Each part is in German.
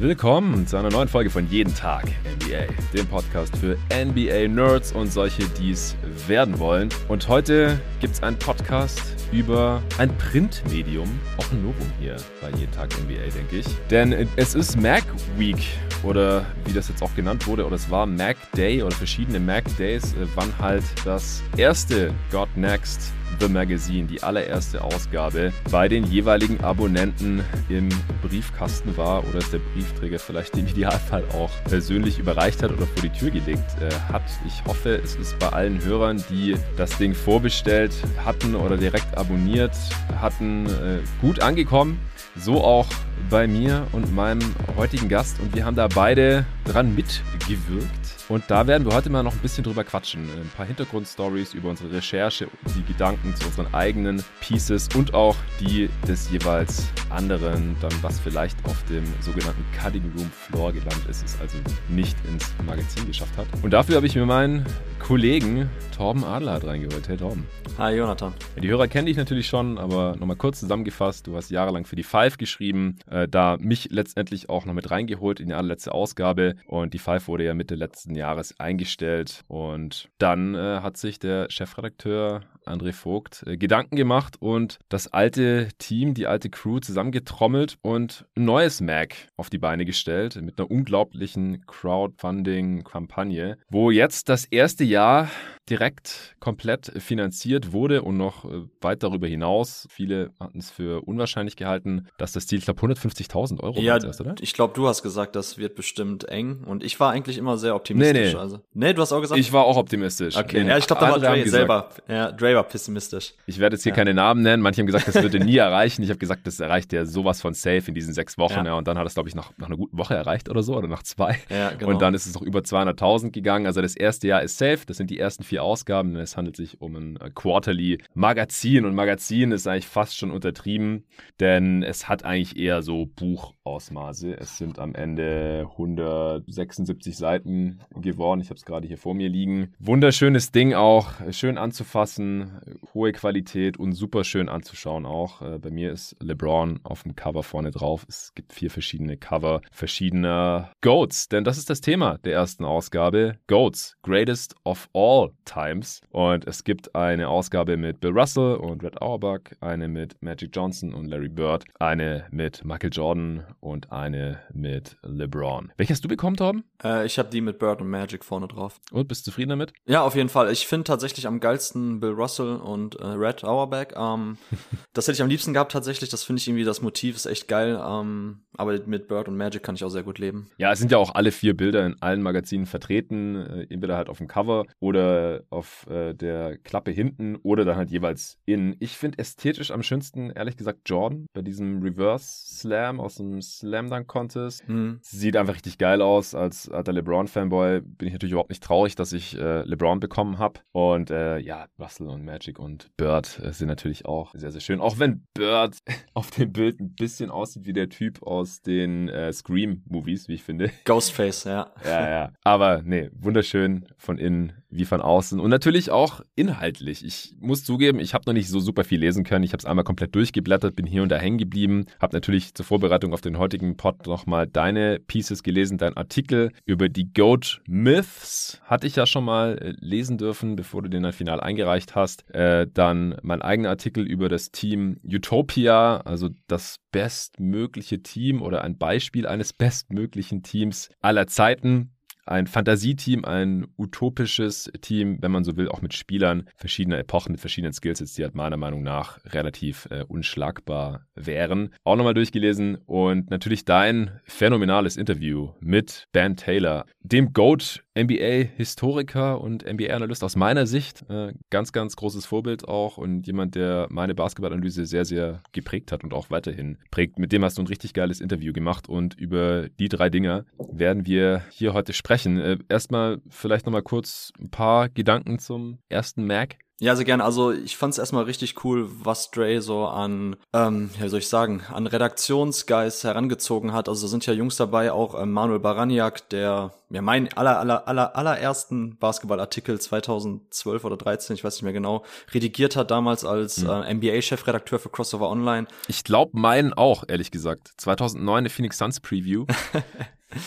Willkommen zu einer neuen Folge von Jeden Tag NBA, dem Podcast für NBA-Nerds und solche, die es werden wollen. Und heute gibt es einen Podcast über ein Printmedium, auch ein Novum hier bei Jeden Tag NBA, denke ich. Denn es ist Mac Week oder wie das jetzt auch genannt wurde, oder es war Mac Day oder verschiedene Mac Days, äh, wann halt das erste God Next The Magazine, die allererste Ausgabe, bei den jeweiligen Abonnenten im Briefkasten war oder es der Briefträger vielleicht im Idealfall auch persönlich überreicht hat oder vor die Tür gelegt äh, hat. Ich hoffe, es ist bei allen Hörern, die das Ding vorbestellt hatten oder direkt abonniert hatten, äh, gut angekommen. So auch bei mir und meinem heutigen Gast und wir haben da beide dran mitgewirkt. Und da werden wir heute mal noch ein bisschen drüber quatschen. Ein paar Hintergrundstories über unsere Recherche, die Gedanken zu unseren eigenen Pieces und auch die des jeweils anderen, dann was vielleicht auf dem sogenannten Cutting Room Floor gelandet ist, es also nicht ins Magazin geschafft hat. Und dafür habe ich mir meinen Kollegen Torben Adler reingeholt. Hey Torben. Hi Jonathan. Die Hörer kennen dich natürlich schon, aber nochmal kurz zusammengefasst. Du hast jahrelang für die Five geschrieben, äh, da mich letztendlich auch noch mit reingeholt in die allerletzte Ausgabe. Und die Five wurde ja Mitte letzten Jahres eingestellt. Und dann äh, hat sich der Chefredakteur André Vogt, äh, Gedanken gemacht und das alte Team, die alte Crew zusammengetrommelt und ein neues Mac auf die Beine gestellt mit einer unglaublichen Crowdfunding-Kampagne, wo jetzt das erste Jahr direkt komplett finanziert wurde und noch äh, weit darüber hinaus. Viele hatten es für unwahrscheinlich gehalten, dass das Ziel, ich glaube, 150.000 Euro ja, erst, oder? Ich glaube, du hast gesagt, das wird bestimmt eng und ich war eigentlich immer sehr optimistisch. Nee, nee. Also. nee du hast auch gesagt? Ich war auch optimistisch. Okay, nee, ja, ich glaube, da war Dre selber. Ja, Dre war pessimistisch. Ich werde jetzt hier ja. keine Namen nennen. Manche haben gesagt, das würde nie erreichen. Ich habe gesagt, das erreicht ja sowas von safe in diesen sechs Wochen. Ja. ja und dann hat es, glaube ich, nach, nach einer guten Woche erreicht oder so oder nach zwei. Ja, genau. Und dann ist es noch über 200.000 gegangen. Also das erste Jahr ist safe. Das sind die ersten vier Ausgaben. Es handelt sich um ein äh, Quarterly Magazin und Magazin ist eigentlich fast schon untertrieben, denn es hat eigentlich eher so Buchausmaße. Es sind am Ende 176 Seiten geworden. Ich habe es gerade hier vor mir liegen. Wunderschönes Ding auch, schön anzufassen, hohe Qualität und super schön anzuschauen auch. Äh, bei mir ist LeBron auf dem Cover vorne drauf. Es gibt vier verschiedene Cover verschiedener Goats, denn das ist das Thema der ersten Ausgabe. Goats, Greatest of All Times. Und es gibt eine Ausgabe mit Bill Russell und Red Auerbach, eine mit Magic Johnson und Larry Bird, eine mit Michael Jordan und eine mit LeBron. Welche hast du bekommen, Torben? Äh, ich habe die mit Bird und Magic vorne drauf. Und bist du zufrieden damit? Ja, auf jeden Fall. Ich finde tatsächlich am geilsten Bill Russell und äh, Red Auerbach. Ähm, das hätte ich am liebsten gehabt tatsächlich. Das finde ich irgendwie, das Motiv ist echt geil. Ähm, aber mit Bird und Magic kann ich auch sehr gut leben. Ja, es sind ja auch alle vier Bilder in allen Magazinen vertreten. Äh, entweder halt auf dem Cover oder auf äh, der Klappe hinten oder dann halt jeweils innen. Ich finde ästhetisch am schönsten, ehrlich gesagt, Jordan bei diesem Reverse Slam aus dem Slam Dunk Contest. Mhm. Sieht einfach richtig geil aus. Als alter LeBron-Fanboy bin ich natürlich überhaupt nicht traurig, dass ich äh, LeBron bekommen habe. Und äh, ja, Russell und Magic und Bird äh, sind natürlich auch sehr, sehr schön. Auch wenn Bird auf dem Bild ein bisschen aussieht wie der Typ aus den äh, Scream-Movies, wie ich finde. Ghostface, ja. ja, ja. Aber nee, wunderschön von innen wie von außen. Und natürlich auch inhaltlich. Ich muss zugeben, ich habe noch nicht so super viel lesen können. Ich habe es einmal komplett durchgeblättert, bin hier und da hängen geblieben. Habe natürlich zur Vorbereitung auf den heutigen Pod nochmal deine Pieces gelesen, dein Artikel über die Goat Myths hatte ich ja schon mal äh, lesen dürfen, bevor du den dann final eingereicht hast. Äh, dann mein eigener Artikel über das Team Utopia, also das bestmögliche Team oder ein Beispiel eines bestmöglichen Teams aller Zeiten ein Fantasieteam, ein utopisches Team, wenn man so will, auch mit Spielern verschiedener Epochen, mit verschiedenen Skillsets, die halt meiner Meinung nach relativ äh, unschlagbar wären. Auch nochmal durchgelesen und natürlich dein phänomenales Interview mit Ben Taylor, dem GOAT NBA-Historiker und NBA-Analyst aus meiner Sicht. Äh, ganz, ganz großes Vorbild auch und jemand, der meine Basketballanalyse sehr, sehr geprägt hat und auch weiterhin prägt. Mit dem hast du ein richtig geiles Interview gemacht und über die drei Dinge werden wir hier heute sprechen. Äh, erstmal vielleicht nochmal kurz ein paar Gedanken zum ersten Mac. Ja, sehr gerne. Also ich fand es erstmal richtig cool, was Dre so an, ähm, ja, wie soll ich sagen, an Redaktionsgeist herangezogen hat. Also sind ja Jungs dabei, auch ähm, Manuel Baraniak, der ja mein aller, aller, aller, allerersten Basketballartikel 2012 oder 13, ich weiß nicht mehr genau, redigiert hat damals als mhm. äh, NBA-Chefredakteur für Crossover Online. Ich glaube meinen auch, ehrlich gesagt. 2009 eine Phoenix Suns Preview.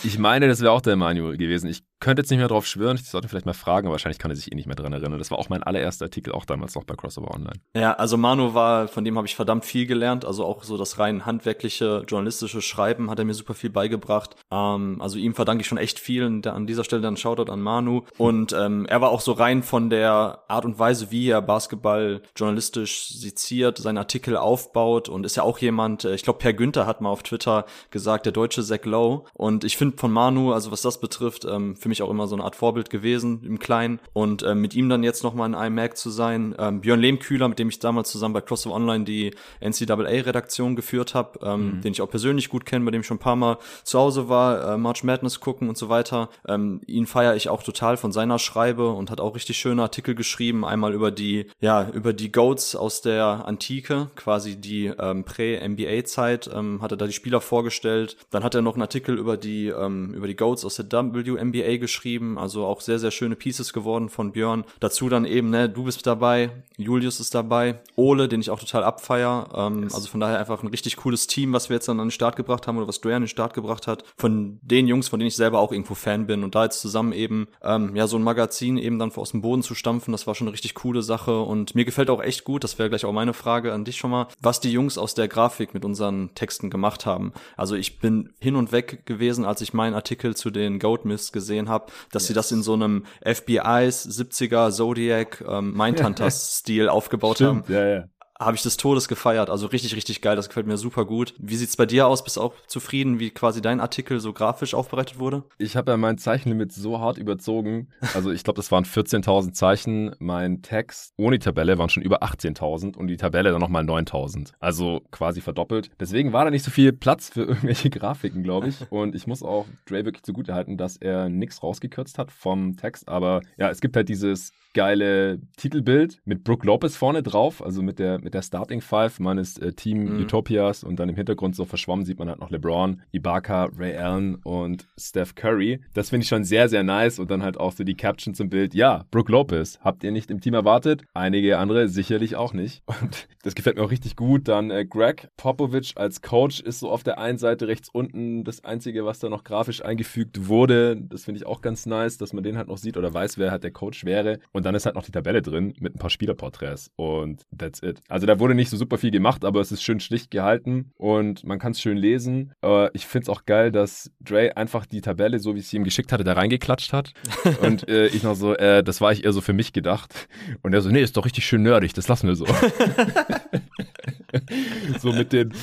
Ich meine, das wäre auch der Manuel gewesen. Ich könnte jetzt nicht mehr drauf schwören, ich sollte vielleicht mal fragen, aber wahrscheinlich kann er sich eh nicht mehr dran erinnern. Das war auch mein allererster Artikel, auch damals noch bei Crossover Online. Ja, also Manu war, von dem habe ich verdammt viel gelernt. Also auch so das rein handwerkliche, journalistische Schreiben hat er mir super viel beigebracht. Ähm, also ihm verdanke ich schon echt viel. Und an dieser Stelle dann Shoutout an Manu. Und ähm, er war auch so rein von der Art und Weise, wie er Basketball journalistisch seziert, seinen Artikel aufbaut und ist ja auch jemand, äh, ich glaube, Per Günther hat mal auf Twitter gesagt, der deutsche Zach Lowe. Und ich finde von Manu, also was das betrifft, ähm, für mich auch immer so eine Art Vorbild gewesen im Kleinen. Und äh, mit ihm dann jetzt nochmal in iMac zu sein. Ähm, Björn Lehmkühler, mit dem ich damals zusammen bei Crossover Online die NCAA-Redaktion geführt habe, ähm, mhm. den ich auch persönlich gut kenne, bei dem ich schon ein paar Mal zu Hause war, äh, March Madness gucken und so weiter. Ähm, ihn feiere ich auch total von seiner Schreibe und hat auch richtig schöne Artikel geschrieben. Einmal über die, ja, über die Goats aus der Antike, quasi die ähm, Prä-NBA-Zeit, ähm, hat er da die Spieler vorgestellt. Dann hat er noch einen Artikel über die, ähm, über die Goats aus der WNBA geschrieben, also auch sehr, sehr schöne Pieces geworden von Björn. Dazu dann eben, ne, du bist dabei, Julius ist dabei, Ole, den ich auch total abfeier. Ähm, yes. Also von daher einfach ein richtig cooles Team, was wir jetzt dann an den Start gebracht haben oder was Dre an den Start gebracht hat. Von den Jungs, von denen ich selber auch irgendwo Fan bin und da jetzt zusammen eben, ähm, ja, so ein Magazin eben dann aus dem Boden zu stampfen, das war schon eine richtig coole Sache und mir gefällt auch echt gut, das wäre gleich auch meine Frage an dich schon mal, was die Jungs aus der Grafik mit unseren Texten gemacht haben. Also ich bin hin und weg gewesen, als ich meinen Artikel zu den Goat Mist gesehen habe, dass yes. sie das in so einem FBI's 70er Zodiac ähm, Mindhunters-Stil aufgebaut Stimmt, haben. Ja, ja habe ich des Todes gefeiert. Also richtig, richtig geil. Das gefällt mir super gut. Wie sieht's bei dir aus? Bist du auch zufrieden, wie quasi dein Artikel so grafisch aufbereitet wurde? Ich habe ja mein Zeichenlimit so hart überzogen. Also ich glaube, das waren 14.000 Zeichen. Mein Text ohne die Tabelle waren schon über 18.000 und die Tabelle dann nochmal 9.000. Also quasi verdoppelt. Deswegen war da nicht so viel Platz für irgendwelche Grafiken, glaube ich. Und ich muss auch Dre wirklich zugutehalten, dass er nichts rausgekürzt hat vom Text. Aber ja, es gibt halt dieses geile Titelbild mit Brooke Lopez vorne drauf, also mit der, mit der Starting Five meines äh, Team mhm. Utopias und dann im Hintergrund so verschwommen sieht man halt noch LeBron, Ibaka, Ray Allen und Steph Curry. Das finde ich schon sehr, sehr nice und dann halt auch so die Captions im Bild. Ja, Brooke Lopez, habt ihr nicht im Team erwartet? Einige andere sicherlich auch nicht. Und das gefällt mir auch richtig gut. Dann äh, Greg Popovich als Coach ist so auf der einen Seite rechts unten das Einzige, was da noch grafisch eingefügt wurde. Das finde ich auch ganz nice, dass man den halt noch sieht oder weiß, wer halt der Coach wäre. Und dann ist halt noch die Tabelle drin mit ein paar Spielerporträts und that's it. Also da wurde nicht so super viel gemacht, aber es ist schön schlicht gehalten und man kann es schön lesen. Aber ich finde es auch geil, dass Dre einfach die Tabelle, so wie es sie ihm geschickt hatte, da reingeklatscht hat. und äh, ich noch so, äh, das war ich eher so für mich gedacht. Und er so, nee, ist doch richtig schön nerdig, das lassen wir so. so mit den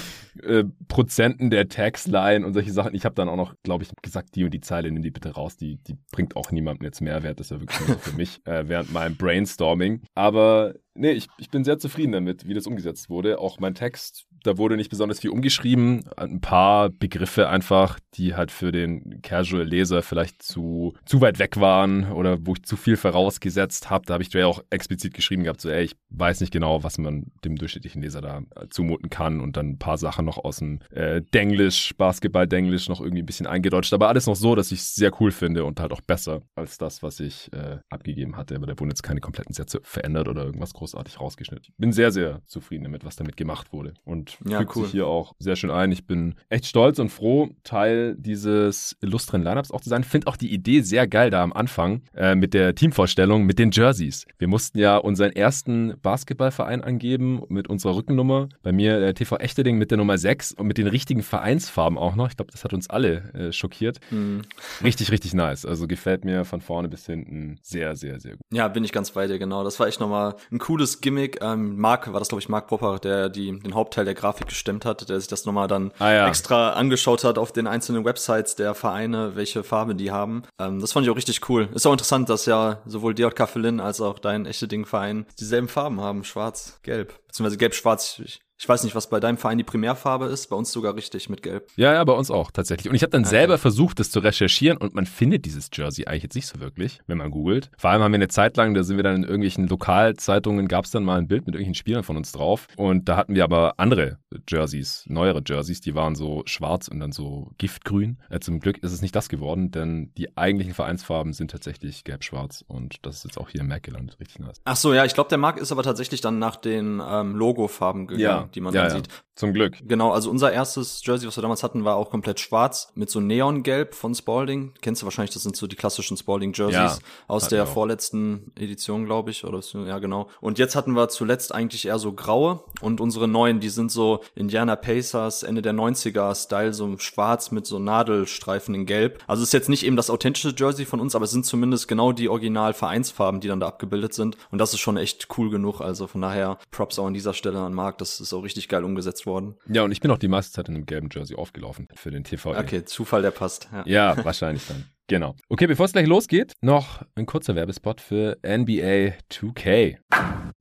äh, Prozenten der Tagsline und solche Sachen. Ich habe dann auch noch, glaube ich, gesagt, die und die Zeile, nimm die bitte raus, die, die bringt auch niemandem jetzt Mehrwert. Das ist ja wirklich nur für mich äh, während meinem Brainstorming. Aber nee, ich, ich bin sehr zufrieden damit, wie das umgesetzt wurde. Auch mein Text da wurde nicht besonders viel umgeschrieben. Ein paar Begriffe einfach, die halt für den Casual-Leser vielleicht zu, zu weit weg waren oder wo ich zu viel vorausgesetzt habe. Da habe ich ja auch explizit geschrieben gehabt, so, ey, ich weiß nicht genau, was man dem durchschnittlichen Leser da zumuten kann und dann ein paar Sachen noch aus dem äh, Denglisch, Basketball-Denglisch noch irgendwie ein bisschen eingedeutscht. Aber alles noch so, dass ich es sehr cool finde und halt auch besser als das, was ich äh, abgegeben hatte. Aber da wurden jetzt keine kompletten Sätze verändert oder irgendwas großartig rausgeschnitten. Ich bin sehr, sehr zufrieden damit, was damit gemacht wurde. Und ja, fügt cool. sich hier auch sehr schön ein. Ich bin echt stolz und froh, Teil dieses illustren Lineups auch zu sein. Finde auch die Idee sehr geil da am Anfang äh, mit der Teamvorstellung, mit den Jerseys. Wir mussten ja unseren ersten Basketballverein angeben mit unserer Rückennummer. Bei mir der TV Echterding mit der Nummer 6 und mit den richtigen Vereinsfarben auch noch. Ich glaube, das hat uns alle äh, schockiert. Mhm. Richtig, richtig nice. Also gefällt mir von vorne bis hinten sehr, sehr, sehr gut. Ja, bin ich ganz bei dir, genau. Das war echt nochmal ein cooles Gimmick. Ähm, Marc, war das glaube ich Marc Popper, der die, den Hauptteil der Grafik gestemmt hat, der sich das nochmal dann ah, ja. extra angeschaut hat auf den einzelnen Websites der Vereine, welche Farbe die haben. Ähm, das fand ich auch richtig cool. Ist auch interessant, dass ja sowohl DJK Fellin als auch dein echte Ding Verein dieselben Farben haben, schwarz, gelb. Beziehungsweise gelb-schwarz. Ich, ich weiß nicht, was bei deinem Verein die Primärfarbe ist, bei uns sogar richtig mit Gelb. Ja, ja, bei uns auch tatsächlich. Und ich habe dann okay. selber versucht, das zu recherchieren und man findet dieses Jersey eigentlich jetzt nicht so wirklich, wenn man googelt. Vor allem haben wir eine Zeit lang, da sind wir dann in irgendwelchen Lokalzeitungen, gab es dann mal ein Bild mit irgendwelchen Spielern von uns drauf. Und da hatten wir aber andere Jerseys, neuere Jerseys, die waren so schwarz und dann so giftgrün. Äh, zum Glück ist es nicht das geworden, denn die eigentlichen Vereinsfarben sind tatsächlich gelb-schwarz und das ist jetzt auch hier im Mac gelandet, richtig nice. Ach so, ja, ich glaube, der Markt ist aber tatsächlich dann nach den ähm, Logofarben gegangen. Ja, die man ja, dann ja. sieht. Zum Glück. Genau, also unser erstes Jersey, was wir damals hatten, war auch komplett schwarz mit so Neongelb von Spalding. Kennst du wahrscheinlich, das sind so die klassischen Spalding Jerseys aus der vorletzten Edition, glaube ich, oder ja genau. Und jetzt hatten wir zuletzt eigentlich eher so graue und unsere neuen, die sind so Indiana Pacers Ende der 90er Style, so schwarz mit so Nadelstreifen in gelb. Also ist jetzt nicht eben das authentische Jersey von uns, aber es sind zumindest genau die original Vereinsfarben, die dann da abgebildet sind und das ist schon echt cool genug, also von daher Props auch an dieser Stelle an Marc, das ist auch richtig geil umgesetzt worden. Ja, und ich bin auch die meiste Zeit in einem gelben Jersey aufgelaufen für den TV. Okay, Zufall, der passt. Ja, ja wahrscheinlich dann. Genau. Okay, bevor es gleich losgeht, noch ein kurzer Werbespot für NBA 2K.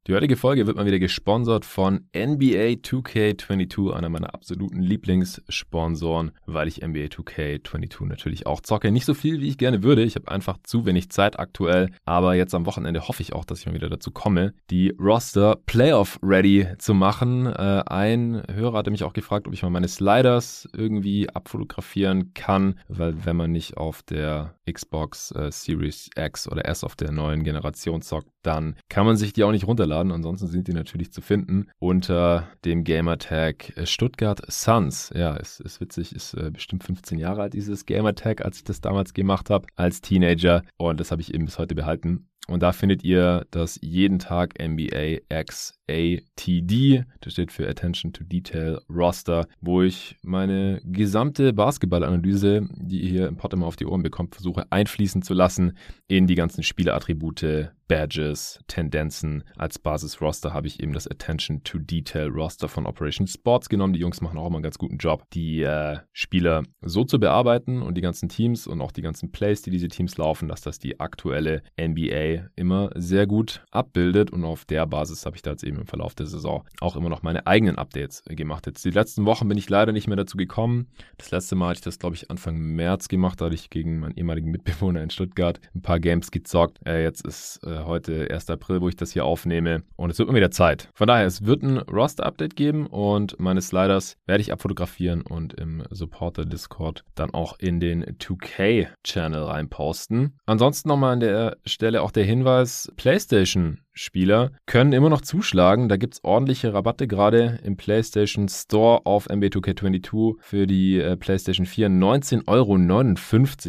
Die heutige Folge wird mal wieder gesponsert von NBA 2K22, einer meiner absoluten Lieblingssponsoren, weil ich NBA 2K22 natürlich auch zocke. Nicht so viel, wie ich gerne würde. Ich habe einfach zu wenig Zeit aktuell. Aber jetzt am Wochenende hoffe ich auch, dass ich mal wieder dazu komme, die Roster Playoff ready zu machen. Äh, ein Hörer hatte mich auch gefragt, ob ich mal meine Sliders irgendwie abfotografieren kann, weil wenn man nicht auf der Xbox äh, Series X oder S auf der neuen Generation zockt, dann kann man sich die auch nicht runterladen. Ansonsten sind die natürlich zu finden unter dem Gamertag äh, Stuttgart Suns. Ja, ist, ist witzig, ist äh, bestimmt 15 Jahre alt, dieses Gamertag, als ich das damals gemacht habe, als Teenager. Und das habe ich eben bis heute behalten. Und da findet ihr das jeden Tag NBA XATD, das steht für Attention to Detail Roster, wo ich meine gesamte Basketballanalyse, die ihr hier im Pod immer auf die Ohren bekommt, versuche einfließen zu lassen in die ganzen Spielattribute, Badges, Tendenzen. Als Basis-Roster habe ich eben das Attention to Detail Roster von Operation Sports genommen. Die Jungs machen auch immer einen ganz guten Job, die äh, Spieler so zu bearbeiten und die ganzen Teams und auch die ganzen Plays, die diese Teams laufen, dass das die aktuelle NBA immer sehr gut abbildet. Und auf der Basis habe ich da jetzt eben im Verlauf der Saison auch immer noch meine eigenen Updates gemacht. Jetzt die letzten Wochen bin ich leider nicht mehr dazu gekommen. Das letzte Mal hatte ich das, glaube ich, Anfang März gemacht. Da hatte ich gegen meinen ehemaligen Mitbewohner in Stuttgart ein paar Games gezockt. Äh, jetzt ist äh, heute 1. April, wo ich das hier aufnehme. Und es wird mir wieder Zeit. Von daher, es wird ein Roster-Update geben und meine Sliders werde ich abfotografieren und im Supporter-Discord dann auch in den 2K-Channel reinposten. Ansonsten nochmal an der Stelle auch der Hinweis, PlayStation Spieler können immer noch zuschlagen. Da gibt es ordentliche Rabatte, gerade im PlayStation Store auf MB2K22 für die äh, PlayStation 4 19,59 Euro.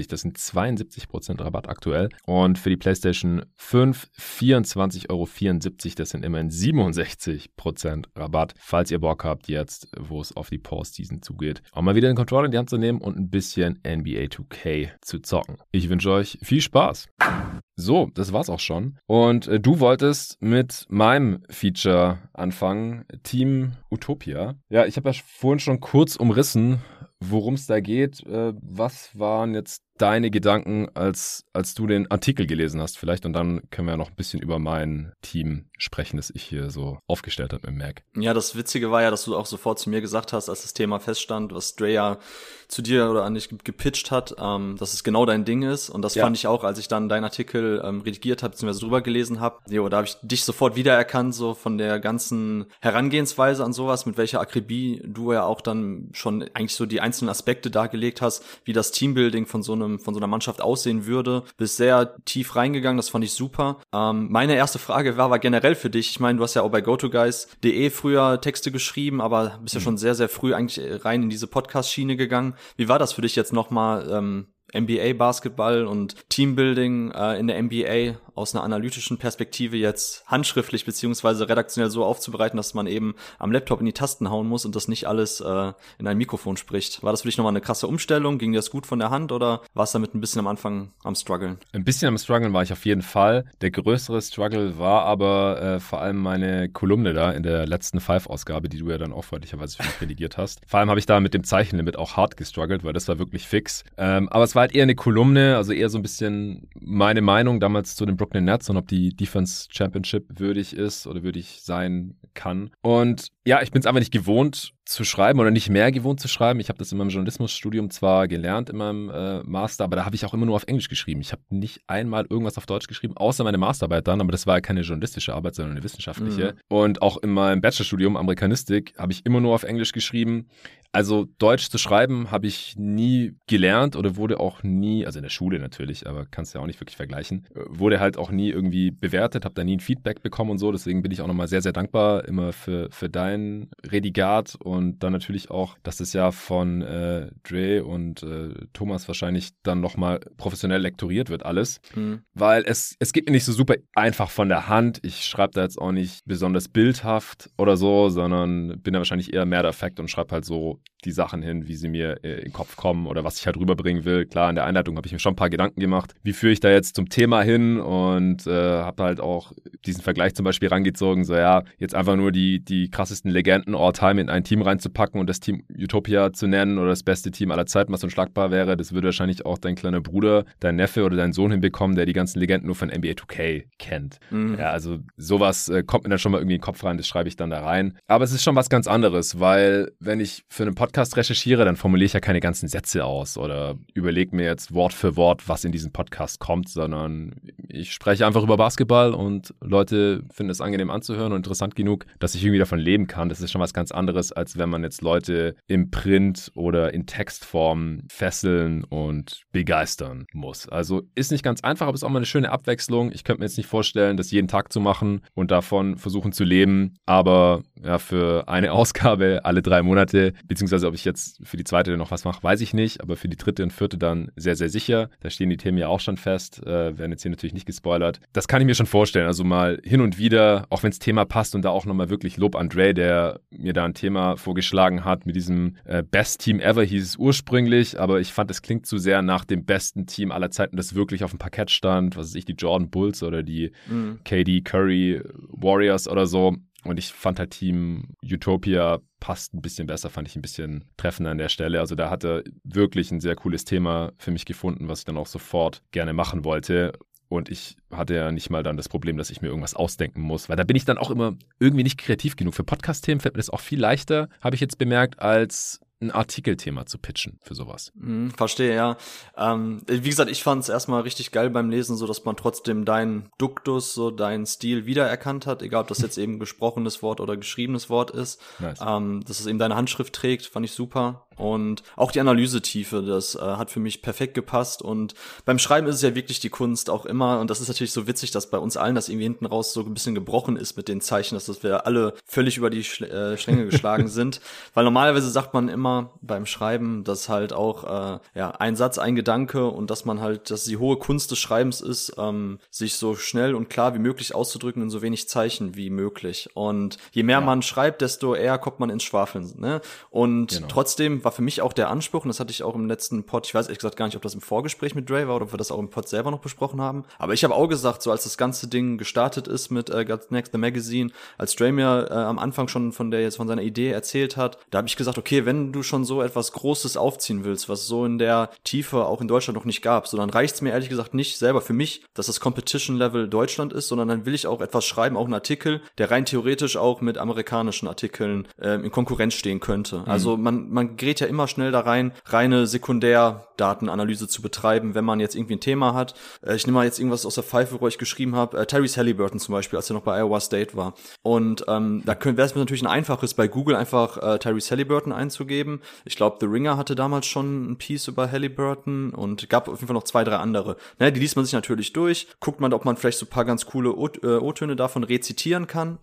Das sind 72% Rabatt aktuell. Und für die PlayStation 5 24,74 Euro. Das sind immerhin 67% Rabatt. Falls ihr Bock habt, jetzt, wo es auf die Postseason zugeht, auch mal wieder den Controller in die Hand zu nehmen und ein bisschen NBA 2K zu zocken. Ich wünsche euch viel Spaß. So, das war's auch schon. Und äh, du wolltest mit meinem Feature anfangen, Team Utopia. Ja, ich habe ja vorhin schon kurz umrissen, worum es da geht. Äh, was waren jetzt deine Gedanken, als, als du den Artikel gelesen hast vielleicht? Und dann können wir ja noch ein bisschen über mein Team sprechen, das ich hier so aufgestellt habe im Mac. Ja, das Witzige war ja, dass du auch sofort zu mir gesagt hast, als das Thema feststand, was Drea zu dir oder an dich gepitcht hat, ähm, dass es genau dein Ding ist. Und das ja. fand ich auch, als ich dann deinen Artikel ähm, redigiert habe, beziehungsweise drüber gelesen habe. Jo, da habe ich dich sofort wiedererkannt, so von der ganzen Herangehensweise an sowas, mit welcher Akribie du ja auch dann schon eigentlich so die einzelnen Aspekte dargelegt hast, wie das Teambuilding von so einem, von so einer Mannschaft aussehen würde. Bist sehr tief reingegangen, das fand ich super. Ähm, meine erste Frage war, war generell für dich. Ich meine, du hast ja auch bei GoToGuys.de früher Texte geschrieben, aber bist ja mhm. schon sehr, sehr früh eigentlich rein in diese Podcast-Schiene gegangen. Wie war das für dich jetzt nochmal ähm, NBA Basketball und Teambuilding äh, in der NBA aus einer analytischen Perspektive jetzt handschriftlich beziehungsweise redaktionell so aufzubereiten, dass man eben am Laptop in die Tasten hauen muss und das nicht alles äh, in ein Mikrofon spricht. War das für dich nochmal eine krasse Umstellung? Ging das gut von der Hand oder war es damit ein bisschen am Anfang am struggeln? Ein bisschen am struggeln war ich auf jeden Fall. Der größere Struggle war aber äh, vor allem meine Kolumne da in der letzten Five-Ausgabe, die du ja dann auch freundlicherweise für mich redigiert hast. Vor allem habe ich da mit dem Zeichenlimit auch hart gestruggelt, weil das war wirklich fix. Ähm, aber es war halt eher eine Kolumne, also eher so ein bisschen meine Meinung damals zu den Brooklyn Nets und ob die Defense Championship würdig ist oder würdig sein kann. Und ja, ich bin es einfach nicht gewohnt zu schreiben oder nicht mehr gewohnt zu schreiben. Ich habe das in meinem Journalismusstudium zwar gelernt in meinem äh, Master, aber da habe ich auch immer nur auf Englisch geschrieben. Ich habe nicht einmal irgendwas auf Deutsch geschrieben, außer meine Masterarbeit dann, aber das war ja keine journalistische Arbeit, sondern eine wissenschaftliche. Mhm. Und auch in meinem Bachelorstudium Amerikanistik habe ich immer nur auf Englisch geschrieben. Also Deutsch zu schreiben habe ich nie gelernt oder wurde auch nie, also in der Schule natürlich, aber kannst ja auch nicht wirklich vergleichen, äh, wurde halt auch nie irgendwie bewertet, habe da nie ein Feedback bekommen und so. Deswegen bin ich auch nochmal sehr, sehr dankbar immer für, für dein Redigat und dann natürlich auch, dass das ja von äh, Dre und äh, Thomas wahrscheinlich dann nochmal professionell lektoriert wird alles, mhm. weil es, es geht mir nicht so super einfach von der Hand. Ich schreibe da jetzt auch nicht besonders bildhaft oder so, sondern bin da wahrscheinlich eher mehr der Effekt und schreibe halt so die Sachen hin, wie sie mir äh, in den Kopf kommen oder was ich halt rüberbringen will. Klar, in der Einleitung habe ich mir schon ein paar Gedanken gemacht, wie führe ich da jetzt zum Thema hin und äh, habe halt auch diesen Vergleich zum Beispiel rangezogen, so ja, jetzt einfach nur die, die krassesten Legenden all time in ein Team reinzupacken und das Team Utopia zu nennen oder das beste Team aller Zeiten, was unschlagbar wäre, das würde wahrscheinlich auch dein kleiner Bruder, dein Neffe oder dein Sohn hinbekommen, der die ganzen Legenden nur von NBA 2K kennt. Mhm. Ja, also sowas äh, kommt mir dann schon mal irgendwie in den Kopf rein, das schreibe ich dann da rein. Aber es ist schon was ganz anderes, weil wenn ich für einen Podcast recherchiere, dann formuliere ich ja keine ganzen Sätze aus oder überlege mir jetzt Wort für Wort, was in diesen Podcast kommt, sondern ich spreche einfach über Basketball und Leute finden es angenehm anzuhören und interessant genug, dass ich irgendwie davon leben kann. Das ist schon was ganz anderes, als wenn man jetzt Leute im Print oder in Textform fesseln und begeistern muss. Also ist nicht ganz einfach, aber ist auch mal eine schöne Abwechslung. Ich könnte mir jetzt nicht vorstellen, das jeden Tag zu machen und davon versuchen zu leben, aber ja, für eine Ausgabe alle drei Monate, beziehungsweise ob ich jetzt für die zweite noch was mache, weiß ich nicht, aber für die dritte und vierte dann sehr, sehr sicher. Da stehen die Themen ja auch schon fest, äh, werden jetzt hier natürlich nicht gespoilert. Das kann ich mir schon vorstellen, also mal hin und wieder, auch wenn das Thema passt und da auch nochmal wirklich Lob an Dre, der mir da ein Thema vorgeschlagen hat mit diesem äh, Best Team Ever hieß es ursprünglich, aber ich fand, es klingt zu sehr nach dem besten Team aller Zeiten, das wirklich auf dem Parkett stand, was weiß ich, die Jordan Bulls oder die mhm. KD Curry Warriors oder so. Und ich fand halt Team Utopia passt ein bisschen besser, fand ich ein bisschen treffender an der Stelle. Also da hatte wirklich ein sehr cooles Thema für mich gefunden, was ich dann auch sofort gerne machen wollte. Und ich hatte ja nicht mal dann das Problem, dass ich mir irgendwas ausdenken muss, weil da bin ich dann auch immer irgendwie nicht kreativ genug. Für Podcast-Themen fällt mir das auch viel leichter, habe ich jetzt bemerkt, als ein Artikelthema zu pitchen für sowas. Mhm, verstehe, ja. Ähm, wie gesagt, ich fand es erstmal richtig geil beim Lesen, so dass man trotzdem deinen Duktus, so deinen Stil wiedererkannt hat, egal ob das jetzt eben gesprochenes Wort oder geschriebenes Wort ist. Nice. Ähm, dass es eben deine Handschrift trägt, fand ich super. Und auch die Analysetiefe, das äh, hat für mich perfekt gepasst. Und beim Schreiben ist es ja wirklich die Kunst auch immer, und das ist natürlich so witzig, dass bei uns allen das irgendwie hinten raus so ein bisschen gebrochen ist mit den Zeichen, dass wir alle völlig über die Schl äh, Schlänge geschlagen sind. Weil normalerweise sagt man immer beim Schreiben, dass halt auch äh, ja ein Satz, ein Gedanke und dass man halt, dass die hohe Kunst des Schreibens ist, ähm, sich so schnell und klar wie möglich auszudrücken in so wenig Zeichen wie möglich. Und je mehr ja. man schreibt, desto eher kommt man ins Schwafeln. Ne? Und genau. trotzdem war für mich auch der Anspruch, und das hatte ich auch im letzten Pod, ich weiß ehrlich gesagt gar nicht, ob das im Vorgespräch mit Dre war oder ob wir das auch im Pod selber noch besprochen haben. Aber ich habe auch gesagt, so als das ganze Ding gestartet ist mit äh, Next the Magazine, als Dre mir äh, am Anfang schon von der jetzt von seiner Idee erzählt hat, da habe ich gesagt, okay, wenn du schon so etwas Großes aufziehen willst, was so in der Tiefe auch in Deutschland noch nicht gab, so dann reicht es mir ehrlich gesagt nicht selber für mich, dass das Competition Level Deutschland ist, sondern dann will ich auch etwas schreiben, auch einen Artikel, der rein theoretisch auch mit amerikanischen Artikeln äh, in Konkurrenz stehen könnte. Mhm. Also man man gerät ja immer schnell da rein, reine Sekundärdatenanalyse zu betreiben, wenn man jetzt irgendwie ein Thema hat. Äh, ich nehme mal jetzt irgendwas aus der Pfeife, wo ich geschrieben habe, äh, Tyrese Halliburton zum Beispiel, als er noch bei Iowa State war. Und ähm, da wäre es mir natürlich ein einfaches, bei Google einfach äh, Tyrese Halliburton einzugeben. Ich glaube, The Ringer hatte damals schon ein Piece über Halliburton und gab auf jeden Fall noch zwei, drei andere. Ne, die liest man sich natürlich durch, guckt man, ob man vielleicht so ein paar ganz coole äh, O-Töne davon rezitieren kann.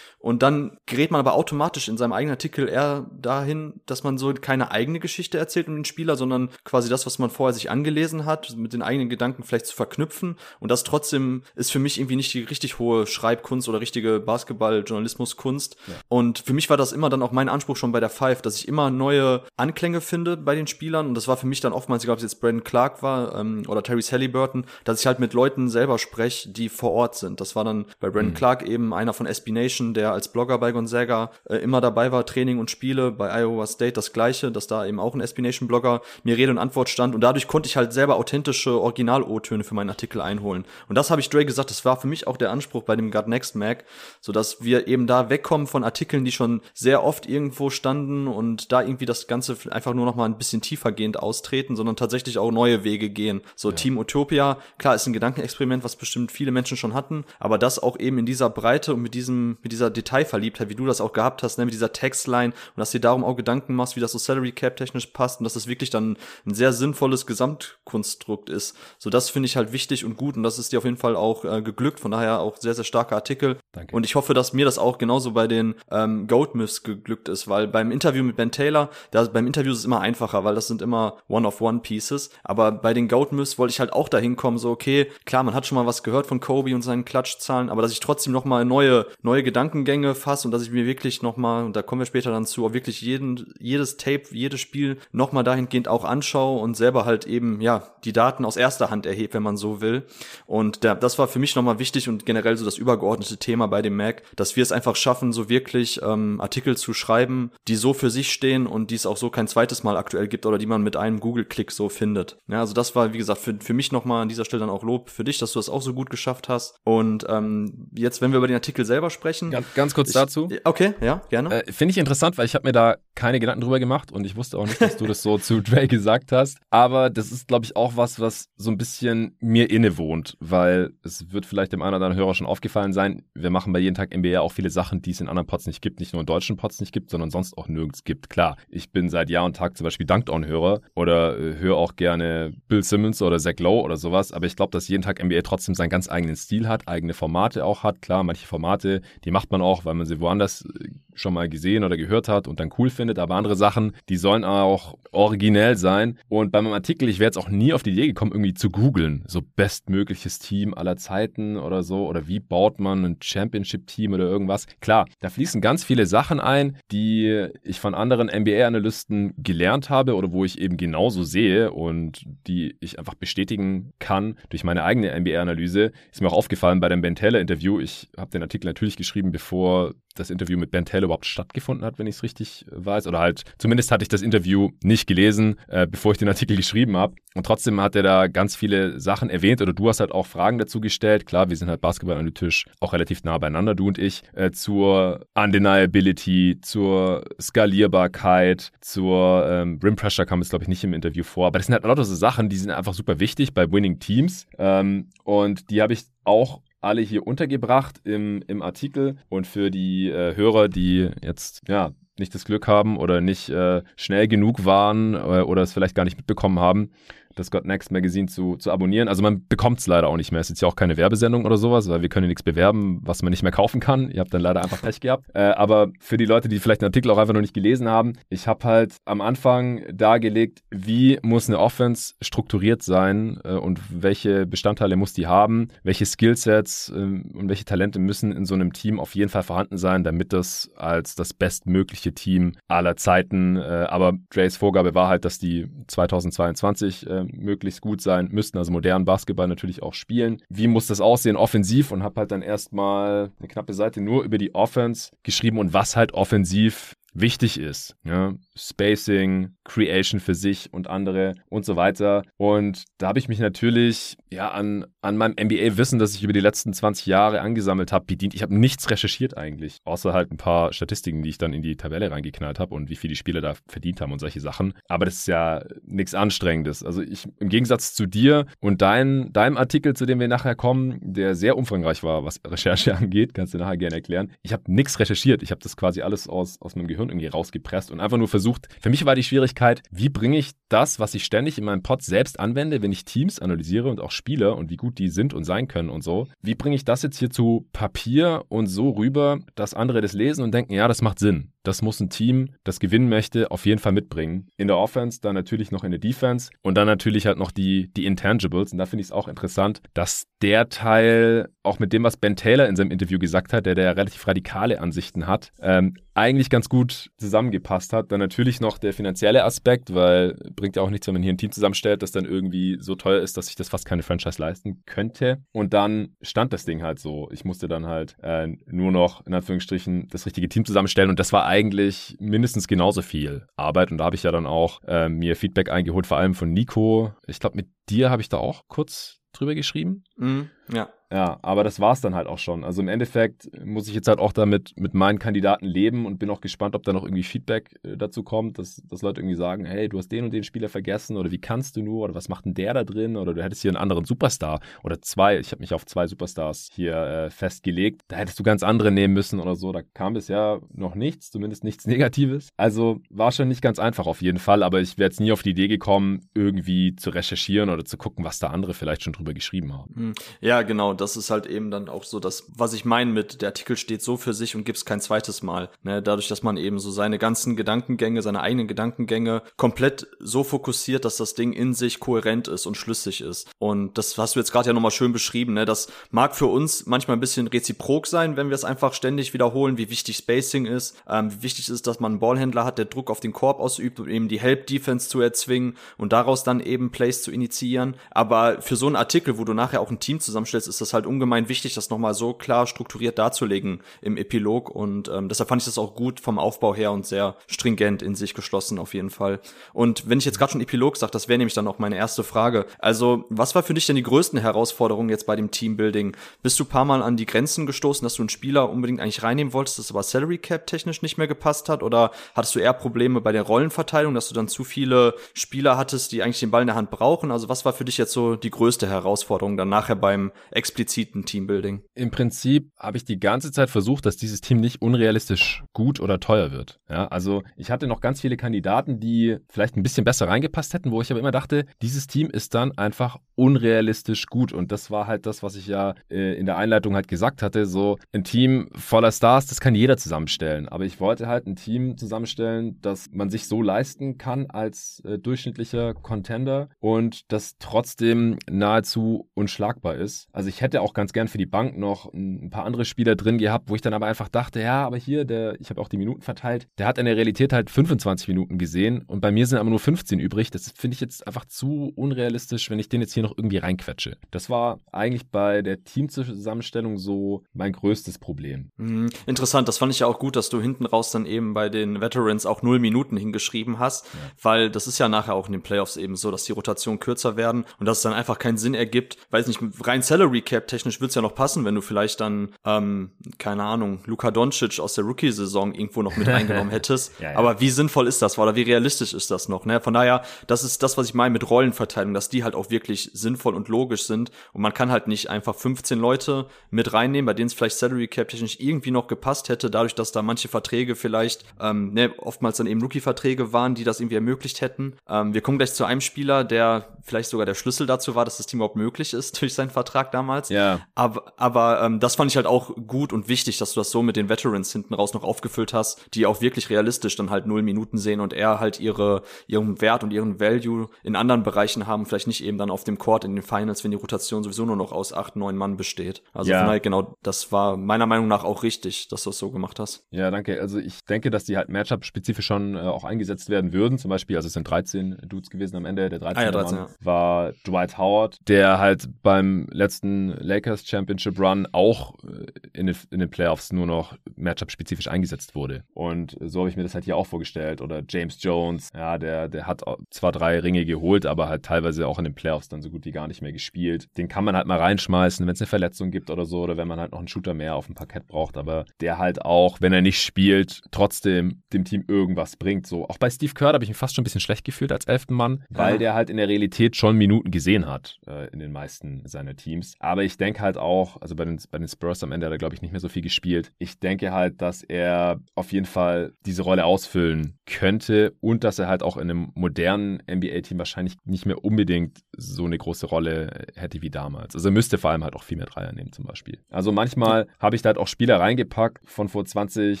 Und dann gerät man aber automatisch in seinem eigenen Artikel eher dahin, dass man so keine eigene Geschichte erzählt um den Spieler, sondern quasi das, was man vorher sich angelesen hat, mit den eigenen Gedanken vielleicht zu verknüpfen. Und das trotzdem ist für mich irgendwie nicht die richtig hohe Schreibkunst oder richtige Basketball-Journalismuskunst. Ja. Und für mich war das immer dann auch mein Anspruch schon bei der Five, dass ich immer neue Anklänge finde bei den Spielern. Und das war für mich dann oftmals, egal ob es jetzt Brandon Clark war ähm, oder Terry Halliburton, dass ich halt mit Leuten selber spreche, die vor Ort sind. Das war dann bei Brandon mhm. Clark eben einer von SB Nation, der als Blogger bei Gonzaga äh, immer dabei war, Training und Spiele, bei Iowa State das gleiche, dass da eben auch ein SB Nation Blogger mir Rede und Antwort stand und dadurch konnte ich halt selber authentische Original-O-Töne für meinen Artikel einholen. Und das habe ich Dre gesagt, das war für mich auch der Anspruch bei dem God Next Mac, so dass wir eben da wegkommen von Artikeln, die schon sehr oft irgendwo standen und da irgendwie das Ganze einfach nur noch mal ein bisschen tiefergehend austreten, sondern tatsächlich auch neue Wege gehen. So ja. Team Utopia, klar, ist ein Gedankenexperiment, was bestimmt viele Menschen schon hatten, aber das auch eben in dieser Breite und mit diesem, mit dieser Detailverliebtheit, wie du das auch gehabt hast, ne, mit dieser Textline und dass dir darum auch Gedanken machst, wie das so Salary Cap technisch passt und dass das wirklich dann ein sehr sinnvolles Gesamtkonstrukt ist. So das finde ich halt wichtig und gut und das ist dir auf jeden Fall auch äh, geglückt. Von daher auch sehr, sehr starker Artikel. Danke. Und ich hoffe, dass mir das auch genauso bei den ähm, Goat Myths geglückt ist, weil beim Interview mit Ben Taylor, da beim Interview ist es immer einfacher, weil das sind immer One-of-One-Pieces. Aber bei den Goat Myths wollte ich halt auch dahin kommen, so okay, klar, man hat schon mal was gehört von Kobe und seinen Klatschzahlen, aber dass ich trotzdem noch mal neue, neue Gedankengänge fasse und dass ich mir wirklich noch mal, und da kommen wir später dann zu, wirklich jeden, jedes Tape, jedes Spiel noch mal dahingehend auch anschaue und selber halt eben, ja, die Daten aus erster Hand erhebe, wenn man so will. Und der, das war für mich nochmal wichtig und generell so das übergeordnete Thema bei dem Mac, dass wir es einfach schaffen, so wirklich ähm, Artikel zu schreiben, die so für sich stehen und die es auch so kein zweites Mal aktuell gibt oder die man mit einem Google-Klick so findet. Ja, also das war, wie gesagt, für, für mich nochmal an dieser Stelle dann auch Lob für dich, dass du das auch so gut geschafft hast. Und ähm, jetzt, wenn wir über den Artikel selber sprechen. Ganz, ganz kurz ich, dazu. Okay, ja, gerne. Äh, Finde ich interessant, weil ich habe mir da keine Gedanken drüber gemacht und ich wusste auch nicht, dass du das so zu Dre gesagt hast. Aber das ist, glaube ich, auch was, was so ein bisschen mir innewohnt, weil es wird vielleicht dem einen oder anderen Hörer schon aufgefallen sein, wir machen bei jeden Tag NBA auch viele Sachen, die es in anderen Pods nicht gibt, nicht nur in deutschen Pods nicht gibt, sondern sonst auch nirgends gibt. Klar, ich bin seit Jahr und Tag zum Beispiel Dunked-On-Hörer oder äh, höre auch gerne Bill Simmons oder Zach Lowe oder sowas, aber ich glaube, dass jeden Tag NBA trotzdem seinen ganz eigenen Stil hat, eigene Formate auch hat. Klar, manche Formate, die macht man auch, weil man sie woanders äh, schon mal gesehen oder gehört hat und dann cool findet, aber andere Sachen, die sollen auch originell sein. Und bei meinem Artikel, ich wäre jetzt auch nie auf die Idee gekommen, irgendwie zu googeln, so bestmögliches Team aller Zeiten oder so, oder wie baut man ein Championship-Team oder irgendwas. Klar, da fließen ganz viele Sachen ein, die ich von anderen NBA-Analysten gelernt habe oder wo ich eben genauso sehe und die ich einfach bestätigen kann durch meine eigene NBA-Analyse. Ist mir auch aufgefallen bei dem Ben Taylor-Interview. Ich habe den Artikel natürlich geschrieben, bevor das Interview mit Ben Taylor überhaupt stattgefunden hat, wenn ich es richtig weiß. Oder halt, zumindest hatte ich das Interview nicht gelesen, äh, bevor ich den Artikel geschrieben habe. Und trotzdem hat er da ganz viele Sachen erwähnt oder du hast halt auch Fragen dazu gestellt. Klar, wir sind halt basketballanalytisch auch relativ nah beieinander, du und ich, äh, zur Undeniability, zur Skalierbarkeit, zur ähm, Rim Pressure kam es, glaube ich, nicht im Interview vor. Aber das sind halt lauter so Sachen, die sind einfach super wichtig bei Winning Teams. Ähm, und die habe ich auch alle hier untergebracht im, im Artikel. Und für die äh, Hörer, die jetzt ja nicht das Glück haben oder nicht äh, schnell genug waren äh, oder es vielleicht gar nicht mitbekommen haben, das God Next Magazine zu, zu abonnieren. Also man bekommt es leider auch nicht mehr. Es ist ja auch keine Werbesendung oder sowas, weil wir können ja nichts bewerben, was man nicht mehr kaufen kann. Ihr habt dann leider einfach Pech gehabt. Äh, aber für die Leute, die vielleicht den Artikel auch einfach noch nicht gelesen haben, ich habe halt am Anfang dargelegt, wie muss eine Offense strukturiert sein äh, und welche Bestandteile muss die haben, welche Skillsets äh, und welche Talente müssen in so einem Team auf jeden Fall vorhanden sein, damit das als das bestmögliche Team aller Zeiten, äh, aber Drays Vorgabe war halt, dass die 2022 möglichst gut sein müssten, also modernen Basketball natürlich auch spielen. Wie muss das aussehen offensiv? Und habe halt dann erstmal eine knappe Seite nur über die Offense geschrieben. Und was halt offensiv wichtig ist. Ja? Spacing, Creation für sich und andere und so weiter. Und da habe ich mich natürlich ja an, an meinem NBA-Wissen, das ich über die letzten 20 Jahre angesammelt habe, bedient. Ich habe nichts recherchiert eigentlich, außer halt ein paar Statistiken, die ich dann in die Tabelle reingeknallt habe und wie viel die Spieler da verdient haben und solche Sachen. Aber das ist ja nichts Anstrengendes. Also ich im Gegensatz zu dir und dein, deinem Artikel, zu dem wir nachher kommen, der sehr umfangreich war, was Recherche angeht, kannst du nachher gerne erklären. Ich habe nichts recherchiert. Ich habe das quasi alles aus, aus meinem Gehirn irgendwie rausgepresst und einfach nur versucht. Für mich war die Schwierigkeit, wie bringe ich das, was ich ständig in meinem Pod selbst anwende, wenn ich Teams analysiere und auch Spieler und wie gut die sind und sein können und so, wie bringe ich das jetzt hier zu Papier und so rüber, dass andere das lesen und denken, ja, das macht Sinn. Das muss ein Team, das gewinnen möchte, auf jeden Fall mitbringen. In der Offense, dann natürlich noch in der Defense und dann natürlich halt noch die, die Intangibles. Und da finde ich es auch interessant, dass der Teil, auch mit dem, was Ben Taylor in seinem Interview gesagt hat, der, der relativ radikale Ansichten hat, ähm, eigentlich ganz gut zusammengepasst hat. Dann natürlich noch der finanzielle Aspekt, weil bringt ja auch nichts, wenn man hier ein Team zusammenstellt, das dann irgendwie so teuer ist, dass sich das fast keine Franchise leisten könnte. Und dann stand das Ding halt so. Ich musste dann halt äh, nur noch in Anführungsstrichen das richtige Team zusammenstellen und das war eigentlich mindestens genauso viel Arbeit. Und da habe ich ja dann auch äh, mir Feedback eingeholt, vor allem von Nico. Ich glaube, mit dir habe ich da auch kurz drüber geschrieben. Mm, ja. Ja, aber das war's dann halt auch schon. Also im Endeffekt muss ich jetzt halt auch damit mit meinen Kandidaten leben und bin auch gespannt, ob da noch irgendwie Feedback äh, dazu kommt, dass, dass Leute irgendwie sagen, hey, du hast den und den Spieler vergessen oder wie kannst du nur oder was macht denn der da drin oder du hättest hier einen anderen Superstar oder zwei, ich habe mich auf zwei Superstars hier äh, festgelegt, da hättest du ganz andere nehmen müssen oder so. Da kam bisher noch nichts, zumindest nichts Negatives. Also war schon nicht ganz einfach auf jeden Fall, aber ich wäre jetzt nie auf die Idee gekommen, irgendwie zu recherchieren oder zu gucken, was da andere vielleicht schon drüber geschrieben haben. Hm. Ja, genau das ist halt eben dann auch so das, was ich meine mit, der Artikel steht so für sich und gibt's kein zweites Mal. Ne? Dadurch, dass man eben so seine ganzen Gedankengänge, seine eigenen Gedankengänge komplett so fokussiert, dass das Ding in sich kohärent ist und schlüssig ist. Und das hast du jetzt gerade ja nochmal schön beschrieben. Ne? Das mag für uns manchmal ein bisschen reziprok sein, wenn wir es einfach ständig wiederholen, wie wichtig Spacing ist, ähm, wie wichtig ist, dass man einen Ballhändler hat, der Druck auf den Korb ausübt, um eben die Help-Defense zu erzwingen und daraus dann eben Plays zu initiieren. Aber für so einen Artikel, wo du nachher auch ein Team zusammenstellst, ist das halt ungemein wichtig, das nochmal so klar strukturiert darzulegen im Epilog. Und ähm, deshalb fand ich das auch gut vom Aufbau her und sehr stringent in sich geschlossen auf jeden Fall. Und wenn ich jetzt gerade schon Epilog sage, das wäre nämlich dann auch meine erste Frage. Also, was war für dich denn die größten Herausforderungen jetzt bei dem Teambuilding? Bist du paar Mal an die Grenzen gestoßen, dass du einen Spieler unbedingt eigentlich reinnehmen wolltest, das aber Salary Cap technisch nicht mehr gepasst hat? Oder hattest du eher Probleme bei der Rollenverteilung, dass du dann zu viele Spieler hattest, die eigentlich den Ball in der Hand brauchen? Also, was war für dich jetzt so die größte Herausforderung dann nachher beim expliziten expliziten Teambuilding? Im Prinzip habe ich die ganze Zeit versucht, dass dieses Team nicht unrealistisch gut oder teuer wird. Ja, also ich hatte noch ganz viele Kandidaten, die vielleicht ein bisschen besser reingepasst hätten, wo ich aber immer dachte, dieses Team ist dann einfach unrealistisch gut. Und das war halt das, was ich ja äh, in der Einleitung halt gesagt hatte. So ein Team voller Stars, das kann jeder zusammenstellen. Aber ich wollte halt ein Team zusammenstellen, das man sich so leisten kann als äh, durchschnittlicher Contender und das trotzdem nahezu unschlagbar ist. Also ich hätte auch ganz gern für die Bank noch ein paar andere Spieler drin gehabt, wo ich dann aber einfach dachte, ja, aber hier, der, ich habe auch die Minuten verteilt, der hat in der Realität halt 25 Minuten gesehen und bei mir sind aber nur 15 übrig. Das finde ich jetzt einfach zu unrealistisch, wenn ich den jetzt hier noch irgendwie reinquetsche. Das war eigentlich bei der Teamzusammenstellung so mein größtes Problem. Mhm. Interessant, das fand ich ja auch gut, dass du hinten raus dann eben bei den Veterans auch null Minuten hingeschrieben hast, ja. weil das ist ja nachher auch in den Playoffs eben so, dass die Rotationen kürzer werden und dass es dann einfach keinen Sinn ergibt, weiß nicht, rein Salary Cap technisch wird's ja noch passen, wenn du vielleicht dann, ähm, keine Ahnung, Luka Doncic aus der Rookie-Saison irgendwo noch mit reingenommen hättest. ja, ja. Aber wie sinnvoll ist das oder wie realistisch ist das noch? Ne? Von daher, das ist das, was ich meine mit Rollenverteilung, dass die halt auch wirklich sinnvoll und logisch sind. Und man kann halt nicht einfach 15 Leute mit reinnehmen, bei denen es vielleicht Salary Cap technisch irgendwie noch gepasst hätte, dadurch, dass da manche Verträge vielleicht, ähm, ne, oftmals dann eben Rookie-Verträge waren, die das irgendwie ermöglicht hätten. Ähm, wir kommen gleich zu einem Spieler, der vielleicht sogar der Schlüssel dazu war, dass das Team überhaupt möglich ist durch seinen Vertrag damals. Ja. Ja. Aber, aber ähm, das fand ich halt auch gut und wichtig, dass du das so mit den Veterans hinten raus noch aufgefüllt hast, die auch wirklich realistisch dann halt null Minuten sehen und eher halt ihre, ihren Wert und ihren Value in anderen Bereichen haben, vielleicht nicht eben dann auf dem Court in den Finals, wenn die Rotation sowieso nur noch aus acht, neun Mann besteht. Also ja. daher genau, das war meiner Meinung nach auch richtig, dass du es so gemacht hast. Ja, danke. Also ich denke, dass die halt Matchup-spezifisch schon äh, auch eingesetzt werden würden. Zum Beispiel, also es sind 13 Dudes gewesen am Ende. Der 13. Ah, ja, 13 Mann ja. war Dwight Howard, der halt beim letzten Lakers Championship Run auch äh, in den, in den Playoffs nur noch Matchup-spezifisch eingesetzt wurde. Und so habe ich mir das halt hier auch vorgestellt. Oder James Jones, ja, der, der hat zwar drei Ringe geholt, aber halt teilweise auch in den Playoffs dann so gut wie gar nicht mehr gespielt. Den kann man halt mal reinschmeißen, wenn es eine Verletzung gibt oder so, oder wenn man halt noch einen Shooter mehr auf dem Parkett braucht. Aber der halt auch, wenn er nicht spielt, trotzdem dem Team irgendwas bringt. So, auch bei Steve Kerr habe ich mich fast schon ein bisschen schlecht gefühlt als elften Mann, weil ja. der halt in der Realität schon Minuten gesehen hat äh, in den meisten seiner Teams. Aber ich denke halt auch, also bei den, bei den Spurs am Ende hat er, glaube ich, nicht mehr so viel gespielt. Ich denke halt, dass er auf jeden Fall diese Rolle ausfüllen könnte und dass er halt auch in einem modernen NBA-Team wahrscheinlich nicht mehr unbedingt so eine große Rolle hätte wie damals. Also er müsste vor allem halt auch viel mehr Dreier nehmen zum Beispiel. Also manchmal habe ich da halt auch Spieler reingepackt von vor 20,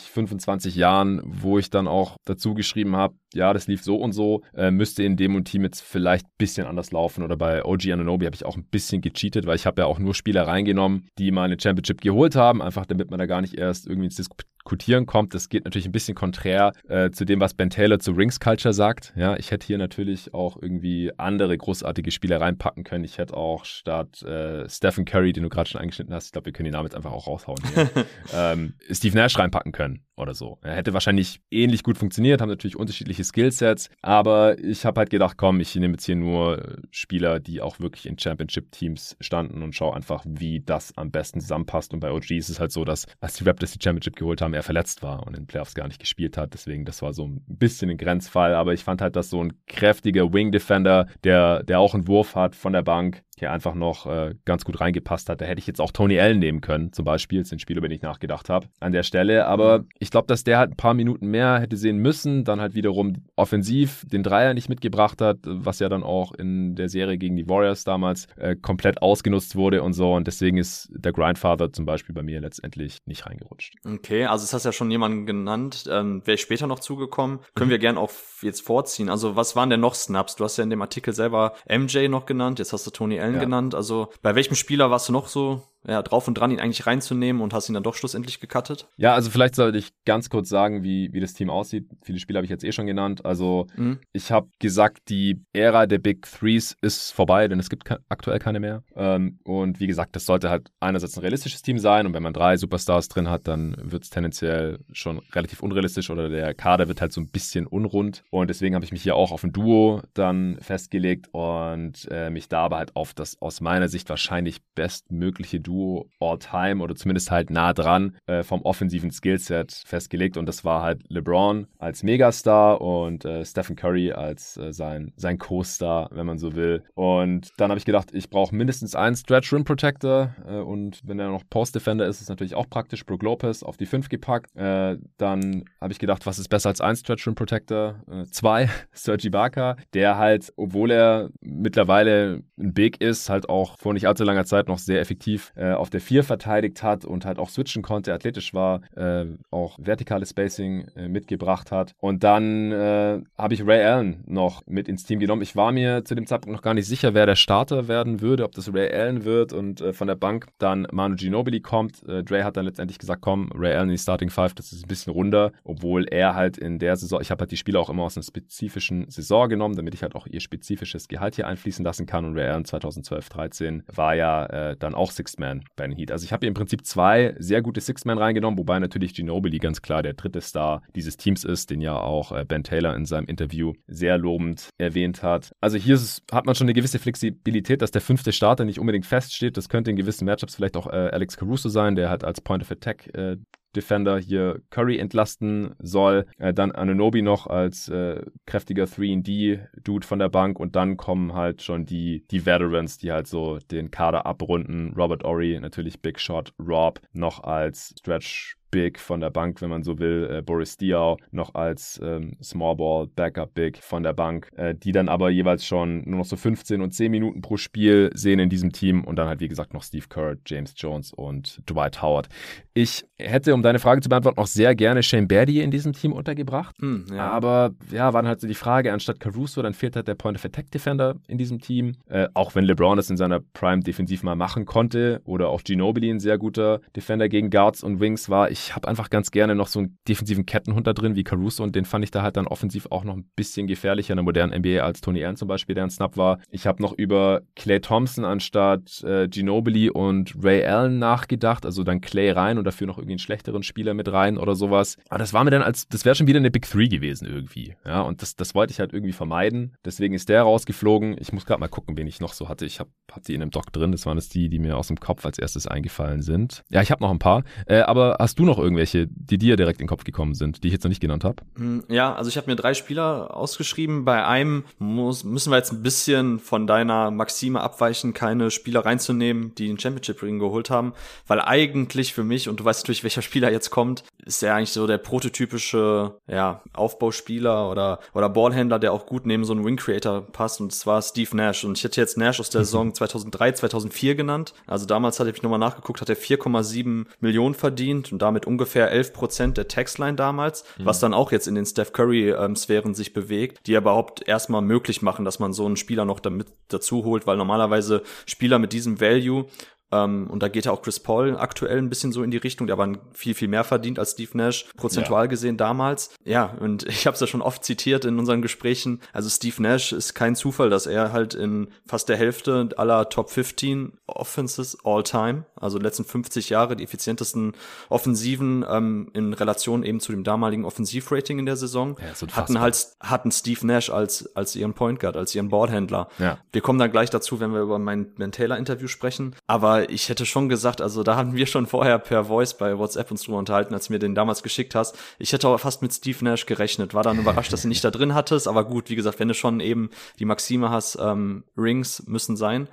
25 Jahren, wo ich dann auch dazu geschrieben habe, ja, das lief so und so, äh, müsste in dem und Team jetzt vielleicht ein bisschen anders laufen. Oder bei OG Ananobi habe ich auch ein bisschen gecheatet, weil ich habe ja auch nur Spieler reingenommen, die mal eine Championship geholt haben, einfach damit man da gar nicht erst irgendwie ins Dis Diskutieren kommt. Das geht natürlich ein bisschen konträr äh, zu dem, was Ben Taylor zu Rings Culture sagt. Ja, ich hätte hier natürlich auch irgendwie andere großartige Spieler reinpacken können. Ich hätte auch statt äh, Stephen Curry, den du gerade schon angeschnitten hast, ich glaube, wir können den Namen jetzt einfach auch raushauen ähm, Steve Nash reinpacken können oder so. Er hätte wahrscheinlich ähnlich gut funktioniert, haben natürlich unterschiedliche Skillsets, aber ich habe halt gedacht, komm, ich nehme jetzt hier nur Spieler, die auch wirklich in Championship-Teams standen und schaue einfach, wie das am besten zusammenpasst. Und bei OG ist es halt so, dass als die Raptors die Championship geholt haben, er verletzt war und in den Playoffs gar nicht gespielt hat. Deswegen, das war so ein bisschen ein Grenzfall, aber ich fand halt, dass so ein kräftiger Wing-Defender, der, der auch einen Wurf hat von der Bank, hier einfach noch äh, ganz gut reingepasst hat. Da hätte ich jetzt auch Tony Allen nehmen können, zum Beispiel, das ist ein Spiel, über den ich nachgedacht habe, an der Stelle. Aber ich glaube, dass der halt ein paar Minuten mehr hätte sehen müssen, dann halt wiederum offensiv den Dreier nicht mitgebracht hat, was ja dann auch in der Serie gegen die Warriors damals äh, komplett ausgenutzt wurde und so. Und deswegen ist der Grindfather zum Beispiel bei mir letztendlich nicht reingerutscht. Okay, also es hast ja schon jemanden genannt. Ähm, Wäre ich später noch zugekommen. Können wir gern auch jetzt vorziehen. Also was waren denn noch Snaps? Du hast ja in dem Artikel selber MJ noch genannt, jetzt hast du Tony Allen ja. genannt. Also bei welchem Spieler warst du noch so ja, drauf und dran, ihn eigentlich reinzunehmen und hast ihn dann doch schlussendlich gecuttet? Ja, also vielleicht sollte ich ganz kurz sagen, wie, wie das Team aussieht. Viele Spieler habe ich jetzt eh schon genannt. Also mhm. ich habe gesagt, die Ära der Big Threes ist vorbei, denn es gibt aktuell keine mehr. Ähm, und wie gesagt, das sollte halt einerseits ein realistisches Team sein und wenn man drei Superstars drin hat, dann wird es tendenziell schon relativ unrealistisch oder der Kader wird halt so ein bisschen unrund. Und deswegen habe ich mich hier auch auf ein Duo dann festgelegt und äh, mich da aber halt auf das aus meiner Sicht wahrscheinlich bestmögliche Duo Duo All-Time oder zumindest halt nah dran äh, vom offensiven Skillset festgelegt. Und das war halt LeBron als Megastar und äh, Stephen Curry als äh, sein, sein Co-Star, wenn man so will. Und dann habe ich gedacht, ich brauche mindestens einen Stretch Rim Protector. Äh, und wenn er noch Post Defender ist, ist es natürlich auch praktisch. Brook Lopez auf die 5 gepackt. Äh, dann habe ich gedacht, was ist besser als ein Stretch Rim Protector? Äh, zwei, Sergi Ibaka, der halt, obwohl er mittlerweile ein Big ist, halt auch vor nicht allzu langer Zeit noch sehr effektiv äh, auf der 4 verteidigt hat und halt auch switchen konnte, athletisch war, äh, auch vertikales Spacing äh, mitgebracht hat. Und dann äh, habe ich Ray Allen noch mit ins Team genommen. Ich war mir zu dem Zeitpunkt noch gar nicht sicher, wer der Starter werden würde, ob das Ray Allen wird und äh, von der Bank dann Manu Ginobili kommt. Äh, Dre hat dann letztendlich gesagt, komm, Ray Allen in die Starting Five, das ist ein bisschen runder, obwohl er halt in der Saison, ich habe halt die Spieler auch immer aus einer spezifischen Saison genommen, damit ich halt auch ihr spezifisches Gehalt hier einfließen lassen kann und Ray Allen 2012, 13 war ja dann auch Sixth Man bei den Heat. Also ich habe hier im Prinzip zwei sehr gute Six-Men reingenommen, wobei natürlich Ginobili ganz klar der dritte Star dieses Teams ist, den ja auch äh, Ben Taylor in seinem Interview sehr lobend erwähnt hat. Also hier es, hat man schon eine gewisse Flexibilität, dass der fünfte Starter nicht unbedingt feststeht. Das könnte in gewissen Matchups vielleicht auch äh, Alex Caruso sein, der halt als Point of Attack äh, Defender hier Curry entlasten soll. Äh, dann Ananobi noch als äh, kräftiger 3D-Dude von der Bank und dann kommen halt schon die, die Veterans, die halt so den Kader abrunden. Robert Ory, natürlich Big Shot, Rob noch als Stretch Big von der Bank, wenn man so will, äh, Boris Diaw noch als ähm, Small Ball Backup Big von der Bank, äh, die dann aber jeweils schon nur noch so 15 und 10 Minuten pro Spiel sehen in diesem Team und dann halt wie gesagt noch Steve Kerr, James Jones und Dwight Howard. Ich hätte, um deine Frage zu beantworten, auch sehr gerne Shane Berdy in diesem Team untergebracht, hm, ja. aber ja, war dann halt so die Frage, anstatt Caruso, dann fehlt halt der Point of Attack Defender in diesem Team, äh, auch wenn LeBron das in seiner Prime defensiv mal machen konnte oder auch Ginobili ein sehr guter Defender gegen Guards und Wings war. Ich ich habe einfach ganz gerne noch so einen defensiven Kettenhund da drin wie Caruso und den fand ich da halt dann offensiv auch noch ein bisschen gefährlicher in der modernen NBA als Tony Allen zum Beispiel, der ein Snap war. Ich habe noch über Clay Thompson anstatt äh, Ginobili und Ray Allen nachgedacht, also dann Clay rein und dafür noch irgendwie einen schlechteren Spieler mit rein oder sowas. Aber das war mir dann als, das wäre schon wieder eine Big Three gewesen irgendwie. Ja, und das, das wollte ich halt irgendwie vermeiden. Deswegen ist der rausgeflogen. Ich muss gerade mal gucken, wen ich noch so hatte. Ich habe hab die in einem Doc drin. Das waren jetzt die, die mir aus dem Kopf als erstes eingefallen sind. Ja, ich habe noch ein paar. Äh, aber hast du noch noch irgendwelche, die dir direkt in den Kopf gekommen sind, die ich jetzt noch nicht genannt habe? Hm, ja, also ich habe mir drei Spieler ausgeschrieben. Bei einem muss, müssen wir jetzt ein bisschen von deiner Maxime abweichen, keine Spieler reinzunehmen, die den Championship Ring geholt haben, weil eigentlich für mich, und du weißt natürlich, welcher Spieler jetzt kommt, ist er eigentlich so der prototypische ja, Aufbauspieler oder, oder Ballhändler, der auch gut neben so einen Wing Creator passt, und zwar Steve Nash. Und ich hätte jetzt Nash aus der Saison 2003, 2004 genannt. Also damals hatte ich nochmal nachgeguckt, hat er 4,7 Millionen verdient und damit ungefähr 11 Prozent der Taxline damals, mhm. was dann auch jetzt in den Steph Curry-Sphären ähm, sich bewegt, die überhaupt erstmal möglich machen, dass man so einen Spieler noch damit dazu holt, weil normalerweise Spieler mit diesem Value ähm, und da geht ja auch Chris Paul aktuell ein bisschen so in die Richtung, der aber viel, viel mehr verdient als Steve Nash, prozentual ja. gesehen damals. Ja, und ich habe es ja schon oft zitiert in unseren Gesprächen. Also Steve Nash ist kein Zufall, dass er halt in fast der Hälfte aller Top 15 Offenses all time, also letzten 50 Jahre die effizientesten Offensiven ähm, in Relation eben zu dem damaligen Offensivrating in der Saison, ja, hatten halt hatten Steve Nash als als ihren Point Guard, als ihren Boardhändler. Ja. Wir kommen dann gleich dazu, wenn wir über mein Ben Taylor Interview sprechen, aber ich hätte schon gesagt, also da haben wir schon vorher per Voice bei WhatsApp uns drüber unterhalten, als du mir den damals geschickt hast. Ich hätte aber fast mit Steve Nash gerechnet. War dann überrascht, dass du nicht da drin hattest. Aber gut, wie gesagt, wenn du schon eben die Maxime hast, ähm, Rings müssen sein,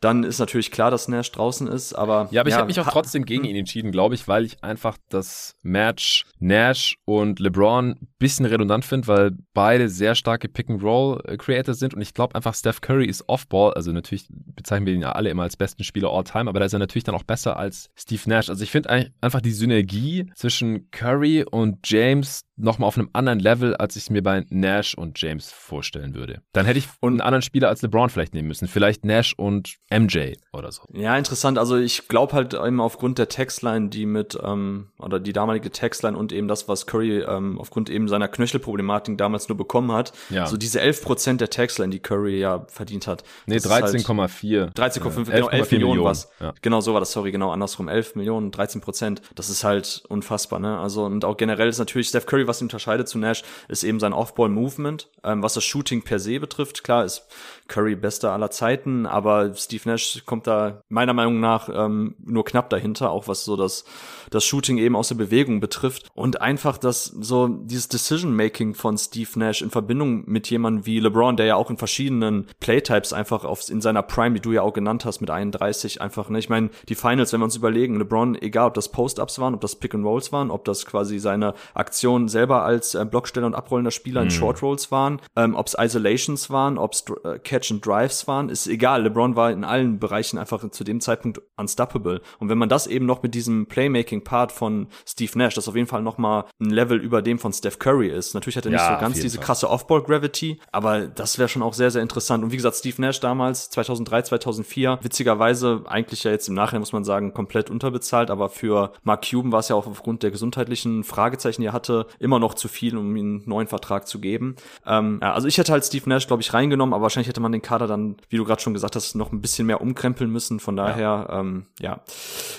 dann ist natürlich klar, dass Nash draußen ist. Aber ja, aber ich ja, habe mich auch trotzdem gegen ihn entschieden, glaube ich, weil ich einfach das Match Nash und LeBron bisschen redundant finde, weil beide sehr starke Pick-and-Roll-Creators sind und ich glaube einfach, Steph Curry ist Off-Ball, also natürlich bezeichnen wir ihn ja alle immer als besten Spieler all-time, aber da ist er natürlich dann auch besser als Steve Nash. Also ich finde einfach die Synergie zwischen Curry und James nochmal auf einem anderen Level, als ich es mir bei Nash und James vorstellen würde. Dann hätte ich einen anderen Spieler als LeBron vielleicht nehmen müssen. Vielleicht Nash und MJ oder so. Ja, interessant. Also ich glaube halt eben aufgrund der Textline, die mit, ähm, oder die damalige Textline und eben das, was Curry ähm, aufgrund eben seiner Knöchelproblematik damals nur bekommen hat, ja. so diese 11% der Textline, die Curry ja verdient hat. Nee, 13,4. 13,5, genau, 11 Millionen, Millionen was. Ja. Genau so war das, sorry, genau andersrum. 11 Millionen, 13 Prozent. Das ist halt unfassbar, ne? Also, und auch generell ist natürlich Steph Curry was ihn unterscheidet zu Nash, ist eben sein Off-Ball-Movement. Ähm, was das Shooting per se betrifft, klar, ist Curry bester aller Zeiten, aber Steve Nash kommt da meiner Meinung nach ähm, nur knapp dahinter, auch was so das, das Shooting eben aus der Bewegung betrifft. Und einfach das, so dieses Decision-Making von Steve Nash in Verbindung mit jemandem wie LeBron, der ja auch in verschiedenen Playtypes einfach auf, in seiner Prime, die du ja auch genannt hast, mit 31 einfach, ne? Ich meine, die Finals, wenn wir uns überlegen, LeBron, egal ob das Post-Ups waren, ob das Pick-and-Rolls waren, ob das quasi seine Aktion selber als äh, Blocksteller und abrollender Spieler mhm. in Short-Rolls waren, ähm, ob es Isolations waren, ob es äh, Catch and Drives waren, ist egal. LeBron war in allen Bereichen einfach zu dem Zeitpunkt unstoppable. Und wenn man das eben noch mit diesem Playmaking-Part von Steve Nash, das auf jeden Fall noch mal ein Level über dem von Steph Curry ist. Natürlich hat er nicht ja, so ganz diese Fall. krasse Off-Ball-Gravity, aber das wäre schon auch sehr, sehr interessant. Und wie gesagt, Steve Nash damals, 2003, 2004, witzigerweise eigentlich ja jetzt im Nachhinein, muss man sagen, komplett unterbezahlt, aber für Mark Cuban war es ja auch aufgrund der gesundheitlichen Fragezeichen, die er hatte, immer noch zu viel, um ihm einen neuen Vertrag zu geben. Ähm, ja, also ich hätte halt Steve Nash, glaube ich, reingenommen, aber wahrscheinlich hätte man den Kader dann, wie du gerade schon gesagt hast, noch ein bisschen mehr umkrempeln müssen. Von daher, ja, ähm, ja.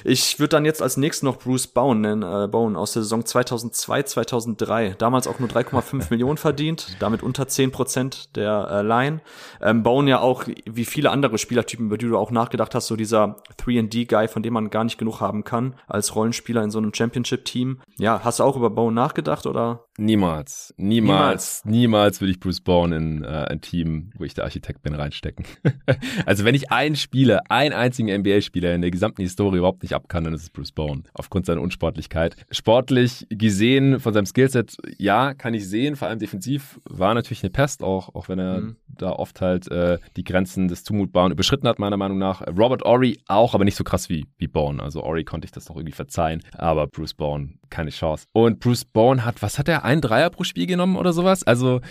Ich würde dann jetzt als nächstes noch Bruce Bowen nennen, äh, Bowen aus der Saison 2002, 2003. Damals auch nur 3,5 Millionen verdient, damit unter 10 Prozent der äh, Line. Ähm, Bowen ja auch, wie viele andere Spielertypen, über die du auch nachgedacht hast, so dieser 3D-Guy, von dem man gar nicht genug haben kann, als Rollenspieler in so einem Championship-Team. Ja, hast du auch über Bowen nachgedacht oder? Niemals, niemals, niemals, niemals würde ich Bruce Bowen in äh, ein Team, wo ich der Architekt bin, reinstecken. also wenn ich einen Spieler, einen einzigen NBA-Spieler in der gesamten Historie überhaupt nicht ab kann, dann ist es Bruce Bowen, aufgrund seiner Unsportlichkeit. Sportlich gesehen, von seinem Skillset, ja, kann ich sehen, vor allem defensiv war natürlich eine Pest, auch, auch wenn er mhm. da oft halt äh, die Grenzen des Zumutbaren überschritten hat, meiner Meinung nach. Robert Ory auch, aber nicht so krass wie, wie Bowen. Also Ory konnte ich das noch irgendwie verzeihen, aber Bruce Bowen keine Chance. Und Bruce Bowen hat, was hat er, ein Dreier pro Spiel genommen oder sowas? Also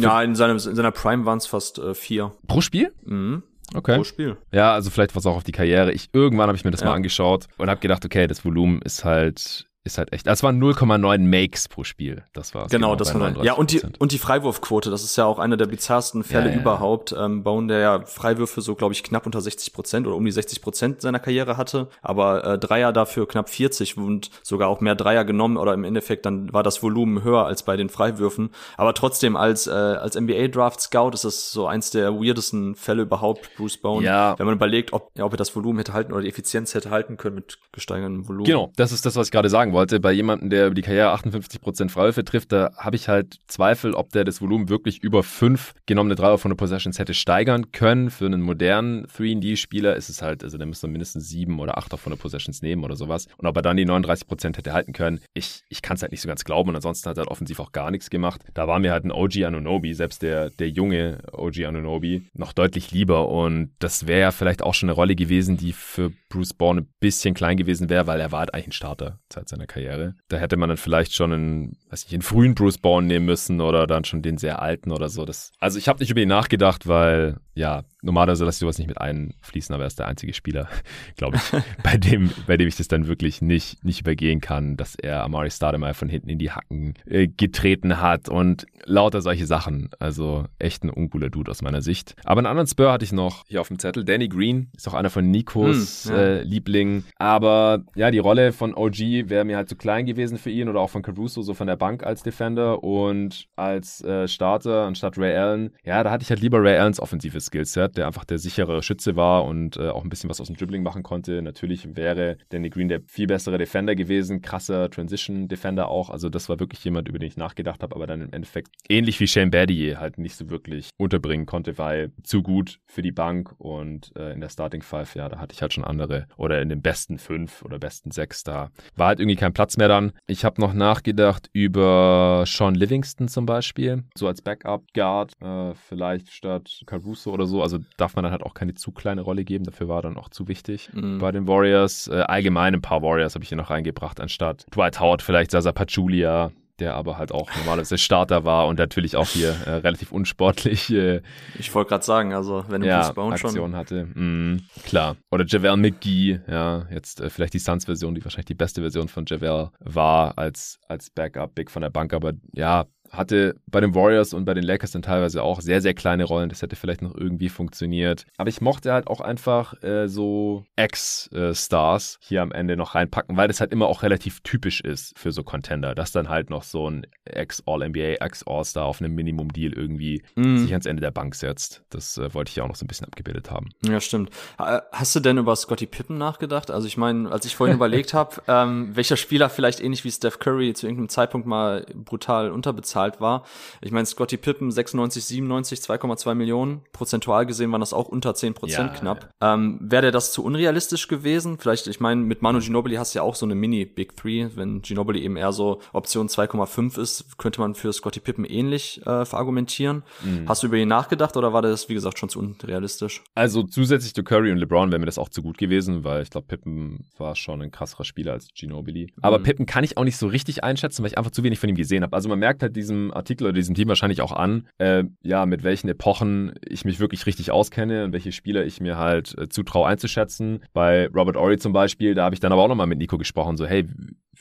ja, in, seinem, in seiner Prime waren es fast äh, vier. Pro Spiel? Mhm. Okay. Pro Spiel. Ja, also vielleicht war es auch auf die Karriere. Ich irgendwann habe ich mir das ja. mal angeschaut und habe gedacht, okay, das Volumen ist halt ist halt echt. Das waren 0,9 Makes pro Spiel. Das war's. Genau, genau das war Ja, und die und die Freiwurfquote, das ist ja auch einer der bizarrsten Fälle ja, ja. überhaupt. Ähm, Bone, der ja Freiwürfe so, glaube ich, knapp unter 60 Prozent oder um die 60 Prozent seiner Karriere hatte, aber äh, Dreier dafür knapp 40 und sogar auch mehr Dreier genommen oder im Endeffekt dann war das Volumen höher als bei den Freiwürfen. Aber trotzdem als äh, als NBA Draft Scout ist das so eins der weirdesten Fälle überhaupt, Bruce Bone. Ja. Wenn man überlegt, ob ja, ob er das Volumen hätte halten oder die Effizienz hätte halten können mit gesteigertem Volumen. Genau, das ist das, was ich gerade sagen wollte wollte, bei jemandem, der über die Karriere 58% Freiwürfe trifft, da habe ich halt Zweifel, ob der das Volumen wirklich über fünf genommene Dreier von der Possessions hätte steigern können. Für einen modernen 3D-Spieler ist es halt, also der müsste mindestens sieben oder acht von der Possessions nehmen oder sowas. Und ob er dann die 39% hätte halten können, ich, ich kann es halt nicht so ganz glauben. Und ansonsten hat er halt offensiv auch gar nichts gemacht. Da war mir halt ein OG Anunobi, selbst der, der junge OG Anunobi, noch deutlich lieber. Und das wäre ja vielleicht auch schon eine Rolle gewesen, die für Bruce Bourne ein bisschen klein gewesen wäre, weil er war halt eigentlich ein Starter Zeit seiner Karriere. Da hätte man dann vielleicht schon einen, weiß nicht, einen frühen Bruce Bourne nehmen müssen oder dann schon den sehr alten oder so. Das, also ich habe nicht über ihn nachgedacht, weil ja, normalerweise lasse ich sowas nicht mit einfließen, aber er ist der einzige Spieler, glaube ich, bei dem, bei dem ich das dann wirklich nicht, nicht übergehen kann, dass er Amari Stoudemire von hinten in die Hacken äh, getreten hat und lauter solche Sachen. Also echt ein uncooler Dude aus meiner Sicht. Aber einen anderen Spur hatte ich noch hier auf dem Zettel. Danny Green ist auch einer von Nikos hm, ja. äh, Lieblingen. Aber ja, die Rolle von OG wäre mir halt zu klein gewesen für ihn oder auch von Caruso, so von der Bank als Defender und als äh, Starter anstatt Ray Allen. Ja, da hatte ich halt lieber Ray Allens offensives Skillset, der einfach der sichere Schütze war und äh, auch ein bisschen was aus dem Dribbling machen konnte. Natürlich wäre Danny Green der viel bessere Defender gewesen, krasser Transition-Defender auch. Also das war wirklich jemand, über den ich nachgedacht habe, aber dann im Endeffekt ähnlich wie Shane Battier halt nicht so wirklich unterbringen konnte, weil zu gut für die Bank und äh, in der Starting Five, ja, da hatte ich halt schon andere oder in den besten fünf oder besten sechs, da war halt irgendwie kein Platz mehr dann. Ich habe noch nachgedacht über Sean Livingston zum Beispiel, so als Backup-Guard, äh, vielleicht statt Caruso oder so. Also darf man dann halt auch keine zu kleine Rolle geben. Dafür war dann auch zu wichtig mhm. bei den Warriors. Äh, allgemein ein paar Warriors habe ich hier noch reingebracht, anstatt Dwight Howard, vielleicht Sasa Pachulia, der aber halt auch normalerweise Starter war und natürlich auch hier äh, relativ unsportlich. Äh, ich wollte gerade sagen, also wenn du ja, Aktion schon hatte, mm, klar. Oder Javel McGee, ja, jetzt äh, vielleicht die Suns-Version, die wahrscheinlich die beste Version von Javel war als als Backup Big von der Bank, aber ja, hatte bei den Warriors und bei den Lakers dann teilweise auch sehr, sehr kleine Rollen. Das hätte vielleicht noch irgendwie funktioniert. Aber ich mochte halt auch einfach äh, so Ex-Stars hier am Ende noch reinpacken, weil das halt immer auch relativ typisch ist für so Contender, dass dann halt noch so ein Ex-All-NBA, Ex-All-Star auf einem Minimum-Deal irgendwie mm. sich ans Ende der Bank setzt. Das äh, wollte ich ja auch noch so ein bisschen abgebildet haben. Ja, stimmt. Hast du denn über Scotty Pippen nachgedacht? Also ich meine, als ich vorhin überlegt habe, ähm, welcher Spieler vielleicht ähnlich wie Steph Curry zu irgendeinem Zeitpunkt mal brutal unterbezahlt bezahlt war. Ich meine, Scotty Pippen 96, 97, 2,2 Millionen. Prozentual gesehen waren das auch unter 10 Prozent ja, knapp. Ja. Ähm, Wäre der das zu unrealistisch gewesen? Vielleicht, ich meine, mit Manu Ginobili hast du ja auch so eine Mini-Big Three. Wenn Ginobili eben eher so Option 2,5 ist, könnte man für Scotty Pippen ähnlich äh, verargumentieren. Mhm. Hast du über ihn nachgedacht oder war das, wie gesagt, schon zu unrealistisch? Also zusätzlich zu Curry und LeBron wäre mir das auch zu gut gewesen, weil ich glaube, Pippen war schon ein krasserer Spieler als Ginobili. Aber mhm. Pippen kann ich auch nicht so richtig einschätzen, weil ich einfach zu wenig von ihm gesehen habe. Also man merkt halt diesen diesem Artikel oder diesem Team wahrscheinlich auch an, äh, ja, mit welchen Epochen ich mich wirklich richtig auskenne und welche Spieler ich mir halt äh, zutraue einzuschätzen. Bei Robert Ory zum Beispiel, da habe ich dann aber auch nochmal mit Nico gesprochen, so, hey,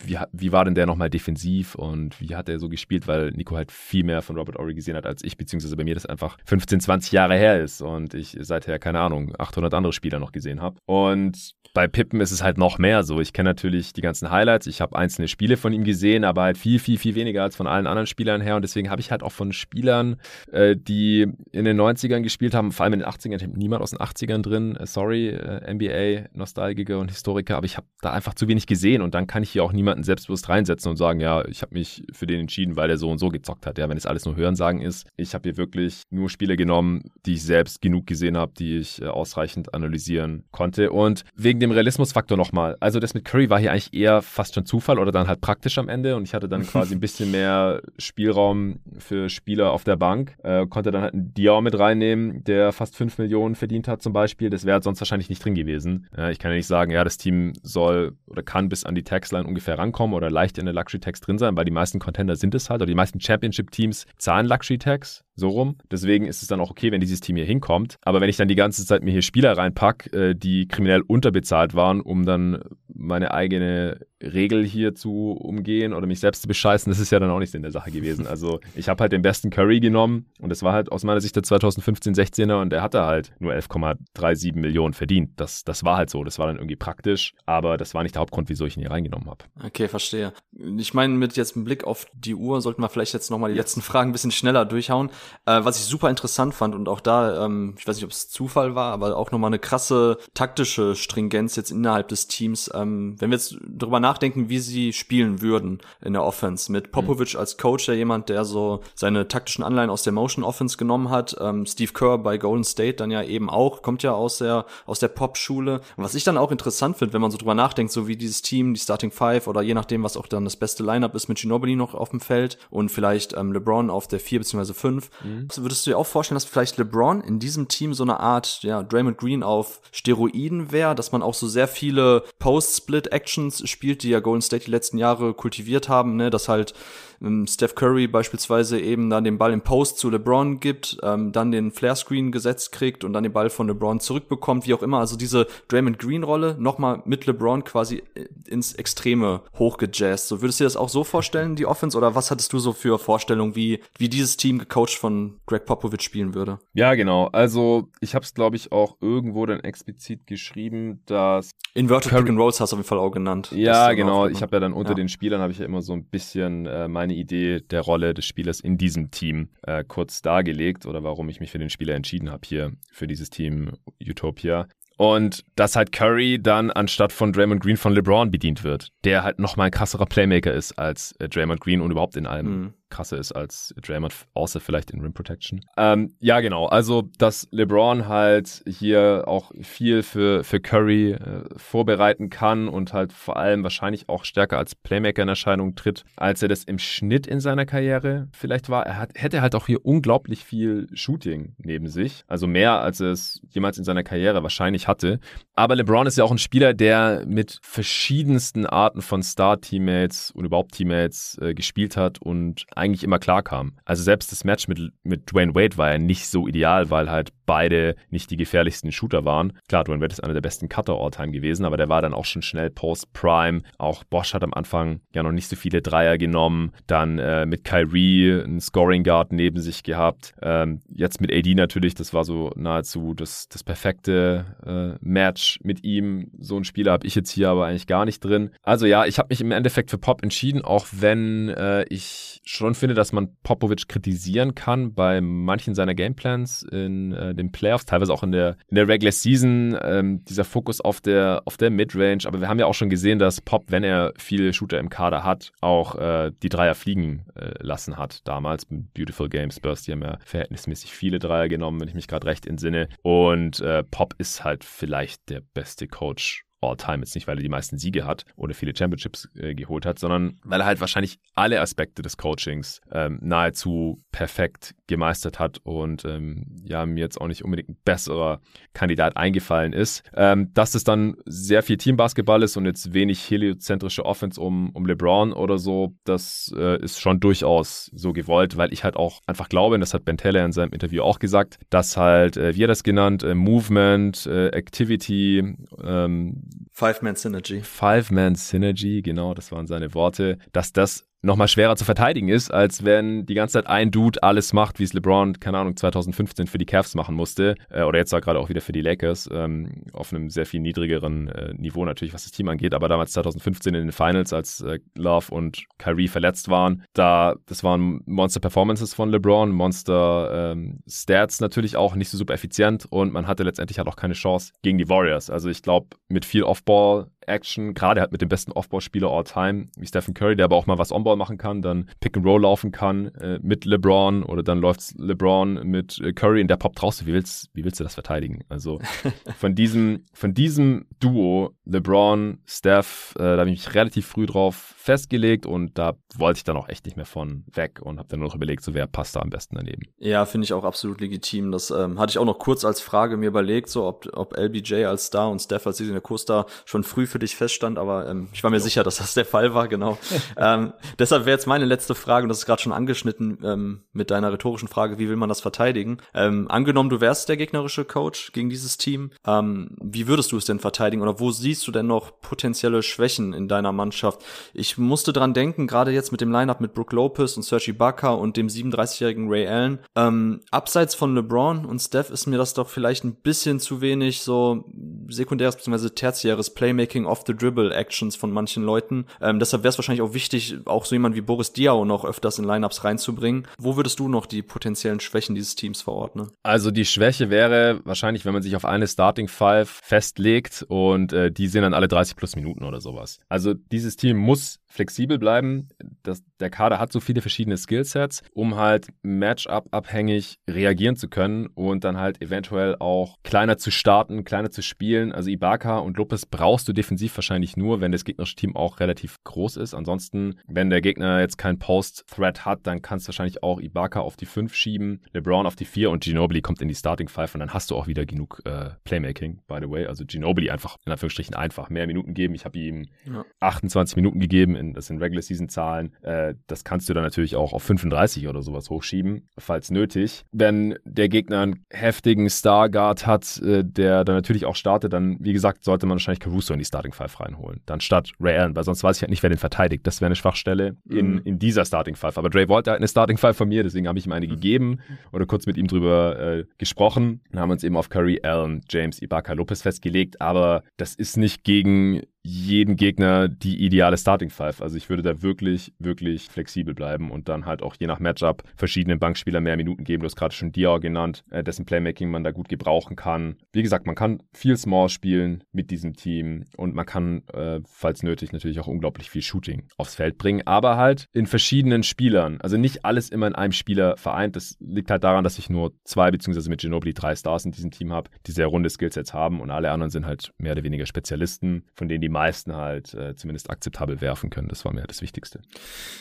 wie, wie war denn der nochmal defensiv und wie hat er so gespielt, weil Nico halt viel mehr von Robert Ory gesehen hat als ich, beziehungsweise bei mir das einfach 15, 20 Jahre her ist und ich seither, keine Ahnung, 800 andere Spieler noch gesehen habe. Und bei Pippen ist es halt noch mehr so. Ich kenne natürlich die ganzen Highlights, ich habe einzelne Spiele von ihm gesehen, aber halt viel, viel, viel weniger als von allen anderen Spielern her und deswegen habe ich halt auch von Spielern, äh, die in den 90ern gespielt haben, vor allem in den 80ern, ich habe niemand aus den 80ern drin, äh, sorry, äh, NBA-Nostalgiker und Historiker, aber ich habe da einfach zu wenig gesehen und dann kann ich hier auch niemanden selbstbewusst reinsetzen und sagen, ja, ich habe mich für den entschieden, weil er so und so gezockt hat. Ja, wenn es alles nur Hörensagen ist. Ich habe hier wirklich nur Spiele genommen, die ich selbst genug gesehen habe, die ich äh, ausreichend analysieren konnte und wegen wegen dem Realismusfaktor nochmal. Also das mit Curry war hier eigentlich eher fast schon Zufall oder dann halt praktisch am Ende und ich hatte dann quasi ein bisschen mehr Spielraum für Spieler auf der Bank. Äh, konnte dann halt einen Dior mit reinnehmen, der fast 5 Millionen verdient hat zum Beispiel. Das wäre halt sonst wahrscheinlich nicht drin gewesen. Äh, ich kann ja nicht sagen, ja, das Team soll oder kann bis an die Taxline ungefähr rankommen oder leicht in der Luxury Tax drin sein, weil die meisten Contender sind es halt oder die meisten Championship Teams zahlen Luxury Tax so rum. Deswegen ist es dann auch okay, wenn dieses Team hier hinkommt. Aber wenn ich dann die ganze Zeit mir hier Spieler reinpack, äh, die kriminell unterbezahlt waren, um dann meine eigene Regel hier zu umgehen oder mich selbst zu bescheißen, das ist ja dann auch nicht in der Sache gewesen. Also ich habe halt den besten Curry genommen und das war halt aus meiner Sicht der 2015-16er und der hatte halt nur 11,37 Millionen verdient. Das, das war halt so, das war dann irgendwie praktisch, aber das war nicht der Hauptgrund, wieso ich ihn hier reingenommen habe. Okay, verstehe. Ich meine, mit jetzt einem Blick auf die Uhr sollten wir vielleicht jetzt nochmal die letzten Fragen ein bisschen schneller durchhauen. Äh, was ich super interessant fand und auch da, ähm, ich weiß nicht, ob es Zufall war, aber auch nochmal eine krasse taktische Stringenz jetzt innerhalb des Teams. Ähm, wenn wir jetzt drüber nachdenken, nachdenken, wie sie spielen würden in der Offense. Mit Popovic mhm. als Coach, der jemand, der so seine taktischen Anleihen aus der Motion Offense genommen hat. Ähm, Steve Kerr bei Golden State dann ja eben auch, kommt ja aus der, aus der Pop-Schule. Was ich dann auch interessant finde, wenn man so drüber nachdenkt, so wie dieses Team, die Starting Five oder je nachdem, was auch dann das beste Lineup ist, mit Ginobili noch auf dem Feld und vielleicht ähm, LeBron auf der vier beziehungsweise fünf. Mhm. Würdest du dir auch vorstellen, dass vielleicht LeBron in diesem Team so eine Art, ja, Draymond Green auf Steroiden wäre, dass man auch so sehr viele Post-Split-Actions spielt, die ja Golden State die letzten Jahre kultiviert haben, ne, dass halt ähm, Steph Curry beispielsweise eben dann den Ball im Post zu LeBron gibt, ähm, dann den Flare-Screen gesetzt kriegt und dann den Ball von LeBron zurückbekommt, wie auch immer. Also diese Draymond Green-Rolle nochmal mit LeBron quasi äh, ins Extreme hochgejazzt. So würdest du dir das auch so vorstellen, die Offense, oder was hattest du so für Vorstellungen, wie, wie dieses Team gecoacht von Greg Popovich spielen würde? Ja, genau. Also ich habe es, glaube ich, auch irgendwo dann explizit geschrieben, dass Inverted Curry Pick and Rolls hast du auf jeden Fall auch genannt. Ja, genau. Ich habe ja dann unter ja. den Spielern habe ich ja immer so ein bisschen äh, meine meine Idee der Rolle des Spielers in diesem Team äh, kurz dargelegt oder warum ich mich für den Spieler entschieden habe hier für dieses Team Utopia. Und dass halt Curry dann anstatt von Draymond Green von LeBron bedient wird, der halt nochmal ein krasserer Playmaker ist als äh, Draymond Green und überhaupt in allem. Mhm krasser ist als Draymond, außer vielleicht in Rim Protection. Ähm, ja, genau. Also, dass LeBron halt hier auch viel für, für Curry äh, vorbereiten kann und halt vor allem wahrscheinlich auch stärker als Playmaker in Erscheinung tritt, als er das im Schnitt in seiner Karriere vielleicht war. Er hat, hätte halt auch hier unglaublich viel Shooting neben sich. Also mehr, als er es jemals in seiner Karriere wahrscheinlich hatte. Aber LeBron ist ja auch ein Spieler, der mit verschiedensten Arten von Star-Teammates und überhaupt Teammates äh, gespielt hat und eigentlich immer klar kam. Also selbst das Match mit, mit Dwayne Wade war ja nicht so ideal, weil halt beide nicht die gefährlichsten Shooter waren. Klar, Dwayne Wade ist einer der besten Cutter all-time gewesen, aber der war dann auch schon schnell post-Prime. Auch Bosch hat am Anfang ja noch nicht so viele Dreier genommen. Dann äh, mit Kyrie einen Scoring Guard neben sich gehabt. Ähm, jetzt mit AD natürlich, das war so nahezu das, das perfekte äh, Match mit ihm. So ein Spieler habe ich jetzt hier aber eigentlich gar nicht drin. Also ja, ich habe mich im Endeffekt für Pop entschieden, auch wenn äh, ich schon finde, dass man Popovic kritisieren kann bei manchen seiner Gameplans in äh, den Playoffs, teilweise auch in der, in der Regular Season, ähm, dieser Fokus auf der, auf der Midrange. Aber wir haben ja auch schon gesehen, dass Pop, wenn er viele Shooter im Kader hat, auch äh, die Dreier fliegen äh, lassen hat. Damals mit Beautiful Games Burst, die haben ja verhältnismäßig viele Dreier genommen, wenn ich mich gerade recht entsinne. Und äh, Pop ist halt vielleicht der beste Coach All-Time. Jetzt nicht, weil er die meisten Siege hat oder viele Championships äh, geholt hat, sondern weil er halt wahrscheinlich alle Aspekte des Coachings ähm, nahezu perfekt gemeistert hat und ähm, ja, mir jetzt auch nicht unbedingt ein besserer Kandidat eingefallen ist. Ähm, dass es dann sehr viel Teambasketball ist und jetzt wenig heliozentrische Offense um, um LeBron oder so, das äh, ist schon durchaus so gewollt, weil ich halt auch einfach glaube, und das hat Ben Taylor in seinem Interview auch gesagt, dass halt, äh, wie er das genannt, äh, Movement, äh, Activity, ähm, Five-Man Synergy. Five-Man Synergy, genau, das waren seine Worte, dass das nochmal schwerer zu verteidigen ist, als wenn die ganze Zeit ein Dude alles macht, wie es LeBron, keine Ahnung, 2015 für die Cavs machen musste. Äh, oder jetzt gerade auch wieder für die Lakers. Ähm, auf einem sehr viel niedrigeren äh, Niveau natürlich, was das Team angeht. Aber damals 2015 in den Finals, als äh, Love und Kyrie verletzt waren, da, das waren Monster-Performances von LeBron, Monster-Stats ähm, natürlich auch, nicht so super effizient. Und man hatte letztendlich halt auch keine Chance gegen die Warriors. Also ich glaube, mit viel Off-Ball Action, gerade halt mit dem besten Off-Ball-Spieler all time, wie Stephen Curry, der aber auch mal was On-Ball machen kann, dann Pick and Roll laufen kann äh, mit LeBron oder dann läuft LeBron mit äh, Curry und der poppt raus. Wie willst, wie willst du das verteidigen? Also von diesem, von diesem Duo, LeBron, Steph, äh, da habe ich relativ früh drauf festgelegt und da wollte ich dann auch echt nicht mehr von weg und habe dann nur noch überlegt, so wer passt da am besten daneben. Ja, finde ich auch absolut legitim. Das ähm, hatte ich auch noch kurz als Frage mir überlegt, so ob, ob LBJ als Star und Steph als Senior Co-Star schon früh für dich feststand, aber ähm, ich war mir jo. sicher, dass das der Fall war, genau. ähm, deshalb wäre jetzt meine letzte Frage, und das ist gerade schon angeschnitten ähm, mit deiner rhetorischen Frage, wie will man das verteidigen? Ähm, angenommen, du wärst der gegnerische Coach gegen dieses Team, ähm, wie würdest du es denn verteidigen oder wo siehst du denn noch potenzielle Schwächen in deiner Mannschaft? Ich musste dran denken, gerade jetzt mit dem Lineup mit Brooke Lopez und Sergi Ibaka und dem 37-jährigen Ray Allen, ähm, abseits von LeBron und Steph ist mir das doch vielleicht ein bisschen zu wenig so sekundäres bzw. tertiäres Playmaking Off-the-Dribble-Actions von manchen Leuten. Ähm, deshalb wäre es wahrscheinlich auch wichtig, auch so jemand wie Boris Diaw noch öfters in Lineups reinzubringen. Wo würdest du noch die potenziellen Schwächen dieses Teams verordnen? Also die Schwäche wäre wahrscheinlich, wenn man sich auf eine Starting Five festlegt und äh, die sind dann alle 30 plus Minuten oder sowas. Also dieses Team muss flexibel bleiben. Das, der Kader hat so viele verschiedene Skillsets, um halt Matchup-abhängig reagieren zu können und dann halt eventuell auch kleiner zu starten, kleiner zu spielen. Also Ibaka und Lopez brauchst du defensiv wahrscheinlich nur, wenn das gegnerische Team auch relativ groß ist. Ansonsten, wenn der Gegner jetzt keinen Post-Threat hat, dann kannst du wahrscheinlich auch Ibaka auf die 5 schieben, LeBron auf die 4 und Ginobili kommt in die Starting 5 und dann hast du auch wieder genug äh, Playmaking, by the way. Also Ginobili einfach in Anführungsstrichen einfach mehr Minuten geben. Ich habe ihm ja. 28 Minuten gegeben in, das sind Regular Season Zahlen. Äh, das kannst du dann natürlich auch auf 35 oder sowas hochschieben, falls nötig. Wenn der Gegner einen heftigen Star Guard hat, äh, der dann natürlich auch startet, dann, wie gesagt, sollte man wahrscheinlich Caruso in die Starting Five reinholen. Dann statt Ray Allen, weil sonst weiß ich halt nicht, wer den verteidigt. Das wäre eine Schwachstelle in, mhm. in dieser Starting Five. Aber Dre wollte halt eine Starting Five von mir, deswegen habe ich ihm eine mhm. gegeben oder kurz mit ihm drüber äh, gesprochen. Dann haben wir uns eben auf Curry, Allen, James, Ibaka, Lopez festgelegt. Aber das ist nicht gegen jeden Gegner die ideale Starting Five. Also ich würde da wirklich, wirklich flexibel bleiben und dann halt auch je nach Matchup verschiedenen Bankspieler mehr Minuten geben. Du hast gerade schon Dior genannt, äh, dessen Playmaking man da gut gebrauchen kann. Wie gesagt, man kann viel Small spielen mit diesem Team und man kann, äh, falls nötig, natürlich auch unglaublich viel Shooting aufs Feld bringen, aber halt in verschiedenen Spielern. Also nicht alles immer in einem Spieler vereint. Das liegt halt daran, dass ich nur zwei beziehungsweise mit Ginobili drei Stars in diesem Team habe, die sehr runde Skillsets haben und alle anderen sind halt mehr oder weniger Spezialisten, von denen die die meisten halt äh, zumindest akzeptabel werfen können. Das war mir das Wichtigste.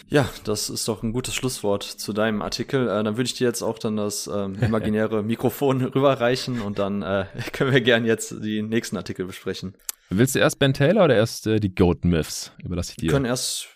Ja, das ist doch ein gutes Schlusswort zu deinem Artikel. Äh, dann würde ich dir jetzt auch dann das ähm, imaginäre Mikrofon rüberreichen und dann äh, können wir gerne jetzt die nächsten Artikel besprechen. Willst du erst Ben Taylor oder erst äh, die Goat Myths? Überlasse ich dir. Wir können erst,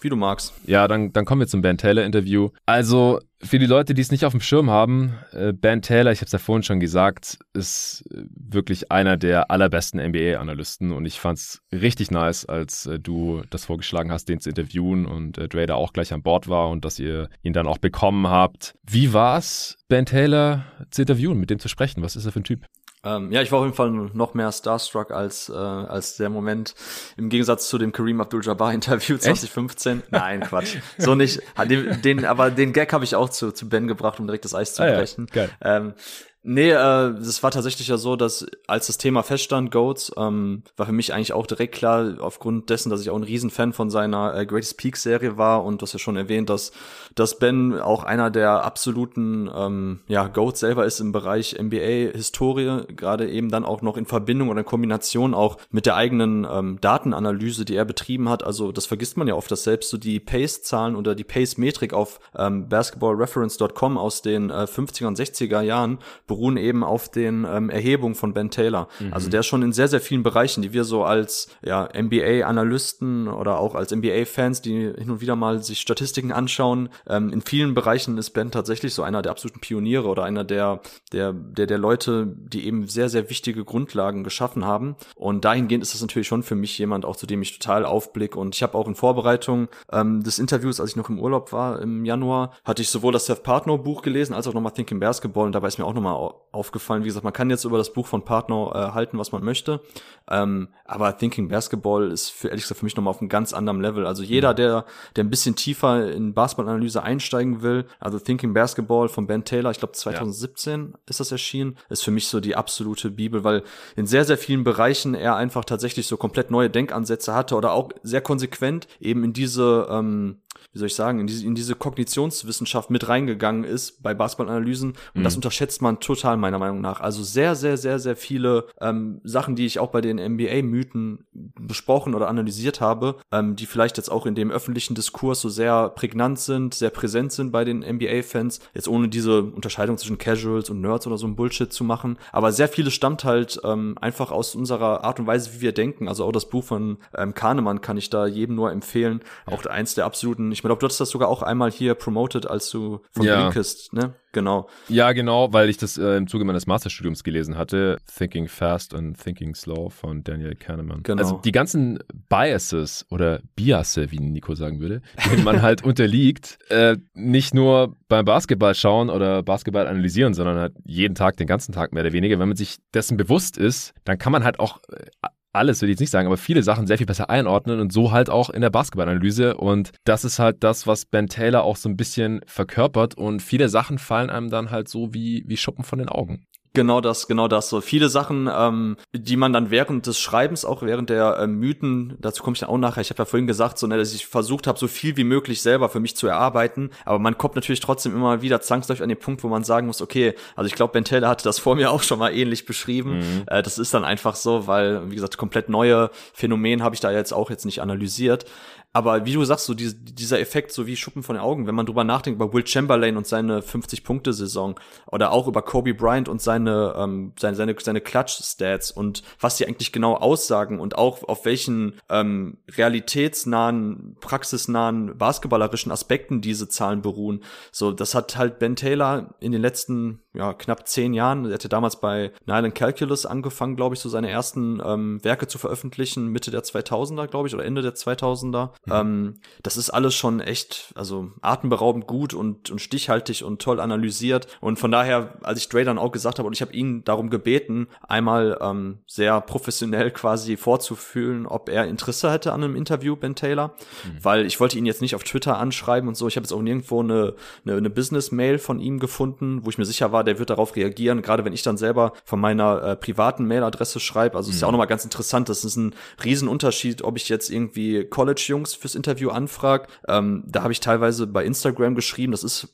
wie du magst. Ja, dann, dann kommen wir zum Ben Taylor Interview. Also, für die Leute, die es nicht auf dem Schirm haben, äh, Ben Taylor, ich habe es ja vorhin schon gesagt, ist äh, wirklich einer der allerbesten NBA-Analysten und ich fand es richtig nice, als äh, du das vorgeschlagen hast, den zu interviewen und äh, Dre da auch gleich an Bord war und dass ihr ihn dann auch bekommen habt. Wie war's, Ben Taylor zu interviewen, mit dem zu sprechen? Was ist er für ein Typ? Ähm, ja, ich war auf jeden Fall noch mehr starstruck als, äh, als der Moment im Gegensatz zu dem Kareem Abdul-Jabbar-Interview 2015. Echt? Nein, Quatsch. So nicht. Den, den, aber den Gag habe ich auch zu, zu Ben gebracht, um direkt das Eis zu brechen. Ah, ja, geil. Ähm, Nee, äh, es war tatsächlich ja so, dass als das Thema feststand, Goats, ähm, war für mich eigentlich auch direkt klar, aufgrund dessen, dass ich auch ein Riesenfan von seiner äh, Greatest Peak Serie war und du hast ja schon erwähnt, dass, dass Ben auch einer der absoluten ähm, ja, Goats selber ist im Bereich NBA-Historie, gerade eben dann auch noch in Verbindung oder in Kombination auch mit der eigenen ähm, Datenanalyse, die er betrieben hat. Also das vergisst man ja oft, dass selbst so die Pace-Zahlen oder die Pace-Metrik auf ähm, basketballreference.com aus den äh, 50er und 60er Jahren beruhen eben auf den ähm, Erhebungen von Ben Taylor. Mhm. Also der ist schon in sehr, sehr vielen Bereichen, die wir so als ja, NBA-Analysten oder auch als NBA-Fans, die hin und wieder mal sich Statistiken anschauen, ähm, in vielen Bereichen ist Ben tatsächlich so einer der absoluten Pioniere oder einer der, der, der, der Leute, die eben sehr, sehr wichtige Grundlagen geschaffen haben. Und dahingehend ist das natürlich schon für mich jemand, auch zu dem ich total aufblick. Und ich habe auch in Vorbereitung ähm, des Interviews, als ich noch im Urlaub war im Januar, hatte ich sowohl das Seth Partner Buch gelesen, als auch nochmal Thinking Basketball. Und dabei ist mir auch nochmal aufgefallen. Wie gesagt, man kann jetzt über das Buch von Partner äh, halten, was man möchte. Ähm, aber Thinking Basketball ist für ehrlich gesagt für mich nochmal auf einem ganz anderen Level. Also jeder, mhm. der, der ein bisschen tiefer in Basketballanalyse einsteigen will, also Thinking Basketball von Ben Taylor, ich glaube 2017 ja. ist das erschienen, ist für mich so die absolute Bibel, weil in sehr, sehr vielen Bereichen er einfach tatsächlich so komplett neue Denkansätze hatte oder auch sehr konsequent eben in diese ähm, wie soll ich sagen, in diese, in diese Kognitionswissenschaft mit reingegangen ist bei Basketballanalysen. Und mhm. das unterschätzt man total meiner Meinung nach. Also sehr, sehr, sehr, sehr viele ähm, Sachen, die ich auch bei den NBA-Mythen besprochen oder analysiert habe, ähm, die vielleicht jetzt auch in dem öffentlichen Diskurs so sehr prägnant sind, sehr präsent sind bei den NBA-Fans. Jetzt ohne diese Unterscheidung zwischen Casuals und Nerds oder so ein Bullshit zu machen. Aber sehr viele stammt halt ähm, einfach aus unserer Art und Weise, wie wir denken. Also auch das Buch von ähm, Kahnemann kann ich da jedem nur empfehlen. Auch eins der absoluten ich glaube, du hattest das sogar auch einmal hier promoted, als du von ja. Blinkist, ne? Genau. Ja, genau, weil ich das äh, im Zuge meines Masterstudiums gelesen hatte. Thinking Fast and Thinking Slow von Daniel Kahneman. Genau. Also die ganzen Biases oder Biasse, wie Nico sagen würde, denen man halt unterliegt, äh, nicht nur beim Basketball schauen oder Basketball analysieren, sondern halt jeden Tag, den ganzen Tag mehr oder weniger. Wenn man sich dessen bewusst ist, dann kann man halt auch äh, alles, würde ich jetzt nicht sagen, aber viele Sachen sehr viel besser einordnen und so halt auch in der Basketballanalyse. Und das ist halt das, was Ben Taylor auch so ein bisschen verkörpert. Und viele Sachen fallen einem dann halt so wie, wie Schuppen von den Augen. Genau das, genau das. So viele Sachen, ähm, die man dann während des Schreibens, auch während der äh, Mythen, dazu komme ich dann auch nachher, ich habe ja vorhin gesagt, so, ne, dass ich versucht habe, so viel wie möglich selber für mich zu erarbeiten, aber man kommt natürlich trotzdem immer wieder zwangsläufig an den Punkt, wo man sagen muss, okay, also ich glaube, Ben Taylor hatte das vor mir auch schon mal ähnlich beschrieben. Mhm. Äh, das ist dann einfach so, weil, wie gesagt, komplett neue Phänomen habe ich da jetzt auch jetzt nicht analysiert. Aber wie du sagst, so diese, dieser Effekt, so wie Schuppen von den Augen, wenn man drüber nachdenkt über Will Chamberlain und seine 50-Punkte-Saison oder auch über Kobe Bryant und seine, ähm, seine, seine, seine Clutch-Stats und was die eigentlich genau aussagen und auch auf welchen ähm, realitätsnahen, praxisnahen, basketballerischen Aspekten diese Zahlen beruhen. So, das hat halt Ben Taylor in den letzten ja, knapp zehn Jahren, er hatte damals bei Nylon Calculus angefangen, glaube ich, so seine ersten ähm, Werke zu veröffentlichen, Mitte der 2000er, glaube ich, oder Ende der 2000er. Mhm. Ähm, das ist alles schon echt, also atemberaubend gut und, und stichhaltig und toll analysiert. Und von daher, als ich Dre dann auch gesagt habe, und ich habe ihn darum gebeten, einmal ähm, sehr professionell quasi vorzufühlen, ob er Interesse hätte an einem Interview, Ben Taylor, mhm. weil ich wollte ihn jetzt nicht auf Twitter anschreiben und so. Ich habe jetzt auch nirgendwo eine, eine, eine Business-Mail von ihm gefunden, wo ich mir sicher war, der wird darauf reagieren, gerade wenn ich dann selber von meiner äh, privaten Mailadresse schreibe. Also mhm. ist ja auch nochmal ganz interessant. Das ist ein Riesenunterschied, ob ich jetzt irgendwie College-Jungs Jungs fürs Interview anfragt. Ähm, da habe ich teilweise bei Instagram geschrieben, das ist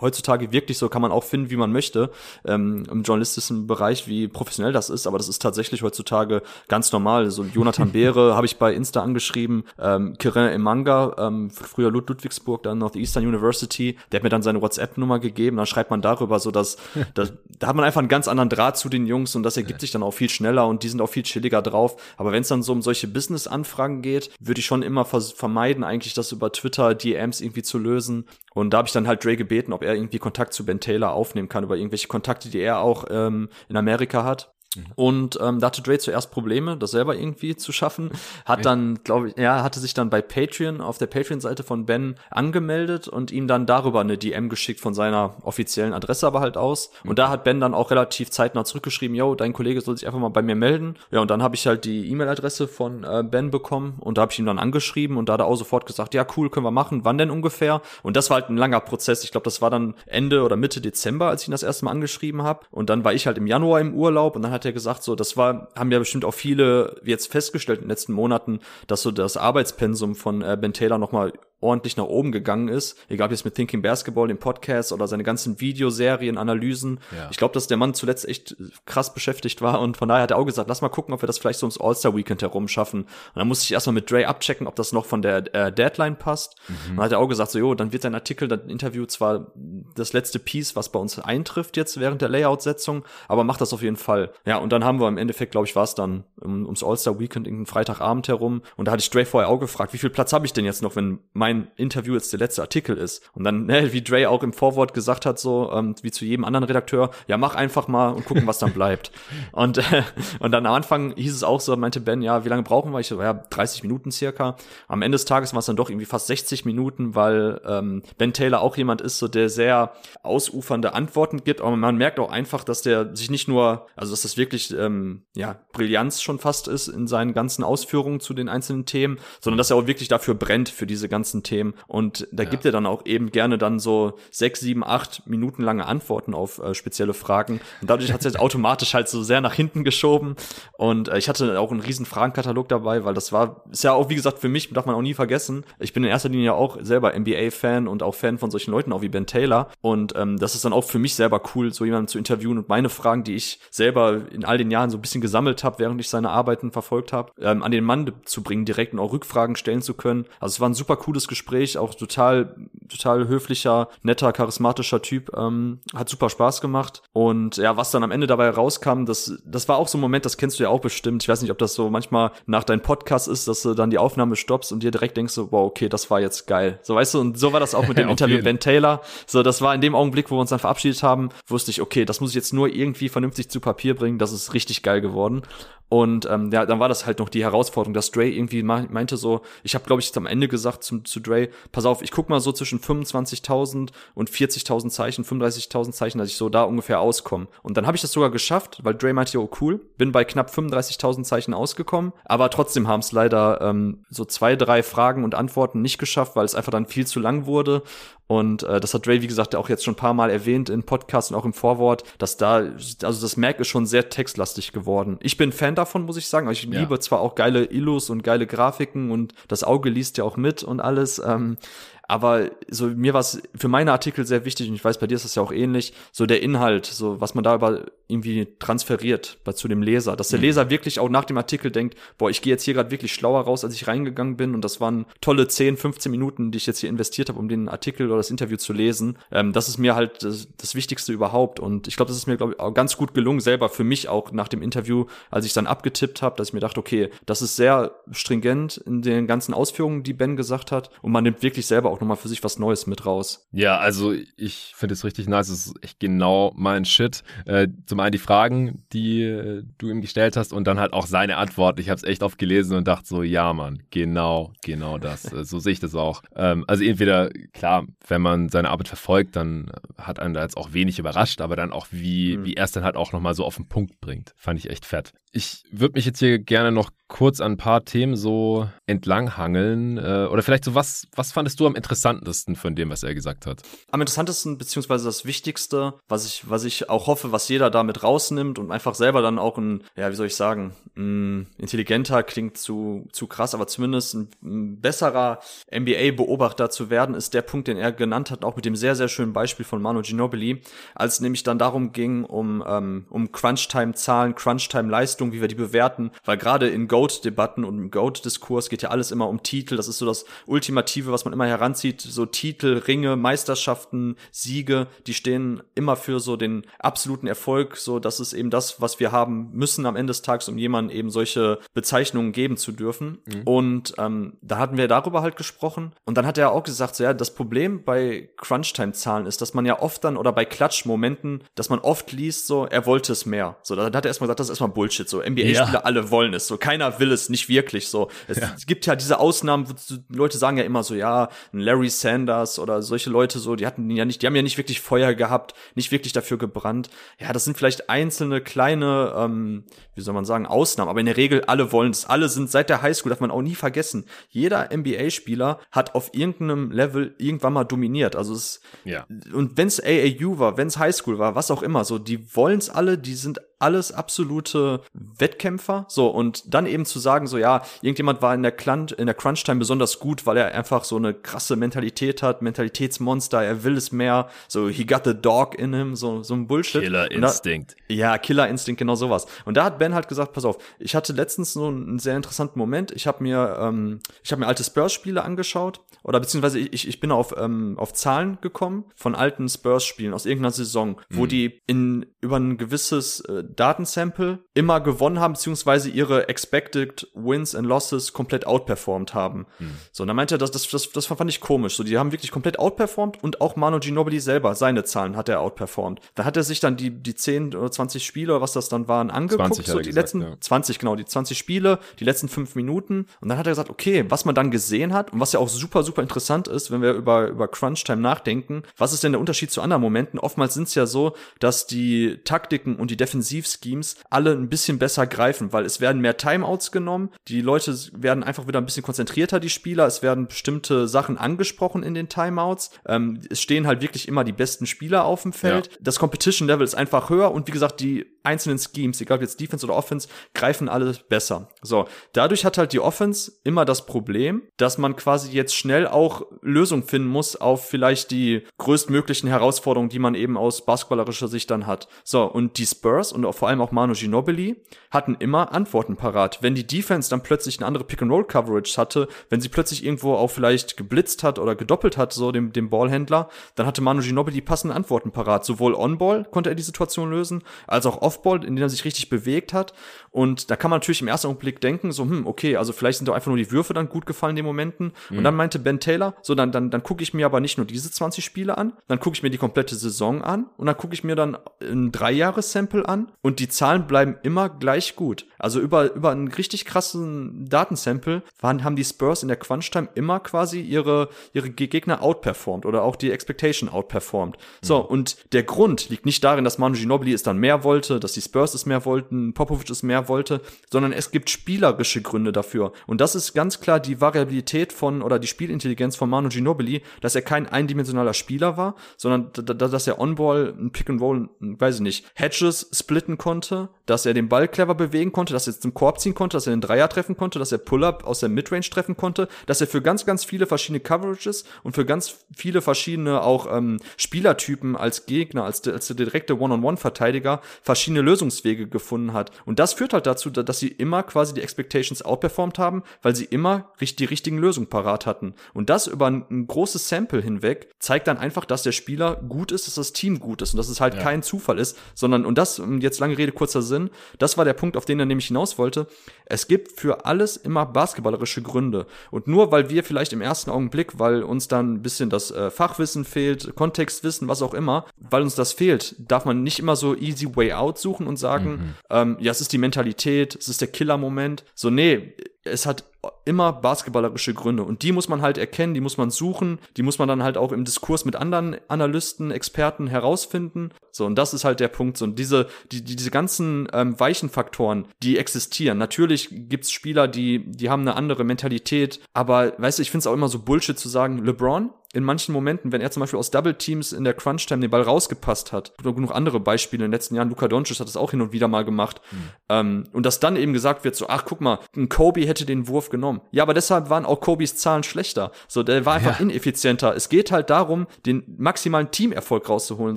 heutzutage wirklich so, kann man auch finden, wie man möchte, ähm, im journalistischen Bereich, wie professionell das ist, aber das ist tatsächlich heutzutage ganz normal. So Jonathan Beere habe ich bei Insta angeschrieben, ähm, Kirin Emanga, ähm, früher Lud Ludwigsburg, dann Northeastern University, der hat mir dann seine WhatsApp-Nummer gegeben, dann schreibt man darüber so, dass, dass da hat man einfach einen ganz anderen Draht zu den Jungs und das ergibt sich dann auch viel schneller und die sind auch viel chilliger drauf. Aber wenn es dann so um solche Business-Anfragen geht, würde ich schon immer vermeiden, eigentlich das über Twitter DMs irgendwie zu lösen. Und da habe ich dann halt Dre gebeten, ob er irgendwie Kontakt zu Ben Taylor aufnehmen kann über irgendwelche Kontakte, die er auch ähm, in Amerika hat. Mhm. Und ähm, da hatte Dre zuerst Probleme, das selber irgendwie zu schaffen. Hat dann, glaube ich, ja, hatte sich dann bei Patreon auf der Patreon-Seite von Ben angemeldet und ihm dann darüber eine DM geschickt von seiner offiziellen Adresse aber halt aus. Und mhm. da hat Ben dann auch relativ zeitnah zurückgeschrieben, yo, dein Kollege soll sich einfach mal bei mir melden. Ja, und dann habe ich halt die E-Mail-Adresse von äh, Ben bekommen und da habe ich ihm dann angeschrieben und da hat er auch sofort gesagt, ja, cool, können wir machen. Wann denn ungefähr? Und das war halt ein langer Prozess. Ich glaube, das war dann Ende oder Mitte Dezember, als ich ihn das erste Mal angeschrieben habe. Und dann war ich halt im Januar im Urlaub und dann hat hat er gesagt, so, das war, haben ja bestimmt auch viele jetzt festgestellt in den letzten Monaten, dass so das Arbeitspensum von äh, Ben Taylor nochmal ordentlich nach oben gegangen ist. Egal ob jetzt mit Thinking Basketball, dem Podcast oder seine ganzen Videoserien, Analysen. Ja. Ich glaube, dass der Mann zuletzt echt krass beschäftigt war und von daher hat er auch gesagt, lass mal gucken, ob wir das vielleicht so ums All-Star-Weekend herum schaffen. Und dann musste ich erstmal mit Dre abchecken, ob das noch von der äh, Deadline passt. Mhm. Und dann hat er auch gesagt, so, jo, dann wird dein Artikel, dein Interview zwar das letzte Piece, was bei uns eintrifft jetzt während der Layout-Setzung, aber mach das auf jeden Fall. Ja, und dann haben wir im Endeffekt, glaube ich, war es dann um, ums All-Star-Weekend irgendeinen Freitagabend herum und da hatte ich Dre vorher auch gefragt, wie viel Platz habe ich denn jetzt noch, wenn mein mein Interview jetzt der letzte Artikel ist. Und dann, ne, wie Dre auch im Vorwort gesagt hat, so ähm, wie zu jedem anderen Redakteur, ja, mach einfach mal und gucken, was dann bleibt. und, äh, und dann am Anfang hieß es auch so, meinte Ben, ja, wie lange brauchen wir? Ich so, ja, 30 Minuten circa. Am Ende des Tages war es dann doch irgendwie fast 60 Minuten, weil ähm, Ben Taylor auch jemand ist, so der sehr ausufernde Antworten gibt. Aber man merkt auch einfach, dass der sich nicht nur, also dass das wirklich ähm, ja Brillanz schon fast ist in seinen ganzen Ausführungen zu den einzelnen Themen, sondern dass er auch wirklich dafür brennt für diese ganzen Themen. Und da ja. gibt er dann auch eben gerne dann so sechs, sieben, acht Minuten lange Antworten auf äh, spezielle Fragen. Und dadurch hat es jetzt automatisch halt so sehr nach hinten geschoben. Und äh, ich hatte auch einen riesen Fragenkatalog dabei, weil das war, ist ja auch, wie gesagt, für mich darf man auch nie vergessen. Ich bin in erster Linie ja auch selber NBA-Fan und auch Fan von solchen Leuten, auch wie Ben Taylor. Und ähm, das ist dann auch für mich selber cool, so jemanden zu interviewen und meine Fragen, die ich selber in all den Jahren so ein bisschen gesammelt habe, während ich seine Arbeiten verfolgt habe, ähm, an den Mann zu bringen, direkt und auch Rückfragen stellen zu können. Also es war ein super cooles Gespräch, auch total, total höflicher, netter, charismatischer Typ. Ähm, hat super Spaß gemacht. Und ja, was dann am Ende dabei rauskam, das, das war auch so ein Moment, das kennst du ja auch bestimmt. Ich weiß nicht, ob das so manchmal nach deinem Podcast ist, dass du dann die Aufnahme stoppst und dir direkt denkst so, wow, okay, das war jetzt geil. So weißt du, und so war das auch mit dem Interview mit Ben Taylor. So, das war in dem Augenblick, wo wir uns dann verabschiedet haben, wusste ich, okay, das muss ich jetzt nur irgendwie vernünftig zu Papier bringen. Das ist richtig geil geworden. Und ähm, ja, dann war das halt noch die Herausforderung, dass Dre irgendwie meinte so, ich habe glaube ich am Ende gesagt zu, zu Dre, pass auf, ich guck mal so zwischen zwischen 25.000 und 40.000 Zeichen, 35.000 Zeichen, dass ich so da ungefähr auskomme. Und dann habe ich das sogar geschafft, weil Dre meinte, oh cool, bin bei knapp 35.000 Zeichen ausgekommen, aber trotzdem haben es leider ähm, so zwei, drei Fragen und Antworten nicht geschafft, weil es einfach dann viel zu lang wurde und äh, das hat Dre, wie gesagt, auch jetzt schon ein paar Mal erwähnt in Podcasts und auch im Vorwort, dass da, also das Mac ist schon sehr textlastig geworden. Ich bin Fan davon, muss ich sagen. Ich ja. liebe zwar auch geile Illus und geile Grafiken und das Auge liest ja auch mit und alles. Ähm, aber so mir war es für meine Artikel sehr wichtig und ich weiß, bei dir ist das ja auch ähnlich, so der Inhalt, so was man da über irgendwie transferiert bei, zu dem Leser, dass der mhm. Leser wirklich auch nach dem Artikel denkt, boah, ich gehe jetzt hier gerade wirklich schlauer raus, als ich reingegangen bin und das waren tolle 10, 15 Minuten, die ich jetzt hier investiert habe, um den Artikel oder das Interview zu lesen. Ähm, das ist mir halt das, das Wichtigste überhaupt und ich glaube, das ist mir glaube ich auch ganz gut gelungen selber für mich auch nach dem Interview, als ich dann abgetippt habe, dass ich mir dachte, okay, das ist sehr stringent in den ganzen Ausführungen, die Ben gesagt hat und man nimmt wirklich selber auch nochmal für sich was Neues mit raus. Ja, also ich finde es richtig nice. Es ist echt genau mein Shit. Äh, zum einen die Fragen, die äh, du ihm gestellt hast und dann halt auch seine Antwort. Ich habe es echt oft gelesen und dachte so, ja, Mann, genau, genau das. Äh, so sehe ich das auch. Ähm, also entweder, klar, wenn man seine Arbeit verfolgt, dann hat einen da jetzt auch wenig überrascht, aber dann auch, wie, mhm. wie er es dann halt auch nochmal so auf den Punkt bringt. Fand ich echt fett. Ich würde mich jetzt hier gerne noch kurz an ein paar Themen so entlanghangeln. Äh, oder vielleicht so, was, was fandest du am interessantesten von dem, was er gesagt hat? Am interessantesten, beziehungsweise das Wichtigste, was ich, was ich auch hoffe, was jeder damit rausnimmt und einfach selber dann auch ein, ja, wie soll ich sagen, ein intelligenter klingt zu, zu krass, aber zumindest ein, ein besserer NBA-Beobachter zu werden, ist der Punkt, den er genannt hat, auch mit dem sehr, sehr schönen Beispiel von Manu Ginobili, als es nämlich dann darum ging, um, ähm, um Crunch-Time-Zahlen, Crunch-Time-Leistung Leistung, wie wir die bewerten, weil gerade in Goat-Debatten und im Goat-Diskurs geht ja alles immer um Titel. Das ist so das Ultimative, was man immer heranzieht. So Titel, Ringe, Meisterschaften, Siege, die stehen immer für so den absoluten Erfolg. So, das ist eben das, was wir haben müssen am Ende des Tages, um jemandem eben solche Bezeichnungen geben zu dürfen. Mhm. Und ähm, da hatten wir darüber halt gesprochen. Und dann hat er auch gesagt, so ja, das Problem bei Crunchtime-Zahlen ist, dass man ja oft dann oder bei Klatsch-Momenten, dass man oft liest, so, er wollte es mehr. So, da hat er erstmal gesagt, das ist erstmal Bullshit. So NBA-Spieler ja. alle wollen es. So keiner will es nicht wirklich. So es ja. gibt ja diese Ausnahmen. Leute sagen ja immer so, ja, Larry Sanders oder solche Leute so, die hatten ja nicht, die haben ja nicht wirklich Feuer gehabt, nicht wirklich dafür gebrannt. Ja, das sind vielleicht einzelne kleine, ähm, wie soll man sagen, Ausnahmen. Aber in der Regel alle wollen es. Alle sind seit der Highschool darf man auch nie vergessen. Jeder NBA-Spieler hat auf irgendeinem Level irgendwann mal dominiert. Also es ja. und wenn es AAU war, wenn es Highschool war, was auch immer, so die wollen es alle. Die sind alles absolute Wettkämpfer. So, und dann eben zu sagen, so, ja, irgendjemand war in der, in der Crunch-Time besonders gut, weil er einfach so eine krasse Mentalität hat, Mentalitätsmonster, er will es mehr, so, he got the dog in him, so, so ein Bullshit. Killer Instinct. ja, Killer Instinct, genau sowas. Und da hat Ben halt gesagt, pass auf, ich hatte letztens so einen sehr interessanten Moment. Ich habe mir, ähm, ich habe mir alte Spurs-Spiele angeschaut, oder beziehungsweise ich, ich bin auf, ähm, auf Zahlen gekommen von alten Spurs-Spielen aus irgendeiner Saison, mhm. wo die in über ein gewisses äh, Datensample immer gewonnen haben, beziehungsweise ihre Expected Wins and Losses komplett outperformed haben. Hm. So, und dann meinte er, das, das, das, das fand ich komisch. So, die haben wirklich komplett outperformed und auch Manu Ginobili selber, seine Zahlen hat er outperformed. Da hat er sich dann die, die 10 oder 20 Spiele was das dann waren, angeguckt. 20 so die gesagt, letzten ja. 20, genau, die 20 Spiele, die letzten fünf Minuten. Und dann hat er gesagt, okay, was man dann gesehen hat und was ja auch super, super interessant ist, wenn wir über, über Crunch Time nachdenken, was ist denn der Unterschied zu anderen Momenten? Oftmals sind es ja so, dass die Taktiken und die Defensivschemes alle ein bisschen besser greifen, weil es werden mehr Timeouts genommen, die Leute werden einfach wieder ein bisschen konzentrierter, die Spieler, es werden bestimmte Sachen angesprochen in den Timeouts, ähm, es stehen halt wirklich immer die besten Spieler auf dem Feld, ja. das Competition Level ist einfach höher und wie gesagt, die einzelnen Schemes, egal ob jetzt Defense oder Offense, greifen alle besser. So, dadurch hat halt die Offense immer das Problem, dass man quasi jetzt schnell auch Lösungen finden muss auf vielleicht die größtmöglichen Herausforderungen, die man eben aus basketballerischer Sicht dann hat. So, und die Spurs und auch vor allem auch Manu Ginobili hatten immer Antworten parat. Wenn die Defense dann plötzlich eine andere Pick-and-Roll-Coverage hatte, wenn sie plötzlich irgendwo auch vielleicht geblitzt hat oder gedoppelt hat, so dem, dem Ballhändler, dann hatte Manu Ginobili passende Antworten parat. Sowohl On-Ball konnte er die Situation lösen, als auch Off-Ball, in dem er sich richtig bewegt hat. Und da kann man natürlich im ersten Augenblick denken, so, hm, okay, also vielleicht sind doch einfach nur die Würfe dann gut gefallen in den Momenten. Mhm. Und dann meinte Ben Taylor, so, dann, dann, dann gucke ich mir aber nicht nur diese 20 Spiele an, dann gucke ich mir die komplette Saison an und dann gucke ich mir dann ein Dreijahres-Sample an und die Zahlen bleiben immer gleich gut. Also über, über einen richtig krassen Datensample waren, haben die Spurs in der Crunch-Time immer quasi ihre, ihre Gegner outperformed oder auch die Expectation outperformed. So, mhm. und der Grund liegt nicht darin, dass Manu Ginobili es dann mehr wollte, dass die Spurs es mehr wollten, Popovic es mehr wollte, sondern es gibt spielerische Gründe dafür. Und das ist ganz klar die Variabilität von oder die Spielintelligenz von Manu Ginobili, dass er kein eindimensionaler Spieler war, sondern dass er On-Ball, ein Pick-and-Roll, weiß ich nicht, Hedges splitten konnte, dass er den Ball clever bewegen konnte, dass er zum Korb ziehen konnte, dass er den Dreier treffen konnte, dass er Pull-Up aus der Midrange treffen konnte, dass er für ganz, ganz viele verschiedene Coverages und für ganz viele verschiedene auch ähm, Spielertypen als Gegner, als, als der direkte One-on-One-Verteidiger verschiedene Lösungswege gefunden hat. Und das führt halt dazu, dass sie immer quasi die Expectations outperformed haben, weil sie immer die richtigen Lösungen parat hatten. Und das über ein, ein großes Sample hinweg zeigt dann einfach, dass der Spieler gut ist, dass das Team gut ist und dass es halt ja. kein Zufall ist, sondern, und das, jetzt lange Rede, kurzer Sinn, das war der Punkt, auf den er nämlich hinaus wollte. Es gibt für alles immer basketballerische Gründe. Und nur weil wir vielleicht im ersten Augenblick, weil uns dann ein bisschen das äh, Fachwissen fehlt, Kontextwissen, was auch immer, weil uns das fehlt, darf man nicht immer so easy way out suchen und sagen, mhm. ähm, ja, es ist die Mentalität, es ist der Killer-Moment. So, nee, es hat immer basketballerische Gründe und die muss man halt erkennen, die muss man suchen, die muss man dann halt auch im Diskurs mit anderen Analysten, Experten herausfinden. So und das ist halt der Punkt. So und diese die, diese ganzen ähm, weichen Faktoren, die existieren. Natürlich gibt's Spieler, die die haben eine andere Mentalität, aber weißt du, ich finde es auch immer so Bullshit zu sagen, LeBron in manchen Momenten, wenn er zum Beispiel aus Double Teams in der Crunch Time den Ball rausgepasst hat, oder genug andere Beispiele in den letzten Jahren, Luka Doncic hat das auch hin und wieder mal gemacht, mhm. ähm, und dass dann eben gesagt wird so, ach guck mal, ein Kobe hätte den Wurf genommen. Ja, aber deshalb waren auch Kobes Zahlen schlechter. So, der war einfach ja. ineffizienter. Es geht halt darum, den maximalen Teamerfolg rauszuholen.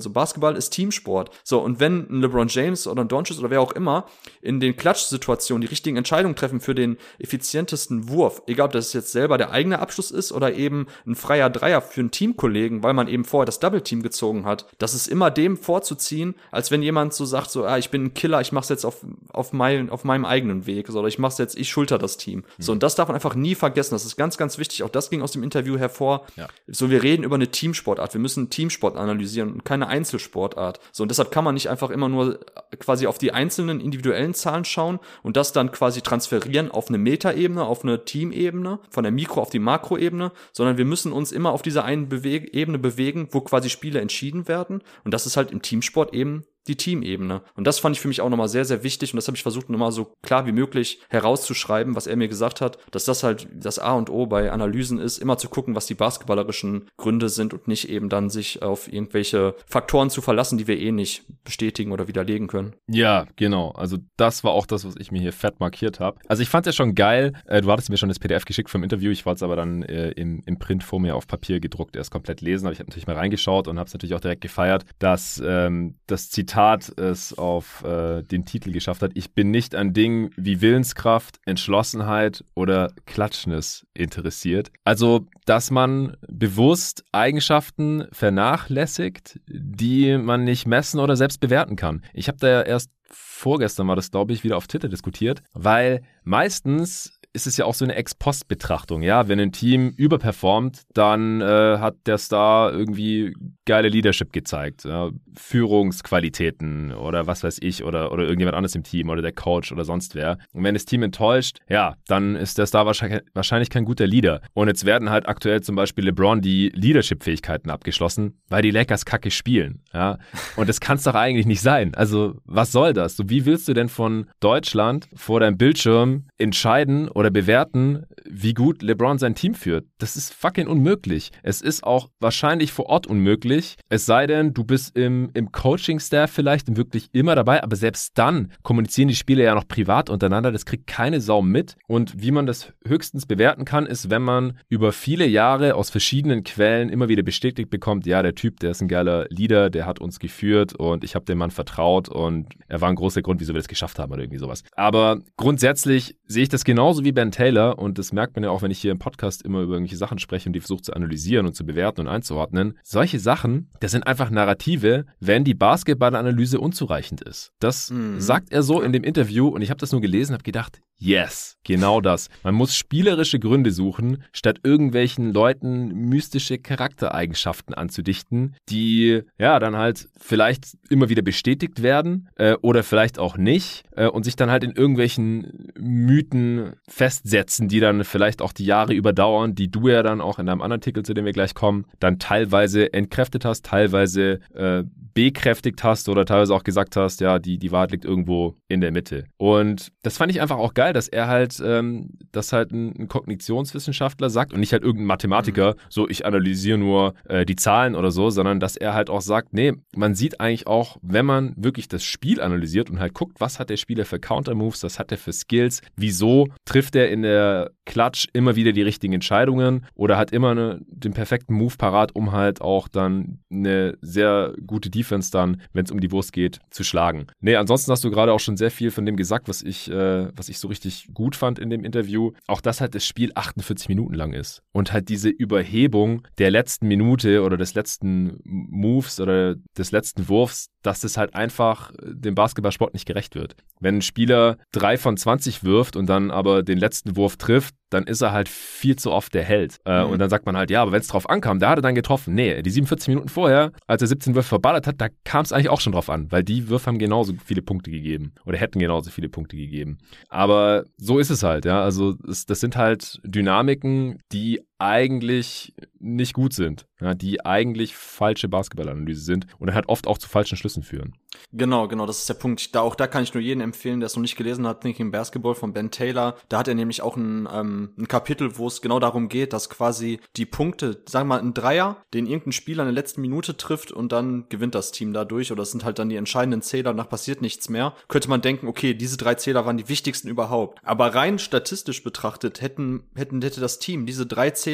So, Basketball ist Teamsport. So, und wenn ein LeBron James oder ein Doncic oder wer auch immer in den Klatschsituationen die richtigen Entscheidungen treffen für den effizientesten Wurf, egal ob das jetzt selber der eigene Abschluss ist oder eben ein freier Dreier für einen Teamkollegen, weil man eben vorher das Double Team gezogen hat, das ist immer dem vorzuziehen, als wenn jemand so sagt, so, ah, ich bin ein Killer, ich mach's jetzt auf, auf, mein, auf meinem eigenen Weg, oder ich mach's jetzt, ich schulter das Team. Mhm. So, und das darf man einfach nie vergessen. Das ist ganz, ganz wichtig. Auch das ging aus dem Interview hervor. Ja. So, wir reden über eine Teamsportart. Wir müssen Teamsport analysieren und keine Einzelsportart. So, und deshalb kann man nicht einfach immer nur quasi auf die einzelnen individuellen Zahlen schauen und das dann quasi transferieren auf eine Metaebene, auf eine Teamebene, von der Mikro- auf die Makroebene, sondern wir müssen uns immer auf dieser einen Bewe Ebene bewegen, wo quasi Spiele entschieden werden. Und das ist halt im Teamsport eben die Teamebene. Und das fand ich für mich auch nochmal sehr, sehr wichtig und das habe ich versucht nochmal so klar wie möglich herauszuschreiben, was er mir gesagt hat, dass das halt das A und O bei Analysen ist, immer zu gucken, was die basketballerischen Gründe sind und nicht eben dann sich auf irgendwelche Faktoren zu verlassen, die wir eh nicht bestätigen oder widerlegen können. Ja, genau. Also das war auch das, was ich mir hier fett markiert habe. Also ich fand es ja schon geil. Äh, du hattest mir schon das PDF geschickt vom Interview. Ich wollte es aber dann äh, im, im Print vor mir auf Papier gedruckt erst komplett lesen. Aber ich habe natürlich mal reingeschaut und habe es natürlich auch direkt gefeiert, dass ähm, das Zitat Zitat es auf äh, den Titel geschafft hat. Ich bin nicht an Dingen wie Willenskraft, Entschlossenheit oder Klatschnis interessiert. Also, dass man bewusst Eigenschaften vernachlässigt, die man nicht messen oder selbst bewerten kann. Ich habe da ja erst vorgestern war das, glaube ich, wieder auf Twitter diskutiert, weil meistens ist es ja auch so eine Ex-Post-Betrachtung, ja. Wenn ein Team überperformt, dann äh, hat der Star irgendwie geile Leadership gezeigt, ja? Führungsqualitäten oder was weiß ich oder, oder irgendjemand anderes im Team oder der Coach oder sonst wer. Und wenn das Team enttäuscht, ja, dann ist der Star wahrscheinlich, wahrscheinlich kein guter Leader. Und jetzt werden halt aktuell zum Beispiel LeBron die Leadership-Fähigkeiten abgeschlossen, weil die Lakers kacke spielen, ja. Und das kann es doch eigentlich nicht sein. Also, was soll das? So, wie willst du denn von Deutschland vor deinem Bildschirm entscheiden oder bewerten, wie gut LeBron sein Team führt. Das ist fucking unmöglich. Es ist auch wahrscheinlich vor Ort unmöglich. Es sei denn, du bist im, im Coaching-Staff vielleicht wirklich immer dabei, aber selbst dann kommunizieren die Spieler ja noch privat untereinander. Das kriegt keine Sau mit. Und wie man das höchstens bewerten kann, ist, wenn man über viele Jahre aus verschiedenen Quellen immer wieder bestätigt bekommt, ja, der Typ, der ist ein geiler Leader, der hat uns geführt und ich habe dem Mann vertraut und er war ein großer Grund, wieso wir das geschafft haben oder irgendwie sowas. Aber grundsätzlich sehe ich das genauso wie wie Ben Taylor, und das merkt man ja auch, wenn ich hier im Podcast immer über irgendwelche Sachen spreche und die versuche zu analysieren und zu bewerten und einzuordnen, solche Sachen, das sind einfach Narrative, wenn die Basketballanalyse unzureichend ist. Das mhm. sagt er so in dem Interview und ich habe das nur gelesen, habe gedacht, Yes, genau das. Man muss spielerische Gründe suchen, statt irgendwelchen Leuten mystische Charaktereigenschaften anzudichten, die ja dann halt vielleicht immer wieder bestätigt werden äh, oder vielleicht auch nicht äh, und sich dann halt in irgendwelchen Mythen festsetzen, die dann vielleicht auch die Jahre überdauern, die du ja dann auch in einem anderen Artikel, zu dem wir gleich kommen, dann teilweise entkräftet hast, teilweise äh, bekräftigt hast oder teilweise auch gesagt hast, ja, die, die Wahrheit liegt irgendwo in der Mitte. Und das fand ich einfach auch geil, dass er halt, ähm, dass halt ein, ein Kognitionswissenschaftler sagt und nicht halt irgendein Mathematiker, mhm. so ich analysiere nur äh, die Zahlen oder so, sondern dass er halt auch sagt, nee, man sieht eigentlich auch, wenn man wirklich das Spiel analysiert und halt guckt, was hat der Spieler für Counter-Moves, was hat er für Skills, wieso trifft er in der Klatsch immer wieder die richtigen Entscheidungen oder hat immer eine, den perfekten Move parat, um halt auch dann eine sehr gute Defense Defense dann, wenn es um die Wurst geht, zu schlagen. Nee, ansonsten hast du gerade auch schon sehr viel von dem gesagt, was ich, äh, was ich so richtig gut fand in dem Interview. Auch dass halt das Spiel 48 Minuten lang ist. Und halt diese Überhebung der letzten Minute oder des letzten Moves oder des letzten Wurfs, dass es halt einfach dem Basketballsport nicht gerecht wird. Wenn ein Spieler drei von 20 wirft und dann aber den letzten Wurf trifft, dann ist er halt viel zu oft der Held. Äh, mhm. Und dann sagt man halt, ja, aber wenn es drauf ankam, da hat er dann getroffen. Nee, die 47 Minuten vorher, als er 17 Würfe verballert hat, da kam es eigentlich auch schon drauf an, weil die Würfe haben genauso viele Punkte gegeben oder hätten genauso viele Punkte gegeben. Aber so ist es halt, ja. Also es, das sind halt Dynamiken, die eigentlich nicht gut sind, ja, die eigentlich falsche Basketballanalyse sind und dann halt oft auch zu falschen Schlüssen führen. Genau, genau, das ist der Punkt. Da, auch da kann ich nur jeden empfehlen, der es noch nicht gelesen hat, Thinking Basketball von Ben Taylor. Da hat er nämlich auch ein, ähm, ein Kapitel, wo es genau darum geht, dass quasi die Punkte, sagen wir mal, ein Dreier, den irgendein Spieler in der letzten Minute trifft und dann gewinnt das Team dadurch oder es sind halt dann die entscheidenden Zähler, danach passiert nichts mehr. Könnte man denken, okay, diese drei Zähler waren die wichtigsten überhaupt. Aber rein statistisch betrachtet hätten, hätten, hätte das Team diese drei Zähler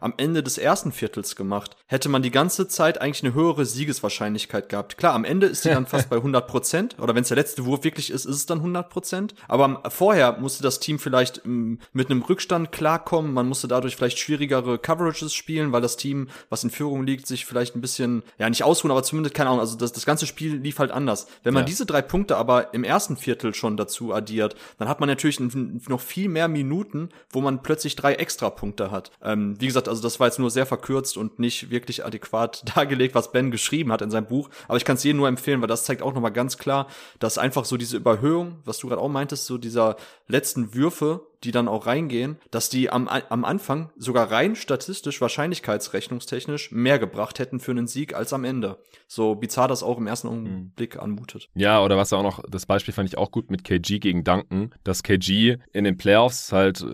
am Ende des ersten Viertels gemacht, hätte man die ganze Zeit eigentlich eine höhere Siegeswahrscheinlichkeit gehabt. Klar, am Ende ist sie dann fast bei 100 Prozent. Oder wenn es der letzte Wurf wirklich ist, ist es dann 100 Prozent. Aber vorher musste das Team vielleicht ähm, mit einem Rückstand klarkommen. Man musste dadurch vielleicht schwierigere Coverages spielen, weil das Team, was in Führung liegt, sich vielleicht ein bisschen, ja, nicht ausruhen, aber zumindest, keine Ahnung, also das, das ganze Spiel lief halt anders. Wenn man ja. diese drei Punkte aber im ersten Viertel schon dazu addiert, dann hat man natürlich noch viel mehr Minuten, wo man plötzlich drei extra Punkte hat. Ähm, wie gesagt, also das das war jetzt nur sehr verkürzt und nicht wirklich adäquat dargelegt, was Ben geschrieben hat in seinem Buch. Aber ich kann es jedem nur empfehlen, weil das zeigt auch nochmal ganz klar, dass einfach so diese Überhöhung, was du gerade auch meintest, so dieser letzten Würfe, die dann auch reingehen, dass die am, am Anfang sogar rein statistisch, wahrscheinlichkeitsrechnungstechnisch mehr gebracht hätten für einen Sieg als am Ende. So bizarr das auch im ersten Augenblick anmutet. Ja, oder was auch noch, das Beispiel fand ich auch gut mit KG gegen Duncan, dass KG in den Playoffs halt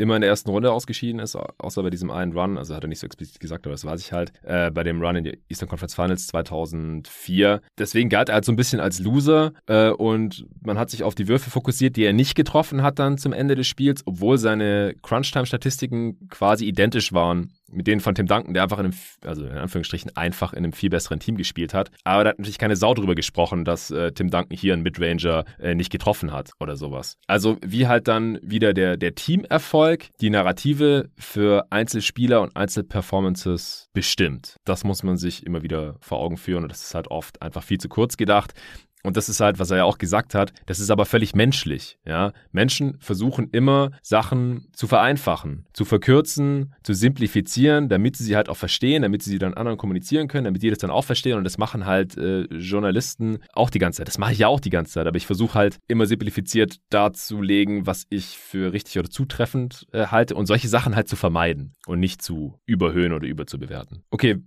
immer in der ersten Runde ausgeschieden ist, außer bei diesem einen Run, also hat er nicht so explizit gesagt, aber das weiß ich halt, äh, bei dem Run in die Eastern Conference Finals 2004. Deswegen galt er halt so ein bisschen als Loser äh, und man hat sich auf die Würfe fokussiert, die er nicht getroffen hat dann zum Ende des Spiels, obwohl seine Crunch-Time-Statistiken quasi identisch waren mit denen von Tim Duncan, der einfach in einem, also in Anführungsstrichen einfach in einem viel besseren Team gespielt hat. Aber da hat natürlich keine Sau drüber gesprochen, dass äh, Tim Duncan hier einen Midranger äh, nicht getroffen hat oder sowas. Also wie halt dann wieder der, der Teamerfolg die Narrative für Einzelspieler und Einzelperformances bestimmt. Das muss man sich immer wieder vor Augen führen und das ist halt oft einfach viel zu kurz gedacht. Und das ist halt, was er ja auch gesagt hat, das ist aber völlig menschlich. Ja? Menschen versuchen immer, Sachen zu vereinfachen, zu verkürzen, zu simplifizieren, damit sie sie halt auch verstehen, damit sie sie dann anderen kommunizieren können, damit die das dann auch verstehen. Und das machen halt äh, Journalisten auch die ganze Zeit. Das mache ich ja auch die ganze Zeit, aber ich versuche halt immer simplifiziert darzulegen, was ich für richtig oder zutreffend äh, halte und solche Sachen halt zu vermeiden und nicht zu überhöhen oder überzubewerten. Okay,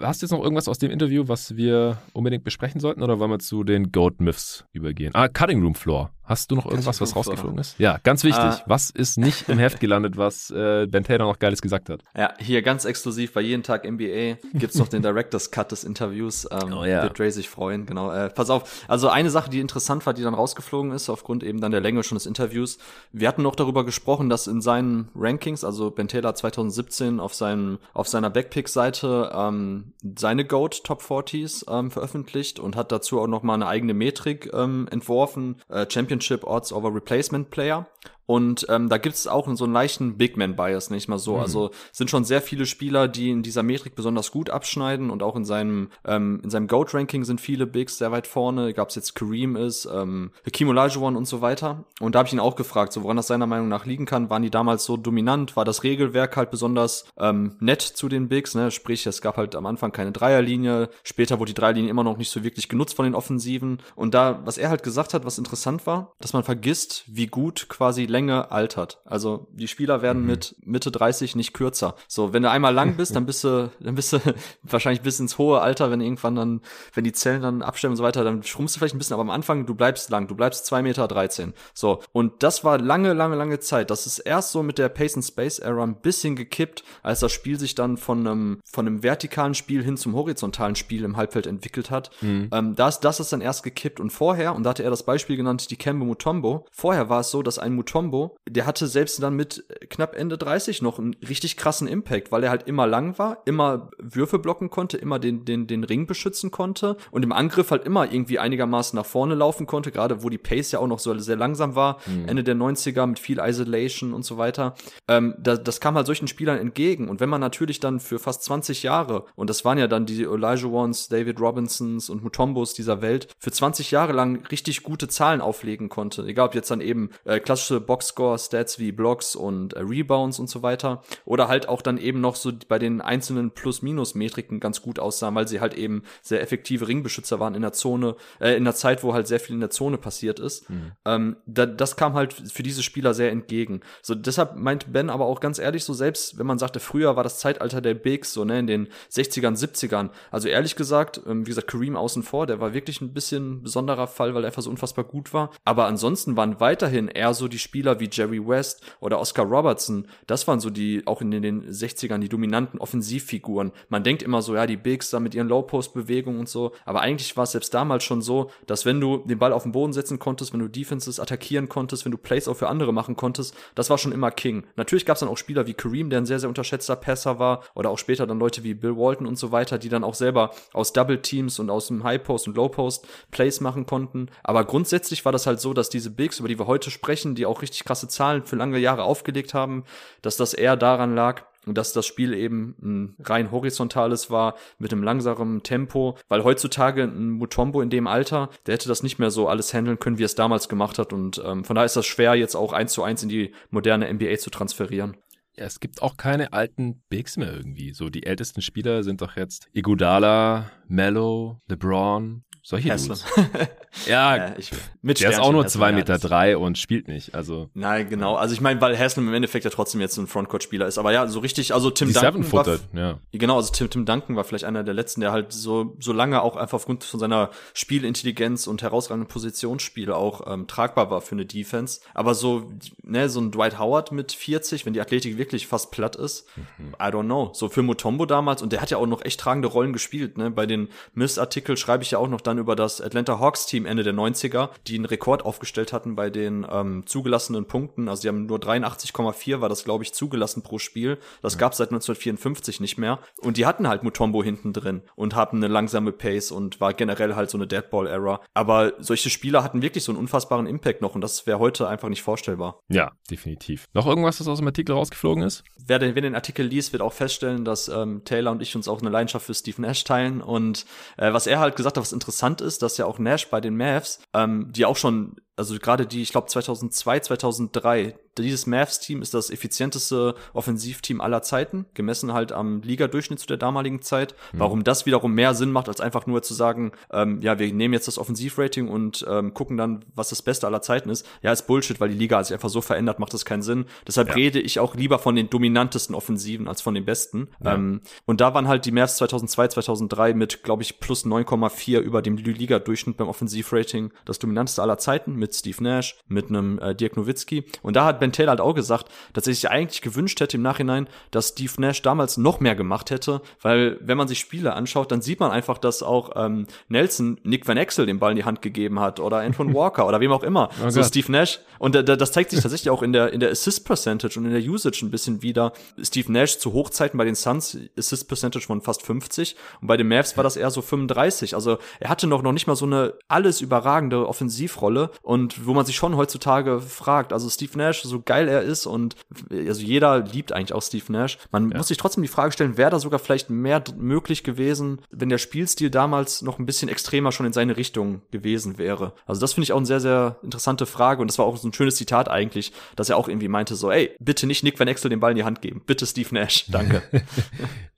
hast du jetzt noch irgendwas aus dem Interview, was wir unbedingt besprechen sollten oder wollen wir zu den Goat Myths übergehen. Ah, Cutting Room Floor. Hast du noch irgendwas, was rausgeflogen ist? Ja, ganz wichtig. Uh, was ist nicht im Heft gelandet, was äh, Ben Taylor noch Geiles gesagt hat? Ja, hier ganz exklusiv bei jeden Tag NBA gibt's noch den Director's Cut des Interviews. Ähm, oh, ja. Wird Dre sich freuen, genau. Äh, pass auf, also eine Sache, die interessant war, die dann rausgeflogen ist, aufgrund eben dann der Länge schon des Interviews. Wir hatten noch darüber gesprochen, dass in seinen Rankings, also Ben Taylor 2017 auf seinem auf seiner Backpick-Seite ähm, seine Goat Top 40s ähm, veröffentlicht und hat dazu auch noch mal eine eigene Metrik ähm, entworfen, äh, Champion Championship Odds over Replacement Player. Und ähm, da gibt es auch so einen leichten Big Man-Bias, nicht mal so. Mhm. Also sind schon sehr viele Spieler, die in dieser Metrik besonders gut abschneiden und auch in seinem, ähm, in seinem Goat-Ranking sind viele Bigs sehr weit vorne. Gab es jetzt Kareem ist, ähm, Hakim Olajuwon und so weiter. Und da habe ich ihn auch gefragt, so woran das seiner Meinung nach liegen kann. Waren die damals so dominant? War das Regelwerk halt besonders ähm, nett zu den Bigs? Ne? Sprich, es gab halt am Anfang keine Dreierlinie. Später wurde die Dreierlinie immer noch nicht so wirklich genutzt von den Offensiven. Und da, was er halt gesagt hat, was interessant war, dass man vergisst, wie gut quasi Länge altert. Also die Spieler werden mhm. mit Mitte 30 nicht kürzer. So, wenn du einmal lang bist, dann bist du, dann bist du wahrscheinlich bis ins hohe Alter, wenn irgendwann dann, wenn die Zellen dann abstellen und so weiter, dann schrumpfst du vielleicht ein bisschen, aber am Anfang, du bleibst lang, du bleibst zwei Meter. 13. So, und das war lange, lange, lange Zeit. Das ist erst so mit der Pace and Space Era ein bisschen gekippt, als das Spiel sich dann von einem, von einem vertikalen Spiel hin zum horizontalen Spiel im Halbfeld entwickelt hat. Mhm. Ähm, das, das ist dann erst gekippt und vorher, und da hatte er das Beispiel genannt, die Kembe Mutombo. Vorher war es so, dass ein Mutombo, der hatte selbst dann mit knapp Ende 30 noch einen richtig krassen Impact, weil er halt immer lang war, immer Würfe blocken konnte, immer den, den, den Ring beschützen konnte und im Angriff halt immer irgendwie einigermaßen nach vorne laufen konnte, gerade wo die Pace ja auch noch so sehr langsam war, mhm. Ende der 90er mit viel Isolation und so weiter. Ähm, da, das kam halt solchen Spielern entgegen. Und wenn man natürlich dann für fast 20 Jahre, und das waren ja dann die Elijah Ones, David Robinsons und Mutombos dieser Welt, für 20 Jahre lang richtig gute Zahlen auflegen konnte, egal ob jetzt dann eben äh, klassische Boxscore-Stats wie Blocks und äh, Rebounds und so weiter, oder halt auch dann eben noch so bei den einzelnen Plus-Minus-Metriken ganz gut aussahen, weil sie halt eben sehr effektive Ringbeschützer waren in der Zone, äh, in der Zeit, wo halt sehr viel in der Zone passiert ist. Mhm. Ähm, da, das kam halt für diese Spieler sehr entgegen. So, deshalb meint Ben aber auch ganz ehrlich, so selbst wenn man sagte, früher war das Zeitalter der Bigs, so, ne, in den 60ern, 70ern. Also ehrlich gesagt, ähm, wie gesagt, Kareem außen vor, der war wirklich ein bisschen besonderer Fall, weil er einfach so unfassbar gut war. Aber ansonsten waren weiterhin eher so die Spieler wie Jerry West oder Oscar Robertson. Das waren so die, auch in den 60ern, die dominanten Offensivfiguren. Man denkt immer so, ja, die Bigs da mit ihren Low-Post-Bewegungen und so. Aber eigentlich war es selbst damals schon so, dass wenn du den Ball auf den Boden setzen konntest, wenn du Defenses attackieren konntest, wenn du Plays auch für andere machen konntest, das war schon immer King. Natürlich gab es dann auch Spieler wie Kareem, der ein sehr, sehr unterschätzter Passer war, oder auch später dann Leute wie Bill Walton und so weiter, die dann auch selber aus Double Teams und aus dem High Post und Low Post Plays machen konnten. Aber grundsätzlich war das halt so, dass diese Bigs, über die wir heute sprechen, die auch richtig krasse Zahlen für lange Jahre aufgelegt haben, dass das eher daran lag, dass das Spiel eben ein rein horizontales war mit einem langsamen Tempo, weil heutzutage ein Mutombo in dem Alter, der hätte das nicht mehr so alles handeln können, wie es damals gemacht hat und ähm, von daher ist das schwer jetzt auch eins zu eins in die moderne NBA zu transferieren. Ja, es gibt auch keine alten Bigs mehr irgendwie. So die ältesten Spieler sind doch jetzt Iguodala, Mello, LeBron, solche Haslam. ja, ja ich, mit der ist auch nur zwei Meter drei und spielt nicht. Also nein, genau. Also ich meine, weil Haslam im Endeffekt ja trotzdem jetzt ein Frontcourt-Spieler ist. Aber ja, so richtig. Also Tim Die Duncan war, ja. Genau, also Tim, Tim Duncan war vielleicht einer der letzten, der halt so so lange auch einfach aufgrund von seiner Spielintelligenz und herausragenden Positionsspiel auch ähm, tragbar war für eine Defense. Aber so ne, so ein Dwight Howard mit 40, wenn die Athletik wirklich fast platt ist, mhm. I don't know. So für Mutombo damals und der hat ja auch noch echt tragende Rollen gespielt. Ne, bei den Miss-Artikel schreibe ich ja auch noch dann dann über das Atlanta Hawks Team Ende der 90er, die einen Rekord aufgestellt hatten bei den ähm, zugelassenen Punkten. Also sie haben nur 83,4 war das, glaube ich, zugelassen pro Spiel. Das ja. gab es seit 1954 nicht mehr. Und die hatten halt Mutombo hinten drin und hatten eine langsame Pace und war generell halt so eine Deadball-Era. Aber solche Spieler hatten wirklich so einen unfassbaren Impact noch und das wäre heute einfach nicht vorstellbar. Ja, definitiv. Noch irgendwas, das aus dem Artikel rausgeflogen ist? Wer den, wer den Artikel liest, wird auch feststellen, dass ähm, Taylor und ich uns auch eine Leidenschaft für Steve Nash teilen. Und äh, was er halt gesagt hat, was interessant ist, dass ja auch Nash bei den Mavs, ähm, die auch schon also gerade die, ich glaube 2002, 2003, dieses Mavs-Team ist das effizienteste Offensivteam aller Zeiten, gemessen halt am Ligadurchschnitt zu der damaligen Zeit. Mhm. Warum das wiederum mehr Sinn macht, als einfach nur zu sagen, ähm, ja, wir nehmen jetzt das Offensivrating und ähm, gucken dann, was das Beste aller Zeiten ist. Ja, ist Bullshit, weil die Liga sich einfach so verändert, macht das keinen Sinn. Deshalb ja. rede ich auch lieber von den dominantesten Offensiven als von den besten. Ja. Ähm, und da waren halt die Mavs 2002, 2003 mit, glaube ich, plus 9,4 über dem Liga-Durchschnitt beim Offensivrating das dominanteste aller Zeiten mit Steve Nash, mit einem äh, Dirk Nowitzki. Und da hat Ben Taylor halt auch gesagt, dass er sich eigentlich gewünscht hätte im Nachhinein, dass Steve Nash damals noch mehr gemacht hätte, weil wenn man sich Spiele anschaut, dann sieht man einfach, dass auch ähm, Nelson Nick Van Exel den Ball in die Hand gegeben hat oder Antoine Walker oder wem auch immer. Oh so Steve Nash. Und äh, das zeigt sich tatsächlich auch in der, in der Assist Percentage und in der Usage ein bisschen wieder. Steve Nash zu Hochzeiten bei den Suns Assist Percentage von fast 50 und bei den Mavs war das eher so 35. Also er hatte noch, noch nicht mal so eine alles überragende Offensivrolle und und wo man sich schon heutzutage fragt, also Steve Nash, so geil er ist und also jeder liebt eigentlich auch Steve Nash. Man ja. muss sich trotzdem die Frage stellen, wäre da sogar vielleicht mehr möglich gewesen, wenn der Spielstil damals noch ein bisschen extremer schon in seine Richtung gewesen wäre. Also das finde ich auch eine sehr, sehr interessante Frage und das war auch so ein schönes Zitat eigentlich, dass er auch irgendwie meinte so, ey, bitte nicht Nick Van Exel den Ball in die Hand geben. Bitte Steve Nash. Danke.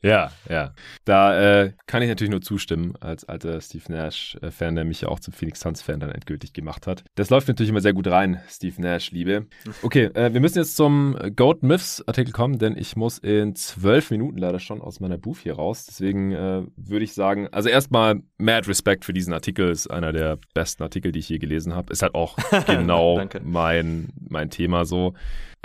ja, ja. Da äh, kann ich natürlich nur zustimmen als alter Steve Nash-Fan, der mich ja auch zum Phoenix Suns-Fan dann endgültig gemacht hat. Das läuft natürlich immer sehr gut rein, Steve Nash, Liebe. Okay, äh, wir müssen jetzt zum Goat Myths Artikel kommen, denn ich muss in zwölf Minuten leider schon aus meiner Booth hier raus. Deswegen äh, würde ich sagen, also erstmal mad Respect für diesen Artikel, ist einer der besten Artikel, die ich je gelesen habe. Ist halt auch genau mein, mein Thema so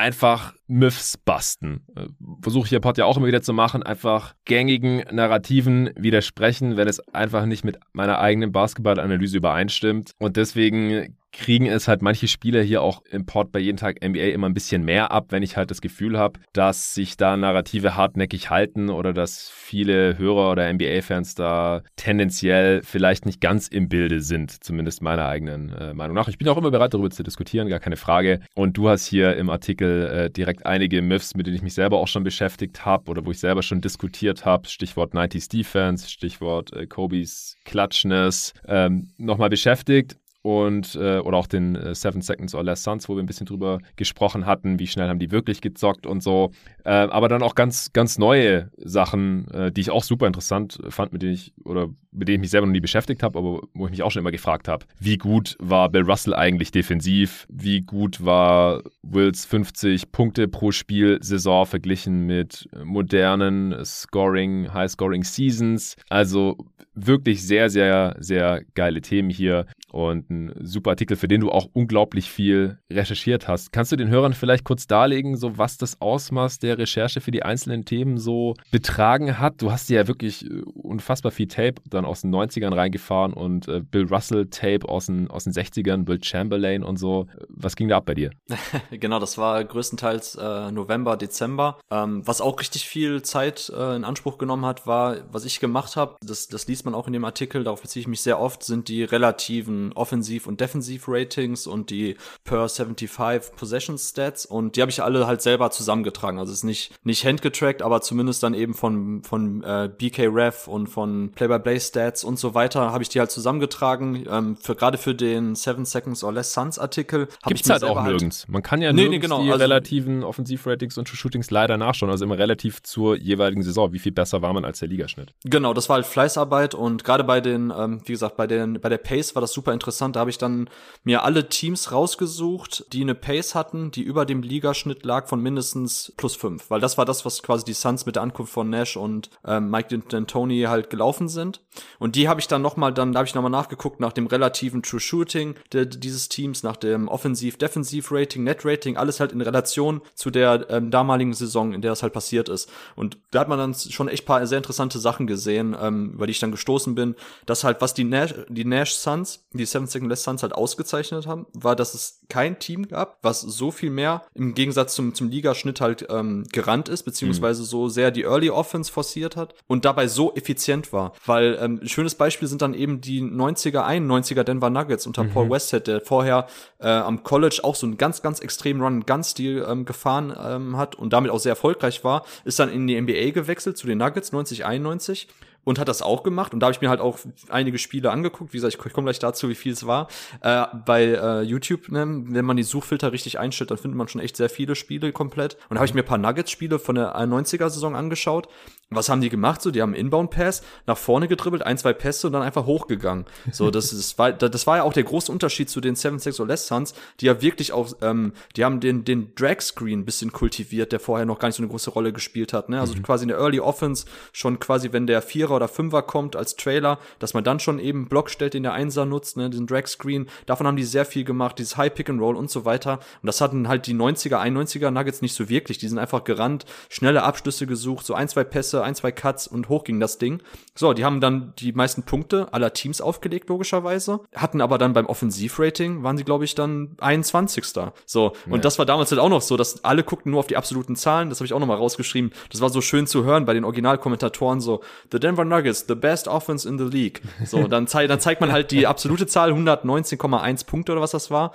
einfach Myths basten. Äh, versuche ich hier Pod ja auch immer wieder zu machen, einfach gängigen Narrativen widersprechen, wenn es einfach nicht mit meiner eigenen Basketballanalyse übereinstimmt. Und deswegen kriegen es halt manche Spieler hier auch im Pod bei jeden Tag NBA immer ein bisschen mehr ab, wenn ich halt das Gefühl habe, dass sich da Narrative hartnäckig halten oder dass viele Hörer oder NBA-Fans da tendenziell vielleicht nicht ganz im Bilde sind, zumindest meiner eigenen äh, Meinung nach. Ich bin auch immer bereit, darüber zu diskutieren, gar keine Frage. Und du hast hier im Artikel äh, direkt einige Myths, mit denen ich mich selber auch schon beschäftigt habe oder wo ich selber schon diskutiert habe. Stichwort 90s Defense, Stichwort äh, Kobe's Klatschness, ähm, nochmal beschäftigt und äh, oder auch den äh, Seven Seconds or Less Suns, wo wir ein bisschen drüber gesprochen hatten, wie schnell haben die wirklich gezockt und so. Äh, aber dann auch ganz ganz neue Sachen, äh, die ich auch super interessant fand, mit denen ich oder mit denen ich mich selber noch nie beschäftigt habe, aber wo ich mich auch schon immer gefragt habe, wie gut war Bill Russell eigentlich defensiv? Wie gut war Wills 50 Punkte pro Spiel Saison verglichen mit modernen Scoring, High Scoring Seasons? Also wirklich sehr sehr sehr geile Themen hier und ein super Artikel, für den du auch unglaublich viel recherchiert hast. Kannst du den Hörern vielleicht kurz darlegen, so was das Ausmaß der Recherche für die einzelnen Themen so betragen hat? Du hast ja wirklich äh, unfassbar viel Tape dann aus den 90ern reingefahren und äh, Bill Russell Tape aus den, aus den 60ern, Bill Chamberlain und so. Was ging da ab bei dir? genau, das war größtenteils äh, November, Dezember. Ähm, was auch richtig viel Zeit äh, in Anspruch genommen hat, war, was ich gemacht habe, das, das liest man auch in dem Artikel, darauf beziehe ich mich sehr oft, sind die relativen Offensiv- und Defensiv-Ratings und die per 75 Possession Stats und die habe ich alle halt selber zusammengetragen. Also es ist nicht, nicht handgetrackt, aber zumindest dann eben von, von äh, BK Ref und von Play-by-Play Stats und so weiter habe ich die halt zusammengetragen. Ähm, für gerade für den Seven Seconds or Less Suns Artikel habe ich mir halt auch halt nirgends. Man kann ja nee, nirgends nee, genau. die also, relativen Offensiv-Ratings und Shootings leider nachschauen. Also immer relativ zur jeweiligen Saison. Wie viel besser war man als der Ligaschnitt? Genau, das war halt Fleißarbeit und gerade bei den, ähm, wie gesagt, bei den bei der Pace war das super interessant. Da habe ich dann mir alle Teams rausgesucht, die eine Pace hatten, die über dem Ligaschnitt lag von mindestens plus fünf, weil das war das, was quasi die Suns mit der Ankunft von Nash und ähm, Mike D'Antoni halt gelaufen sind. Und die habe ich dann nochmal, dann habe ich nochmal nachgeguckt nach dem relativen True Shooting de, dieses Teams, nach dem Offensiv-Defensiv-Rating, Net-Rating, alles halt in Relation zu der ähm, damaligen Saison, in der es halt passiert ist. Und da hat man dann schon echt paar sehr interessante Sachen gesehen, ähm, über die ich dann gestoßen bin, dass halt was die Nash, die Nash Suns, die Seven Second Less Suns halt ausgezeichnet haben, war, dass es kein Team gab, was so viel mehr im Gegensatz zum, zum Ligaschnitt halt ähm, gerannt ist, beziehungsweise mhm. so sehr die Early Offense forciert hat und dabei so effizient war. Weil ähm, ein schönes Beispiel sind dann eben die 90er, 91er Denver Nuggets unter mhm. Paul Westhead, der vorher äh, am College auch so einen ganz, ganz extremen Run-Gun-Stil ähm, gefahren ähm, hat und damit auch sehr erfolgreich war, ist dann in die NBA gewechselt zu den Nuggets 90, 91 und hat das auch gemacht. Und da habe ich mir halt auch einige Spiele angeguckt. Wie gesagt, ich, ich komme gleich dazu, wie viel es war. Äh, bei äh, YouTube, ne, wenn man die Suchfilter richtig einstellt, dann findet man schon echt sehr viele Spiele komplett. Und da habe ich mir ein paar Nuggets-Spiele von der 90er-Saison angeschaut. Was haben die gemacht? So, die haben Inbound-Pass nach vorne gedribbelt, ein, zwei Pässe und dann einfach hochgegangen. So, das, ist, war, das war ja auch der große Unterschied zu den Seven Six or Less Suns, die ja wirklich auch, ähm, die haben den, den Drag-Screen bisschen kultiviert, der vorher noch gar nicht so eine große Rolle gespielt hat. Ne? Also mhm. quasi in der Early Offense, schon quasi, wenn der Vierer oder Fünfer kommt als Trailer, dass man dann schon eben Block stellt, den der Einser nutzt, ne? diesen Drag-Screen. Davon haben die sehr viel gemacht, dieses High Pick and Roll und so weiter. Und das hatten halt die 90er, 91er Nuggets nicht so wirklich. Die sind einfach gerannt, schnelle Abschlüsse gesucht, so ein, zwei Pässe Pässe, ein, zwei Cuts und hoch ging das Ding. So, die haben dann die meisten Punkte aller Teams aufgelegt, logischerweise. Hatten aber dann beim Offensivrating, waren sie, glaube ich, dann 21. So, und ja. das war damals halt auch noch so, dass alle guckten nur auf die absoluten Zahlen. Das habe ich auch nochmal rausgeschrieben. Das war so schön zu hören bei den Originalkommentatoren so, The Denver Nuggets, the best offense in the league. So, dann, zei dann zeigt man halt die absolute Zahl, 119,1 Punkte oder was das war.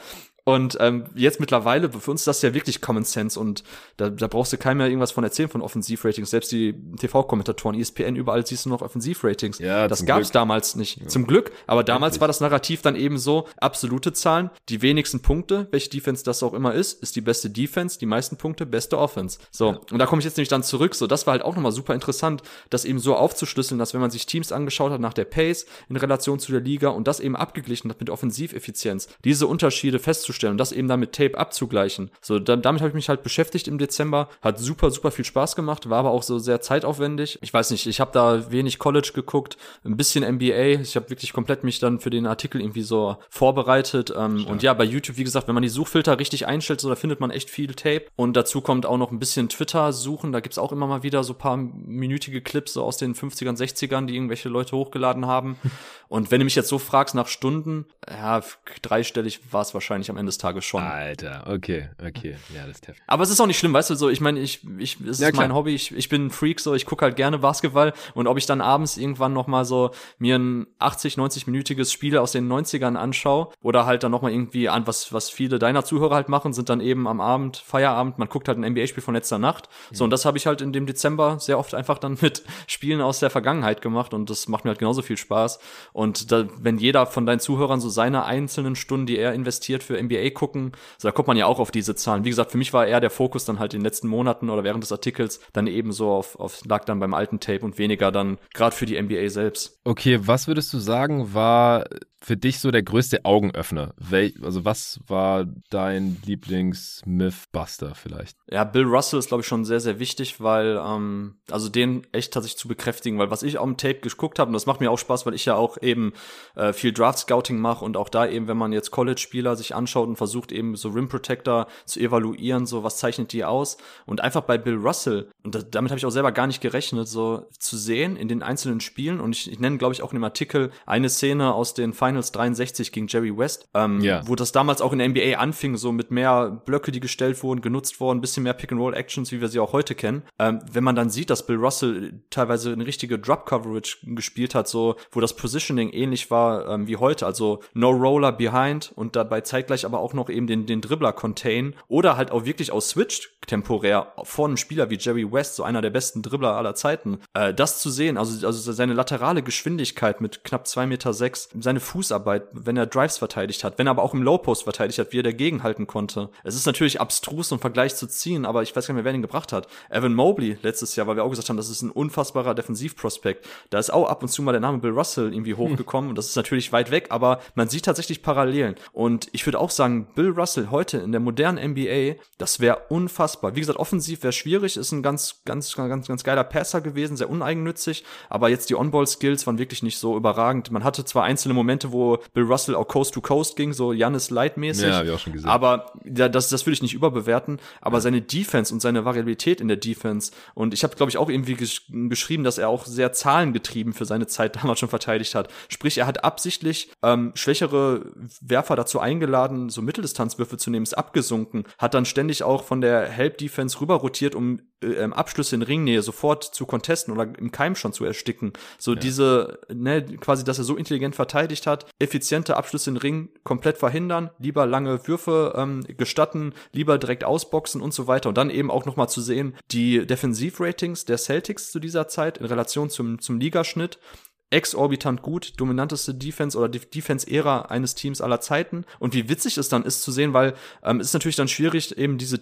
Und ähm, jetzt mittlerweile, für uns ist das ja wirklich Common Sense und da, da brauchst du keinem mehr irgendwas von erzählen von Offensivratings. Selbst die TV-Kommentatoren, ESPN, überall siehst du noch Offensivratings. Ja, das gab es damals nicht. Ja. Zum Glück, aber damals wirklich. war das Narrativ dann eben so, absolute Zahlen, die wenigsten Punkte, welche Defense das auch immer ist, ist die beste Defense, die meisten Punkte, beste Offense. So, ja. und da komme ich jetzt nämlich dann zurück. So, das war halt auch nochmal super interessant, das eben so aufzuschlüsseln, dass wenn man sich Teams angeschaut hat nach der Pace in Relation zu der Liga und das eben abgeglichen hat mit Offensiveffizienz, diese Unterschiede festzustellen darzustellen und das eben dann mit Tape abzugleichen. So, dann, damit habe ich mich halt beschäftigt im Dezember. Hat super, super viel Spaß gemacht, war aber auch so sehr zeitaufwendig. Ich weiß nicht, ich habe da wenig College geguckt, ein bisschen NBA. Ich habe wirklich komplett mich dann für den Artikel irgendwie so vorbereitet. Ähm, und ja, bei YouTube, wie gesagt, wenn man die Suchfilter richtig einstellt, so da findet man echt viel Tape. Und dazu kommt auch noch ein bisschen Twitter suchen. Da gibt's auch immer mal wieder so paar minütige Clips so aus den 50ern, 60ern, die irgendwelche Leute hochgeladen haben. Und wenn du mich jetzt so fragst nach Stunden, ja, dreistellig war es wahrscheinlich am Ende des Tages schon. Alter, okay, okay, ja, das ist heftig. Aber es ist auch nicht schlimm, weißt du, so, ich meine, ich, ich, es ja, ist mein Hobby, ich, ich bin ein Freak, so, ich gucke halt gerne Basketball und ob ich dann abends irgendwann noch mal so mir ein 80, 90-minütiges Spiel aus den 90ern anschaue oder halt dann noch mal irgendwie an, was, was viele deiner Zuhörer halt machen, sind dann eben am Abend, Feierabend, man guckt halt ein NBA-Spiel von letzter Nacht. So, und das habe ich halt in dem Dezember sehr oft einfach dann mit Spielen aus der Vergangenheit gemacht und das macht mir halt genauso viel Spaß. Und da, wenn jeder von deinen Zuhörern so seine einzelnen Stunden, die er investiert für NBA gucken, so da kommt man ja auch auf diese Zahlen. Wie gesagt, für mich war eher der Fokus dann halt in den letzten Monaten oder während des Artikels dann eben so auf, auf lag dann beim alten Tape und weniger dann gerade für die NBA selbst. Okay, was würdest du sagen, war für dich so der größte Augenöffner? Wel also was war dein Lieblings-Mythbuster vielleicht? Ja, Bill Russell ist, glaube ich, schon sehr, sehr wichtig, weil, ähm, also den echt tatsächlich zu bekräftigen, weil was ich am Tape geguckt habe, und das macht mir auch Spaß, weil ich ja auch eben äh, viel Draft-Scouting mache und auch da eben, wenn man jetzt College-Spieler sich anschaut und versucht eben so Rim Protector zu evaluieren, so was zeichnet die aus und einfach bei Bill Russell, und da, damit habe ich auch selber gar nicht gerechnet, so zu sehen in den einzelnen Spielen und ich, ich nenne, glaube ich, auch in dem Artikel eine Szene aus den Final Finals 63 gegen Jerry West, ähm, ja. wo das damals auch in der NBA anfing, so mit mehr Blöcke, die gestellt wurden, genutzt wurden, ein bisschen mehr Pick-and-Roll-Actions, wie wir sie auch heute kennen. Ähm, wenn man dann sieht, dass Bill Russell teilweise eine richtige Drop-Coverage gespielt hat, so, wo das Positioning ähnlich war ähm, wie heute, also No Roller behind und dabei zeitgleich aber auch noch eben den, den Dribbler contain oder halt auch wirklich aus Switched temporär vor einem Spieler wie Jerry West, so einer der besten Dribbler aller Zeiten, äh, das zu sehen, also, also seine laterale Geschwindigkeit mit knapp zwei Meter, sechs, seine Fuß Fußarbeit, wenn er Drives verteidigt hat, wenn er aber auch im Low Post verteidigt hat, wie er dagegen halten konnte. Es ist natürlich abstrus, einen Vergleich zu ziehen, aber ich weiß gar nicht mehr, wer den gebracht hat. Evan Mobley letztes Jahr, weil wir auch gesagt haben, das ist ein unfassbarer Defensivprospekt. Da ist auch ab und zu mal der Name Bill Russell irgendwie hm. hochgekommen. Hm. Das ist natürlich weit weg, aber man sieht tatsächlich Parallelen. Und ich würde auch sagen, Bill Russell heute in der modernen NBA, das wäre unfassbar. Wie gesagt, offensiv wäre schwierig, ist ein ganz, ganz, ganz, ganz geiler Passer gewesen, sehr uneigennützig, aber jetzt die On-Ball-Skills waren wirklich nicht so überragend. Man hatte zwar einzelne Momente, wo wo Bill Russell auch Coast to Coast ging, so Jannis Light-mäßig. Ja, hab ich auch schon gesehen. Aber ja, das, das will ich nicht überbewerten. Aber ja. seine Defense und seine Variabilität in der Defense und ich habe, glaube ich, auch irgendwie gesch geschrieben, dass er auch sehr zahlengetrieben für seine Zeit damals schon verteidigt hat. Sprich, er hat absichtlich ähm, schwächere Werfer dazu eingeladen, so Mitteldistanzwürfe zu nehmen, ist abgesunken, hat dann ständig auch von der Help-Defense rüber rotiert, um äh, ähm, Abschlüsse in Ringnähe sofort zu contesten oder im Keim schon zu ersticken. So ja. diese, ne, quasi, dass er so intelligent verteidigt hat, effiziente Abschlüsse in Ring komplett verhindern, lieber lange Würfe ähm, gestatten, lieber direkt ausboxen und so weiter. Und dann eben auch nochmal zu sehen, die Defensivratings der Celtics zu dieser Zeit in Relation zum, zum Ligaschnitt exorbitant gut, dominanteste Defense oder Defense-Ära eines Teams aller Zeiten. Und wie witzig es dann ist zu sehen, weil ähm, ist natürlich dann schwierig, eben diese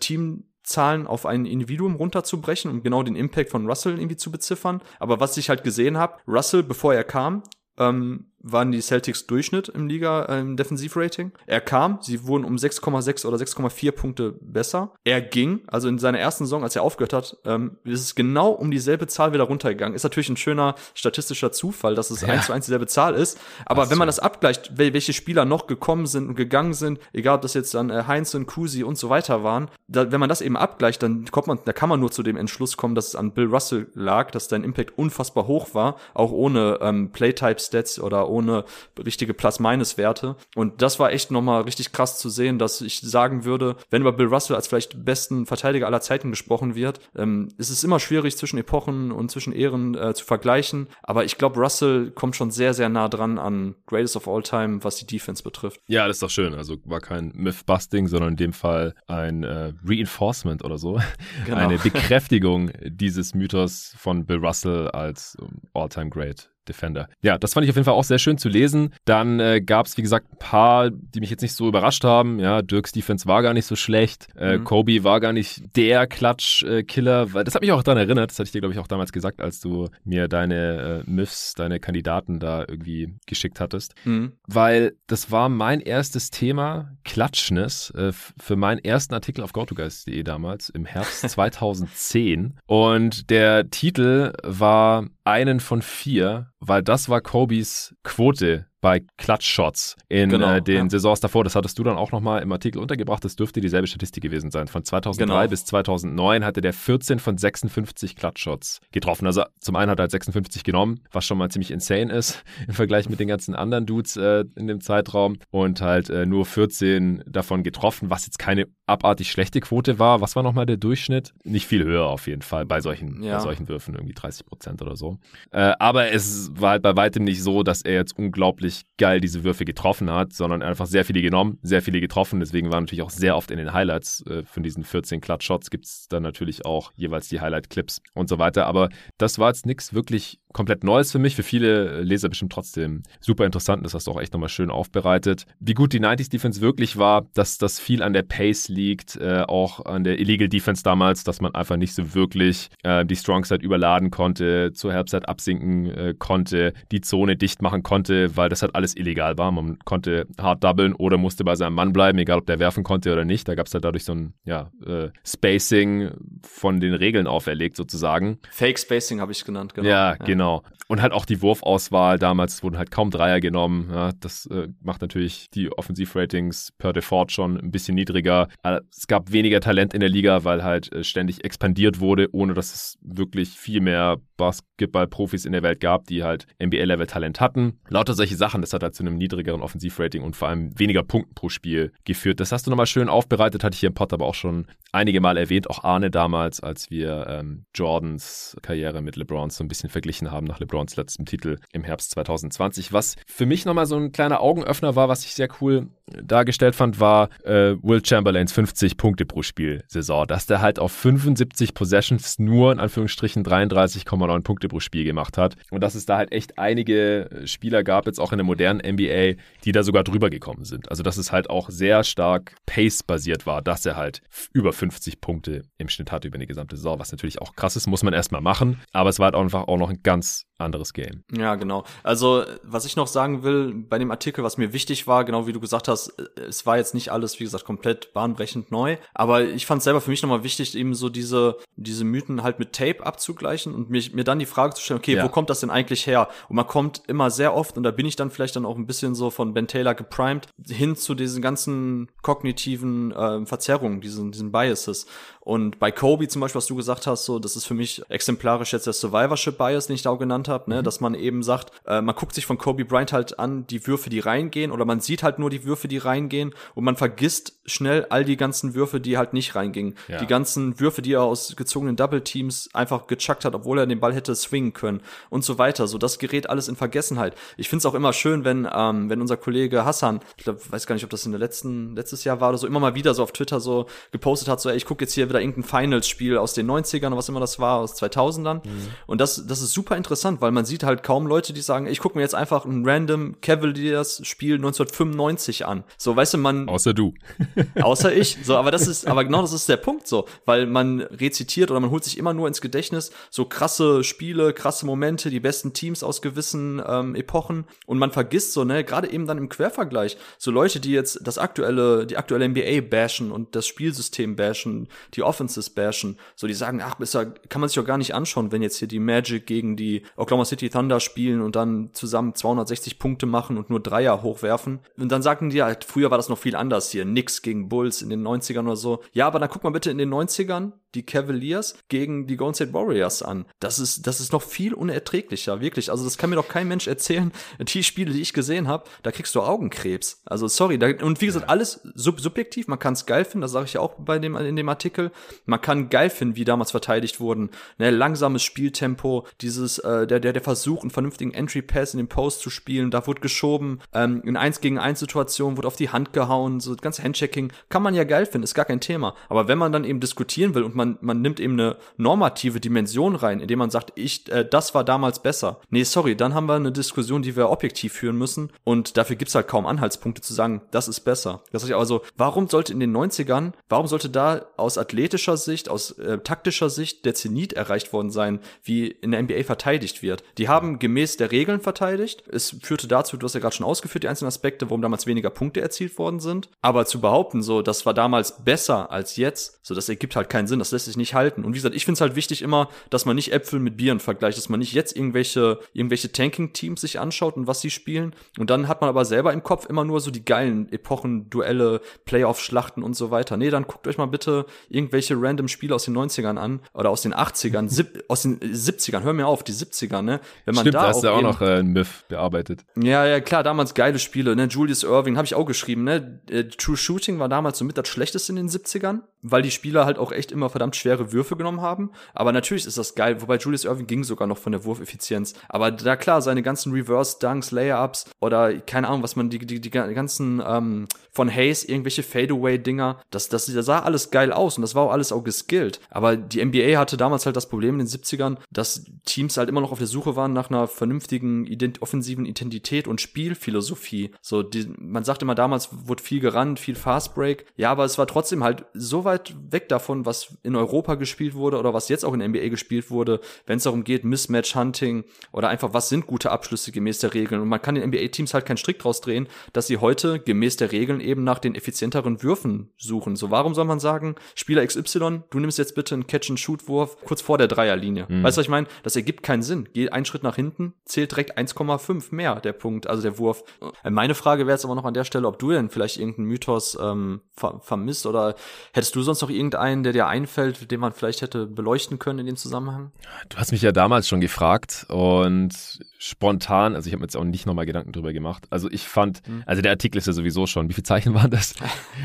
Teamzahlen auf ein Individuum runterzubrechen, um genau den Impact von Russell irgendwie zu beziffern. Aber was ich halt gesehen habe, Russell, bevor er kam, ähm, waren die Celtics Durchschnitt im Liga äh, im Defensivrating. Er kam, sie wurden um 6,6 oder 6,4 Punkte besser. Er ging, also in seiner ersten Saison, als er aufgehört hat, ähm, ist es genau um dieselbe Zahl wieder runtergegangen. Ist natürlich ein schöner statistischer Zufall, dass es ja. 1 zu 1 dieselbe Zahl ist. Aber Ach wenn man das abgleicht, welche Spieler noch gekommen sind und gegangen sind, egal ob das jetzt dann äh, Heinz und Kusi und so weiter waren, da, wenn man das eben abgleicht, dann kommt man, da kann man nur zu dem Entschluss kommen, dass es an Bill Russell lag, dass dein Impact unfassbar hoch war, auch ohne ähm, Playtype-Stats oder ohne richtige Plus-Minus-Werte. Und das war echt nochmal richtig krass zu sehen, dass ich sagen würde, wenn über Bill Russell als vielleicht besten Verteidiger aller Zeiten gesprochen wird, ähm, ist es immer schwierig zwischen Epochen und zwischen Ehren äh, zu vergleichen. Aber ich glaube, Russell kommt schon sehr, sehr nah dran an Greatest of All Time, was die Defense betrifft. Ja, das ist doch schön. Also war kein Myth-Busting, sondern in dem Fall ein äh, Reinforcement oder so. Genau. Eine Bekräftigung dieses Mythos von Bill Russell als ähm, All-Time Great Defender. Ja, das fand ich auf jeden Fall auch sehr schön zu lesen. Dann äh, gab es, wie gesagt, ein paar, die mich jetzt nicht so überrascht haben. Ja, Dirks Defense war gar nicht so schlecht. Äh, mhm. Kobe war gar nicht der Klatsch-Killer. Äh, das hat mich auch daran erinnert. Das hatte ich dir, glaube ich, auch damals gesagt, als du mir deine äh, Myths, deine Kandidaten da irgendwie geschickt hattest. Mhm. Weil das war mein erstes Thema, Klatschness, äh, für meinen ersten Artikel auf GoToGuys.de damals im Herbst 2010. Und der Titel war einen von vier, weil das war Kobes Quote bei Clutch-Shots in genau, äh, den ja. Saisons davor. Das hattest du dann auch nochmal im Artikel untergebracht. Das dürfte dieselbe Statistik gewesen sein. Von 2003 genau. bis 2009 hatte der 14 von 56 Clutch-Shots getroffen. Also zum einen hat er halt 56 genommen, was schon mal ziemlich insane ist im Vergleich mit den ganzen anderen Dudes äh, in dem Zeitraum. Und halt äh, nur 14 davon getroffen, was jetzt keine abartig schlechte Quote war. Was war nochmal der Durchschnitt? Nicht viel höher auf jeden Fall bei solchen, ja. bei solchen Würfen, irgendwie 30 Prozent oder so. Äh, aber es war halt bei weitem nicht so, dass er jetzt unglaublich richtig geil diese Würfe getroffen hat, sondern einfach sehr viele genommen, sehr viele getroffen. Deswegen waren natürlich auch sehr oft in den Highlights äh, von diesen 14 Clutch-Shots gibt es dann natürlich auch jeweils die Highlight-Clips und so weiter. Aber das war jetzt nichts wirklich komplett Neues für mich. Für viele Leser bestimmt trotzdem super interessant. Das hast du auch echt nochmal schön aufbereitet. Wie gut die 90s Defense wirklich war, dass das viel an der Pace liegt, äh, auch an der Illegal Defense damals, dass man einfach nicht so wirklich äh, die Strong Side überladen konnte, zur Halbzeit absinken äh, konnte, die Zone dicht machen konnte, weil das halt alles illegal war. Man konnte hart doublen oder musste bei seinem Mann bleiben, egal ob der werfen konnte oder nicht. Da gab es halt dadurch so ein ja, äh, Spacing von den Regeln auferlegt sozusagen. Fake Spacing habe ich genannt, genau. Ja, ja. genau. Und halt auch die Wurfauswahl damals wurden halt kaum Dreier genommen. Ja, das äh, macht natürlich die Offensivratings per Default schon ein bisschen niedriger. Es gab weniger Talent in der Liga, weil halt äh, ständig expandiert wurde, ohne dass es wirklich viel mehr Basketball-Profis in der Welt gab, die halt NBA-Level-Talent hatten. Lauter solche Sachen, das hat halt zu einem niedrigeren Offensivrating und vor allem weniger Punkten pro Spiel geführt. Das hast du nochmal schön aufbereitet, hatte ich hier im Pod aber auch schon einige Mal erwähnt, auch Arne damals, als wir ähm, Jordans Karriere mit LeBrons so ein bisschen verglichen haben nach LeBrons letztem Titel im Herbst 2020. Was für mich nochmal so ein kleiner Augenöffner war, was ich sehr cool dargestellt fand, war äh, Will Chamberlains 50 Punkte pro Spiel Saison, dass der halt auf 75 Possessions nur in Anführungsstrichen 33,9 Punkte pro Spiel gemacht hat und dass es da halt echt einige Spieler gab, jetzt auch in der modernen NBA, die da sogar drüber gekommen sind. Also dass es halt auch sehr stark Pace-basiert war, dass er halt über 50 Punkte im Schnitt hatte über die gesamte Saison, was natürlich auch krass ist, muss man erstmal machen, aber es war halt einfach auch noch ein ganz anderes Game. Ja, genau. Also, was ich noch sagen will bei dem Artikel, was mir wichtig war, genau wie du gesagt hast, es war jetzt nicht alles, wie gesagt, komplett bahnbrechend neu, aber ich fand es selber für mich nochmal wichtig, eben so diese, diese Mythen halt mit Tape abzugleichen und mir, mir dann die Frage zu stellen, okay, ja. wo kommt das denn eigentlich her? Und man kommt immer sehr oft, und da bin ich dann vielleicht dann auch ein bisschen so von Ben Taylor geprimed, hin zu diesen ganzen kognitiven äh, Verzerrungen, diesen, diesen Biases. Und bei Kobe zum Beispiel, was du gesagt hast, so, das ist für mich exemplarisch jetzt der Survivorship Bias, den ich da auch genannt habe, ne, mhm. dass man eben sagt, äh, man guckt sich von Kobe Bryant halt an die Würfe, die reingehen, oder man sieht halt nur die Würfe, die reingehen, und man vergisst schnell all die ganzen Würfe, die halt nicht reingingen. Ja. Die ganzen Würfe, die er aus gezogenen Double Teams einfach gechuckt hat, obwohl er den Ball hätte swingen können und so weiter. So, das gerät alles in Vergessenheit. Ich find's auch immer schön, wenn, ähm, wenn unser Kollege Hassan, ich glaub, weiß gar nicht, ob das in der letzten, letztes Jahr war oder so, immer mal wieder so auf Twitter so gepostet hat, so, ey, ich gucke jetzt hier wieder irgendein Finals-Spiel aus den 90ern oder was immer das war, aus 2000ern. Mhm. Und das, das ist super interessant, weil man sieht halt kaum Leute, die sagen, ich gucke mir jetzt einfach ein random Cavaliers-Spiel 1995 an. So, weißt du, man. Außer du. außer ich. So, aber das ist, aber genau das ist der Punkt so, weil man rezitiert oder man holt sich immer nur ins Gedächtnis so krasse Spiele, krasse Momente, die besten Teams aus gewissen ähm, Epochen und man vergisst so, ne, gerade eben dann im Quervergleich, so Leute, die jetzt das aktuelle, die aktuelle NBA bashen und das Spielsystem bashen, die Offenses bashen, so die sagen, ach, ist kann man sich doch gar nicht anschauen, wenn jetzt hier die Magic gegen die Oklahoma City Thunder spielen und dann zusammen 260 Punkte machen und nur Dreier hochwerfen. Und dann sagen die ja, früher war das noch viel anders hier, nix gegen Bulls in den 90ern oder so. Ja, aber dann guck mal bitte in den 90ern, die Cavaliers gegen die Golden State Warriors an. Das ist, das ist noch viel unerträglicher, wirklich. Also das kann mir doch kein Mensch erzählen. Die Spiele, die ich gesehen habe, da kriegst du Augenkrebs. Also sorry. Da, und wie gesagt, alles sub subjektiv. Man kann es geil finden, das sage ich ja auch bei dem, in dem Artikel. Man kann geil finden, wie damals verteidigt wurden. Ne, langsames Spieltempo, dieses, äh, der, der, der Versuch, einen vernünftigen Entry-Pass in den Post zu spielen, da wurde geschoben, ähm, in 1 gegen 1 Situation wurde auf die Hand gehauen, so das ganze Handchecking, kann man ja geil finden, ist gar kein Thema. Aber wenn man dann eben diskutieren will und man man, man nimmt eben eine normative Dimension rein, indem man sagt, ich, äh, das war damals besser. Nee, sorry, dann haben wir eine Diskussion, die wir objektiv führen müssen und dafür gibt's halt kaum Anhaltspunkte zu sagen, das ist besser. Das heißt also, warum sollte in den 90ern, warum sollte da aus athletischer Sicht, aus äh, taktischer Sicht der Zenit erreicht worden sein, wie in der NBA verteidigt wird? Die haben gemäß der Regeln verteidigt. Es führte dazu, du hast ja gerade schon ausgeführt, die einzelnen Aspekte, warum damals weniger Punkte erzielt worden sind. Aber zu behaupten, so, das war damals besser als jetzt, so, das ergibt halt keinen Sinn. Das lässt sich nicht halten. Und wie gesagt, ich finde es halt wichtig immer, dass man nicht Äpfel mit Bieren vergleicht, dass man nicht jetzt irgendwelche, irgendwelche Tanking-Teams sich anschaut und was sie spielen. Und dann hat man aber selber im Kopf immer nur so die geilen Epochen, Duelle, Playoff-Schlachten und so weiter. Nee, dann guckt euch mal bitte irgendwelche random Spiele aus den 90ern an oder aus den 80ern, sieb, aus den 70ern. Hör mir auf, die 70er, ne? Wenn man Stimmt, da, hast du auch noch äh, einen Myth bearbeitet. Ja, ja, klar, damals geile Spiele, ne? Julius Irving, habe ich auch geschrieben, ne? Äh, True Shooting war damals so mit das schlechteste in den 70ern, weil die Spieler halt auch echt immer verdammt schwere Würfe genommen haben. Aber natürlich ist das geil, wobei Julius Irving ging sogar noch von der Wurfeffizienz. Aber da klar, seine ganzen Reverse-Dunks, Layups oder keine Ahnung, was man, die, die, die ganzen ähm, von Hayes, irgendwelche Fadeaway-Dinger, das, das, das sah alles geil aus und das war auch alles auch geskillt. Aber die NBA hatte damals halt das Problem in den 70ern, dass Teams halt immer noch auf der Suche waren nach einer vernünftigen ident offensiven Identität und Spielphilosophie. So, die, man sagte immer damals, wurde viel gerannt, viel Fastbreak. Ja, aber es war trotzdem halt so weit weg davon, was in Europa gespielt wurde oder was jetzt auch in der NBA gespielt wurde, wenn es darum geht, Mismatch-Hunting oder einfach, was sind gute Abschlüsse gemäß der Regeln. Und man kann den NBA-Teams halt keinen Strick draus drehen, dass sie heute gemäß der Regeln eben nach den effizienteren Würfen suchen. So, warum soll man sagen, Spieler XY, du nimmst jetzt bitte einen Catch-and-Shoot-Wurf kurz vor der Dreierlinie? Mhm. Weißt du, was ich meine? Das ergibt keinen Sinn. Geh einen Schritt nach hinten, zählt direkt 1,5 mehr der Punkt, also der Wurf. Äh, meine Frage wäre jetzt aber noch an der Stelle, ob du denn vielleicht irgendeinen Mythos ähm, ver vermisst oder hättest du sonst noch irgendeinen, der dir einfällt, den man vielleicht hätte beleuchten können in dem Zusammenhang? Du hast mich ja damals schon gefragt und spontan, also ich habe mir jetzt auch nicht nochmal Gedanken drüber gemacht. Also ich fand, hm. also der Artikel ist ja sowieso schon, wie viele Zeichen waren das?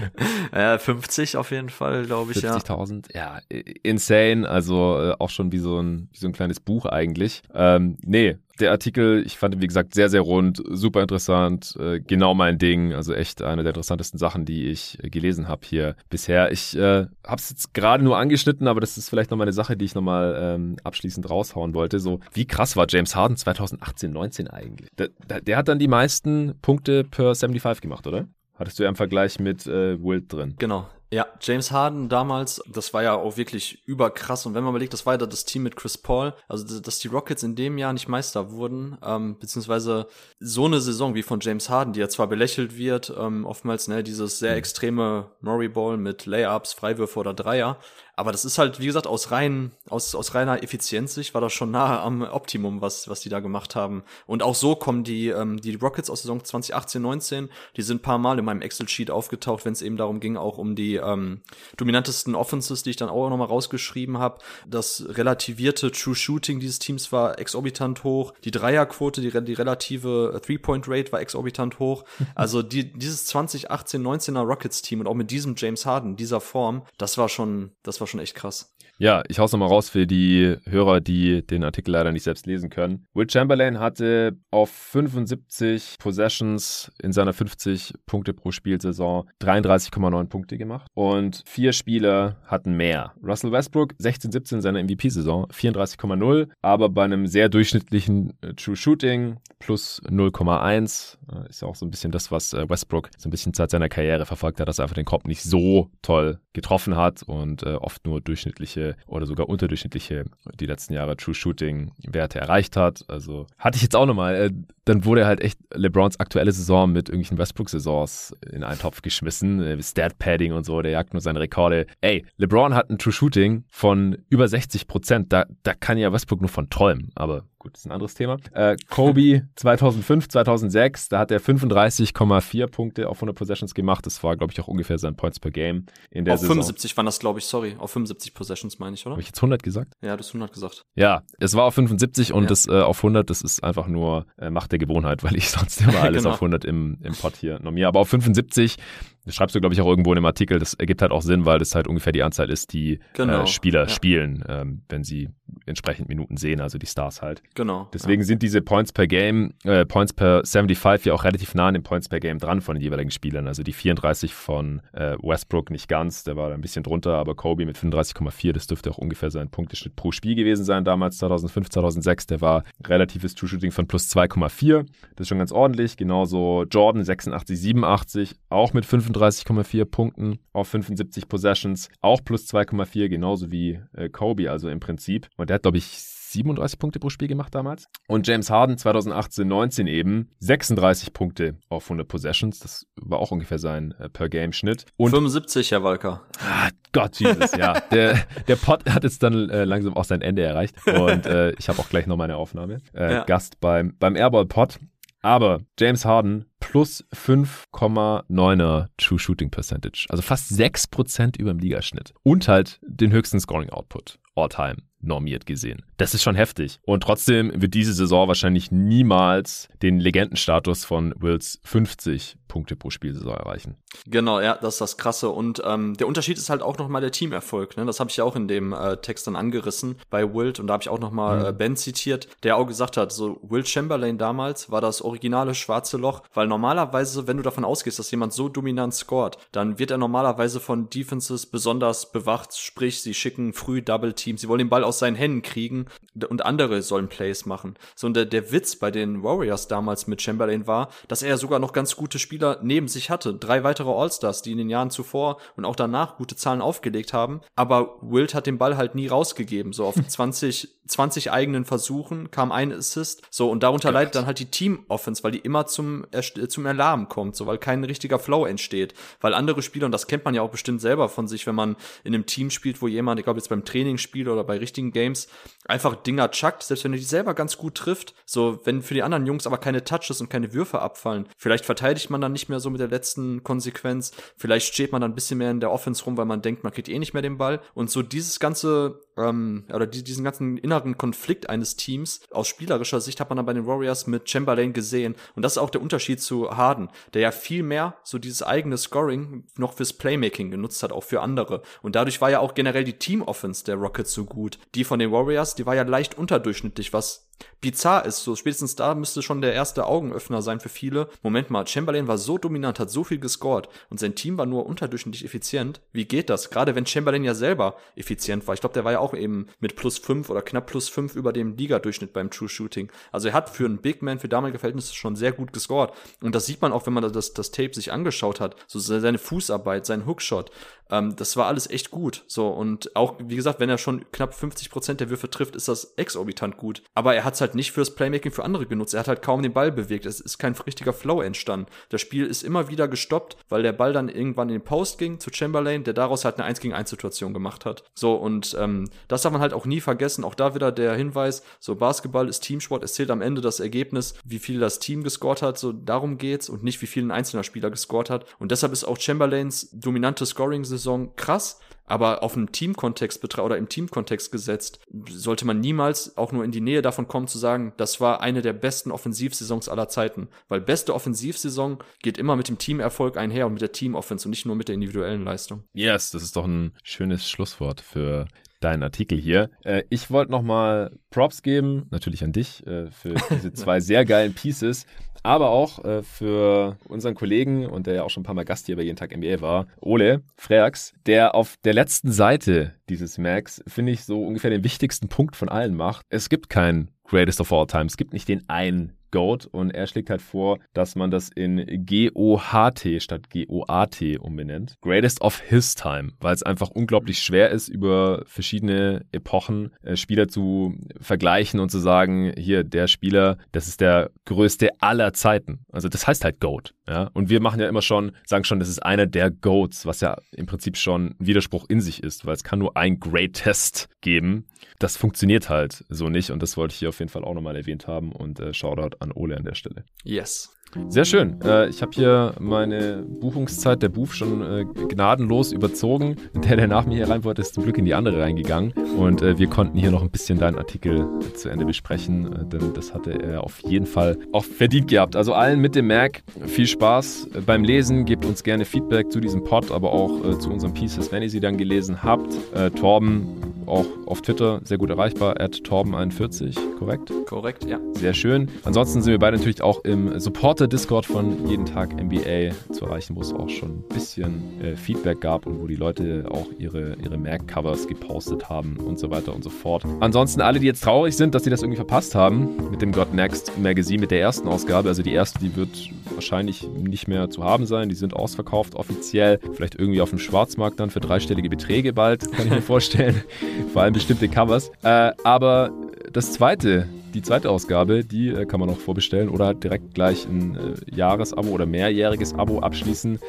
ja, 50 auf jeden Fall, glaube ich, 50 ja. 50.000, ja, insane, also äh, auch schon wie so ein, wie so ein kleines Buch eigentlich. Ähm, nee, der Artikel, ich fand ihn, wie gesagt, sehr, sehr rund, super interessant, äh, genau mein Ding. Also echt eine der interessantesten Sachen, die ich äh, gelesen habe hier bisher. Ich äh, habe es jetzt gerade nur angeschnitten, aber das ist vielleicht nochmal eine Sache, die ich nochmal ähm, abschließend raushauen wollte. So, wie krass war James Harden 2018, 19 eigentlich? Der, der hat dann die meisten Punkte per 75 gemacht, oder? Hattest du ja im Vergleich mit äh, Wild drin. Genau, ja, James Harden damals, das war ja auch wirklich überkrass. Und wenn man überlegt, das war ja das Team mit Chris Paul, also dass die Rockets in dem Jahr nicht Meister wurden, ähm, beziehungsweise so eine Saison wie von James Harden, die ja zwar belächelt wird, ähm, oftmals ne, dieses sehr mhm. extreme Murray Ball mit Layups, Freiwürfe oder Dreier, aber das ist halt, wie gesagt, aus rein, aus, aus reiner Effizienzsicht war das schon nahe am Optimum, was, was die da gemacht haben. Und auch so kommen die, ähm, die Rockets aus Saison 2018, 19, die sind ein paar Mal in meinem Excel-Sheet aufgetaucht, wenn es eben darum ging, auch um die ähm, dominantesten Offenses, die ich dann auch nochmal rausgeschrieben habe. Das relativierte True Shooting dieses Teams war exorbitant hoch. Die Dreierquote, die, die relative Three-Point-Rate war exorbitant hoch. Also die, dieses 2018, 19er Rockets-Team und auch mit diesem James Harden, dieser Form, das war schon, das war schon echt krass. Ja, ich hau's nochmal raus für die Hörer, die den Artikel leider nicht selbst lesen können. Will Chamberlain hatte auf 75 Possessions in seiner 50 Punkte pro Spielsaison 33,9 Punkte gemacht und vier Spieler hatten mehr. Russell Westbrook 16, 17 in seiner MVP-Saison 34,0, aber bei einem sehr durchschnittlichen äh, True Shooting plus 0,1 äh, ist ja auch so ein bisschen das, was äh, Westbrook so ein bisschen seit seiner Karriere verfolgt hat, dass er einfach den Korb nicht so toll getroffen hat und oft nur durchschnittliche oder sogar unterdurchschnittliche die letzten Jahre True Shooting Werte erreicht hat. Also hatte ich jetzt auch nochmal. Äh, dann wurde halt echt LeBrons aktuelle Saison mit irgendwelchen Westbrook-Saisons in einen Topf geschmissen. Äh, Stat Padding und so, der jagt nur seine Rekorde. Ey, LeBron hat ein True Shooting von über 60 Prozent. Da, da kann ja Westbrook nur von träumen. Aber gut, das ist ein anderes Thema. Äh, Kobe 2005, 2006, da hat er 35,4 Punkte auf 100 Possessions gemacht. Das war, glaube ich, auch ungefähr sein Points per Game in der auf Saison. 75 waren das, glaube ich, sorry. Auf 75 Possessions meine ich, oder? Habe ich jetzt 100 gesagt? Ja, du hast 100 gesagt. Ja, es war auf 75 und Ja. das äh, auf 100, das ist einfach nur äh, Macht der Gewohnheit, weil ich sonst immer alles Genau. auf 100 im, im Pod hier normiere. Aber auf 75, das schreibst du, glaube ich, auch irgendwo in dem Artikel, das ergibt halt auch Sinn, weil das halt ungefähr die Anzahl ist, die Genau, äh, Spieler ja. spielen, ähm, wenn sie entsprechend Minuten sehen, also die Stars halt. Genau. Deswegen sind diese Points per Game, äh, Points per 75 ja auch relativ nah an den Points per Game dran von den jeweiligen Spielern. Also die 34 von äh, Westbrook nicht ganz, der war da ein bisschen drunter, aber Kobe mit 35,4, das dürfte auch ungefähr sein Punkteschnitt pro Spiel gewesen sein, damals 2005, 2006. Der war relatives True Shooting von plus 2,4. Das ist schon ganz ordentlich. Genauso Jordan 86, 87, auch mit 35,4 Punkten auf 75 Possessions, auch plus 2,4, genauso wie äh, Kobe, also im Prinzip. Und der hat, glaube ich, 37 Punkte pro Spiel gemacht damals. Und James Harden 2018, 19 eben 36 Punkte auf 100 Possessions. Das war auch ungefähr sein äh, Per-Game-Schnitt. Und 75, Herr Walker. Ah, Gott, Jesus, ja. Der, der Pod hat jetzt dann äh, langsam auch sein Ende erreicht. Und äh, ich habe auch gleich noch meine Aufnahme. Äh, Ja. Gast beim, beim Airball-Pod. Aber James Harden plus 5,9er True Shooting Percentage. Also fast 6% über dem Ligaschnitt. Und halt den höchsten Scoring Output. All-time normiert gesehen. Das ist schon heftig. Und trotzdem wird diese Saison wahrscheinlich niemals den Legendenstatus von Wills 50 Punkte pro Spielsaison erreichen. Genau, ja, das ist das Krasse. Und ähm, der Unterschied ist halt auch nochmal der Teamerfolg. Ne? Das habe ich ja auch in dem äh, Text dann angerissen bei Wilt. Und da habe ich auch nochmal äh, Ben zitiert, der auch gesagt hat, so Will Chamberlain damals war das originale schwarze Loch, weil normalerweise, wenn du davon ausgehst, dass jemand so dominant scored, dann wird er normalerweise von Defenses besonders bewacht, sprich, sie schicken früh Double Teams, sie wollen den Ball aus seinen Händen kriegen und andere sollen Plays machen. So, und der, der Witz bei den Warriors damals mit Chamberlain war, dass er sogar noch ganz gute Spieler neben sich hatte. Drei weitere All-Stars, die in den Jahren zuvor und auch danach gute Zahlen aufgelegt haben. Aber Wilt hat den Ball halt nie rausgegeben. So auf 20, 20 eigenen Versuchen kam ein Assist. So, und darunter leidet dann halt die Team-Offense, weil die immer zum, zum Alarm kommt, so, weil kein richtiger Flow entsteht. Weil andere Spieler, und das kennt man ja auch bestimmt selber von sich, wenn man in einem Team spielt, wo jemand, ich glaube jetzt beim Training spielt oder bei richtigen Games, einfach Dinger chuckt, selbst wenn er die selber ganz gut trifft. So, wenn für die anderen Jungs aber keine Touches und keine Würfe abfallen, vielleicht verteidigt man dann nicht mehr so mit der letzten Konsequenz. Vielleicht steht man dann ein bisschen mehr in der Offense rum, weil man denkt, man kriegt eh nicht mehr den Ball. Und so dieses ganze, ähm, oder die, diesen ganzen inneren Konflikt eines Teams aus spielerischer Sicht hat man dann bei den Warriors mit Chamberlain gesehen. Und das ist auch der Unterschied zu Harden, der ja viel mehr so dieses eigene Scoring noch fürs Playmaking genutzt hat, auch für andere. Und dadurch war ja auch generell die Team-Offense der Rockets so gut. Die von den Warriors, die war ja leicht unterdurchschnittlich, was bizarr ist. So spätestens da müsste schon der erste Augenöffner sein für viele. Moment mal, Chamberlain war so dominant, hat so viel gescored und sein Team war nur unterdurchschnittlich effizient. Wie geht das? Gerade wenn Chamberlain ja selber effizient war. Ich glaube, der war ja auch eben mit plus fünf oder knapp plus fünf über dem Liga-Durchschnitt beim True Shooting. Also er hat für einen Big Man, für damalige Verhältnisse schon sehr gut gescored. Und das sieht man auch, wenn man das, das Tape sich angeschaut hat. So seine Fußarbeit, sein Hookshot. Ähm, das war alles echt gut. So, und auch, wie gesagt, wenn er schon knapp 50 Prozent der Würfe trifft, ist das exorbitant gut. Aber er hat es halt nicht fürs Playmaking für andere genutzt. Er hat halt kaum den Ball bewegt. Es ist kein richtiger Flow entstanden. Das Spiel ist immer wieder gestoppt, weil der Ball dann irgendwann in den Post ging zu Chamberlain, der daraus halt eine 1 gegen 1 Situation gemacht hat. So, und ähm, das darf man halt auch nie vergessen. Auch da wieder der Hinweis, so Basketball ist Teamsport. Es zählt am Ende das Ergebnis, wie viel das Team gescored hat. So, darum geht's und nicht, wie viel ein einzelner Spieler gescored hat. Und deshalb ist auch Chamberlains dominante Scoring-Saison krass. Aber auf einem Teamkontext betra oder im Teamkontext gesetzt, sollte man niemals auch nur in die Nähe davon kommen zu sagen, das war eine der besten Offensivsaisons aller Zeiten. Weil beste Offensivsaison geht immer mit dem Teamerfolg einher und mit der Teamoffense und nicht nur mit der individuellen Leistung. Yes, das ist doch ein schönes Schlusswort für deinen Artikel hier. Äh, ich wollte nochmal Props geben, natürlich an dich, äh, für diese zwei sehr geilen Pieces aber auch äh, für unseren Kollegen und der ja auch schon ein paar Mal Gast hier bei Jeden Tag NBA war, Ole Freax, der auf der letzten Seite dieses Macs, finde ich, so ungefähr den wichtigsten Punkt von allen macht. Es gibt kein Greatest of All Time. Es gibt nicht den einen GOAT und er schlägt halt vor, dass man das in G-O-H-T statt G-O-A-T umbenennt. Greatest of His Time, weil es einfach unglaublich schwer ist, über verschiedene Epochen äh, Spieler zu vergleichen und zu sagen, hier, der Spieler, das ist der größte aller Zeiten. Also das heißt halt GOAT. Ja? Und wir machen ja immer schon, sagen schon, das ist einer der GOATs, was ja im Prinzip schon ein Widerspruch in sich ist, weil es kann nur ein Greatest geben. Das funktioniert halt so nicht und das wollte ich hier auf jeden Fall auch nochmal erwähnt haben und äh, Shoutout an Ole an der Stelle. Yes. Sehr schön. Äh, ich habe hier meine Buchungszeit der Buch schon äh, gnadenlos überzogen. Der, der nach mir hier rein wollte, ist zum Glück in die andere reingegangen. Und äh, wir konnten hier noch ein bisschen deinen Artikel zu Ende besprechen, denn das hatte er auf jeden Fall auch verdient gehabt. Also allen mit dem Mac viel Spaß beim Lesen. Gebt uns gerne Feedback zu diesem Pod, aber auch zu unseren Pieces, wenn ihr sie dann gelesen habt. Torben, auch auf Twitter sehr gut erreichbar, at Torben41, korrekt? Korrekt, ja. Sehr schön. Ansonsten sind wir beide natürlich auch im Support Discord von Jeden Tag NBA zu erreichen, wo es auch schon ein bisschen äh, Feedback gab und wo die Leute auch ihre, ihre Mac-Covers gepostet haben und so weiter und so fort. Ansonsten alle, die jetzt traurig sind, dass sie das irgendwie verpasst haben mit dem God Next Magazine, mit der ersten Ausgabe, also die erste, die wird wahrscheinlich nicht mehr zu haben sein, die sind ausverkauft offiziell, vielleicht irgendwie auf dem Schwarzmarkt dann für dreistellige Beträge bald, kann ich mir vorstellen, vor allem bestimmte Covers. Äh, aber das zweite die zweite Ausgabe, die äh, kann man noch vorbestellen oder direkt gleich ein äh, Jahresabo oder mehrjähriges Abo abschließen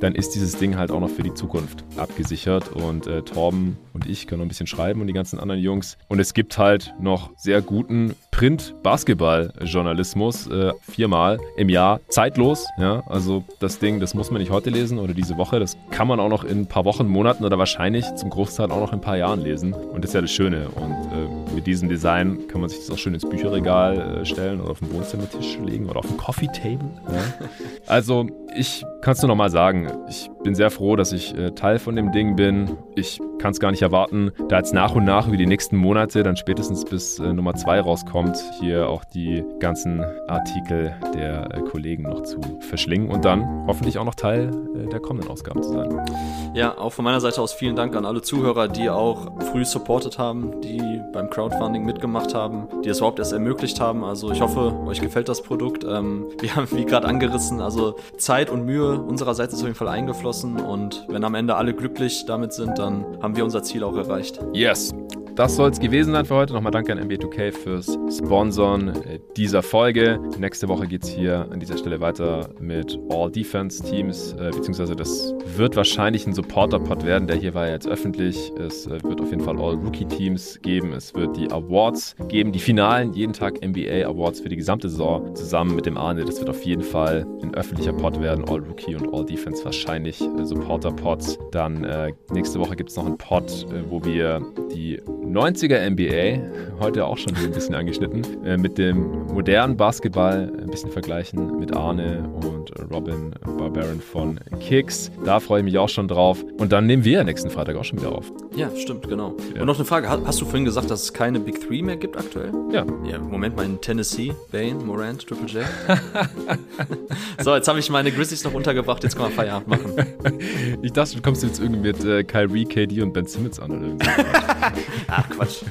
dann ist dieses Ding halt auch noch für die Zukunft abgesichert. Und äh, Torben und ich können noch ein bisschen schreiben und die ganzen anderen Jungs. Und es gibt halt noch sehr guten Print-Basketball-Journalismus äh, viermal im Jahr zeitlos. Ja, also das Ding, das muss man nicht heute lesen oder diese Woche. Das kann man auch noch in ein paar Wochen, Monaten oder wahrscheinlich zum Großteil auch noch in ein paar Jahren lesen. Und das ist ja das Schöne. Und äh, mit diesem Design kann man sich das auch schön ins Bücherregal äh, stellen oder auf den Wohnzimmertisch legen oder auf den Coffee Table. Ja. Also ich kann es nur nochmal sagen, ich bin sehr froh, dass ich äh, Teil von dem Ding bin. Ich kann es gar nicht erwarten, da jetzt nach und nach über die nächsten Monate, dann spätestens bis äh, Nummer 2 rauskommt, hier auch die ganzen Artikel der äh, Kollegen noch zu verschlingen und dann hoffentlich auch noch Teil äh, der kommenden Ausgaben zu sein. Ja, auch von meiner Seite aus vielen Dank an alle Zuhörer, die auch früh supportet haben, die beim Crowdfunding mitgemacht haben, die es überhaupt erst ermöglicht haben. Also ich hoffe, euch gefällt das Produkt. Ähm, wir haben, wie gerade angerissen, also Zeit und Mühe unsererseits ist auf jeden Fall eingeflossen und wenn am Ende alle glücklich damit sind, dann haben wir unser Ziel auch erreicht. Yes das soll es gewesen sein für heute. Nochmal danke an MB2K fürs Sponsoren äh, dieser Folge. Nächste Woche geht es hier an dieser Stelle weiter mit All Defense Teams, äh, beziehungsweise das wird wahrscheinlich ein Supporter-Pod werden. Der hier war ja jetzt öffentlich. Es äh, wird auf jeden Fall All Rookie Teams geben. Es wird die Awards geben, die finalen, jeden Tag NBA Awards für die gesamte Saison zusammen mit dem Arne. Das wird auf jeden Fall ein öffentlicher Pod werden. All Rookie und All Defense wahrscheinlich äh, Supporter-Pods. Dann äh, nächste Woche gibt es noch einen Pod, äh, wo wir die 90er NBA, heute auch schon ein bisschen angeschnitten, äh, mit dem modernen Basketball ein bisschen vergleichen mit Arne und Robin Barbarian von Kicks. Da freue ich mich auch schon drauf. Und dann nehmen wir nächsten Freitag auch schon wieder auf. Ja, stimmt, genau. Ja. Und noch eine Frage: Hast du vorhin gesagt, dass es keine Big Three mehr gibt aktuell? Ja. Ja, Moment mal in Tennessee, Bane, Morant, Triple J. so, jetzt habe ich meine Grizzlies noch untergebracht, jetzt kann man Feierabend machen. ich dachte, du kommst jetzt irgendwie mit äh, Kyrie, KD und Ben Simmons an oder irgendwie. Ach, Quatsch.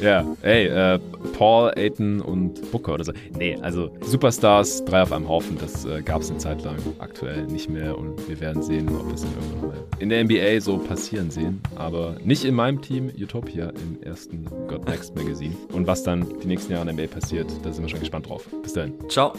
Ja, ey, äh, Paul, Aiton und Booker oder so. Nee, also Superstars, drei auf einem Haufen, das äh, gab es eine Zeit lang, aktuell nicht mehr und wir werden sehen, ob wir es irgendwann mal in der NBA so passieren sehen. Aber nicht in meinem Team, Utopia im ersten God Next Magazine. Und was dann die nächsten Jahre in der NBA passiert, da sind wir schon gespannt drauf. Bis dahin. Ciao.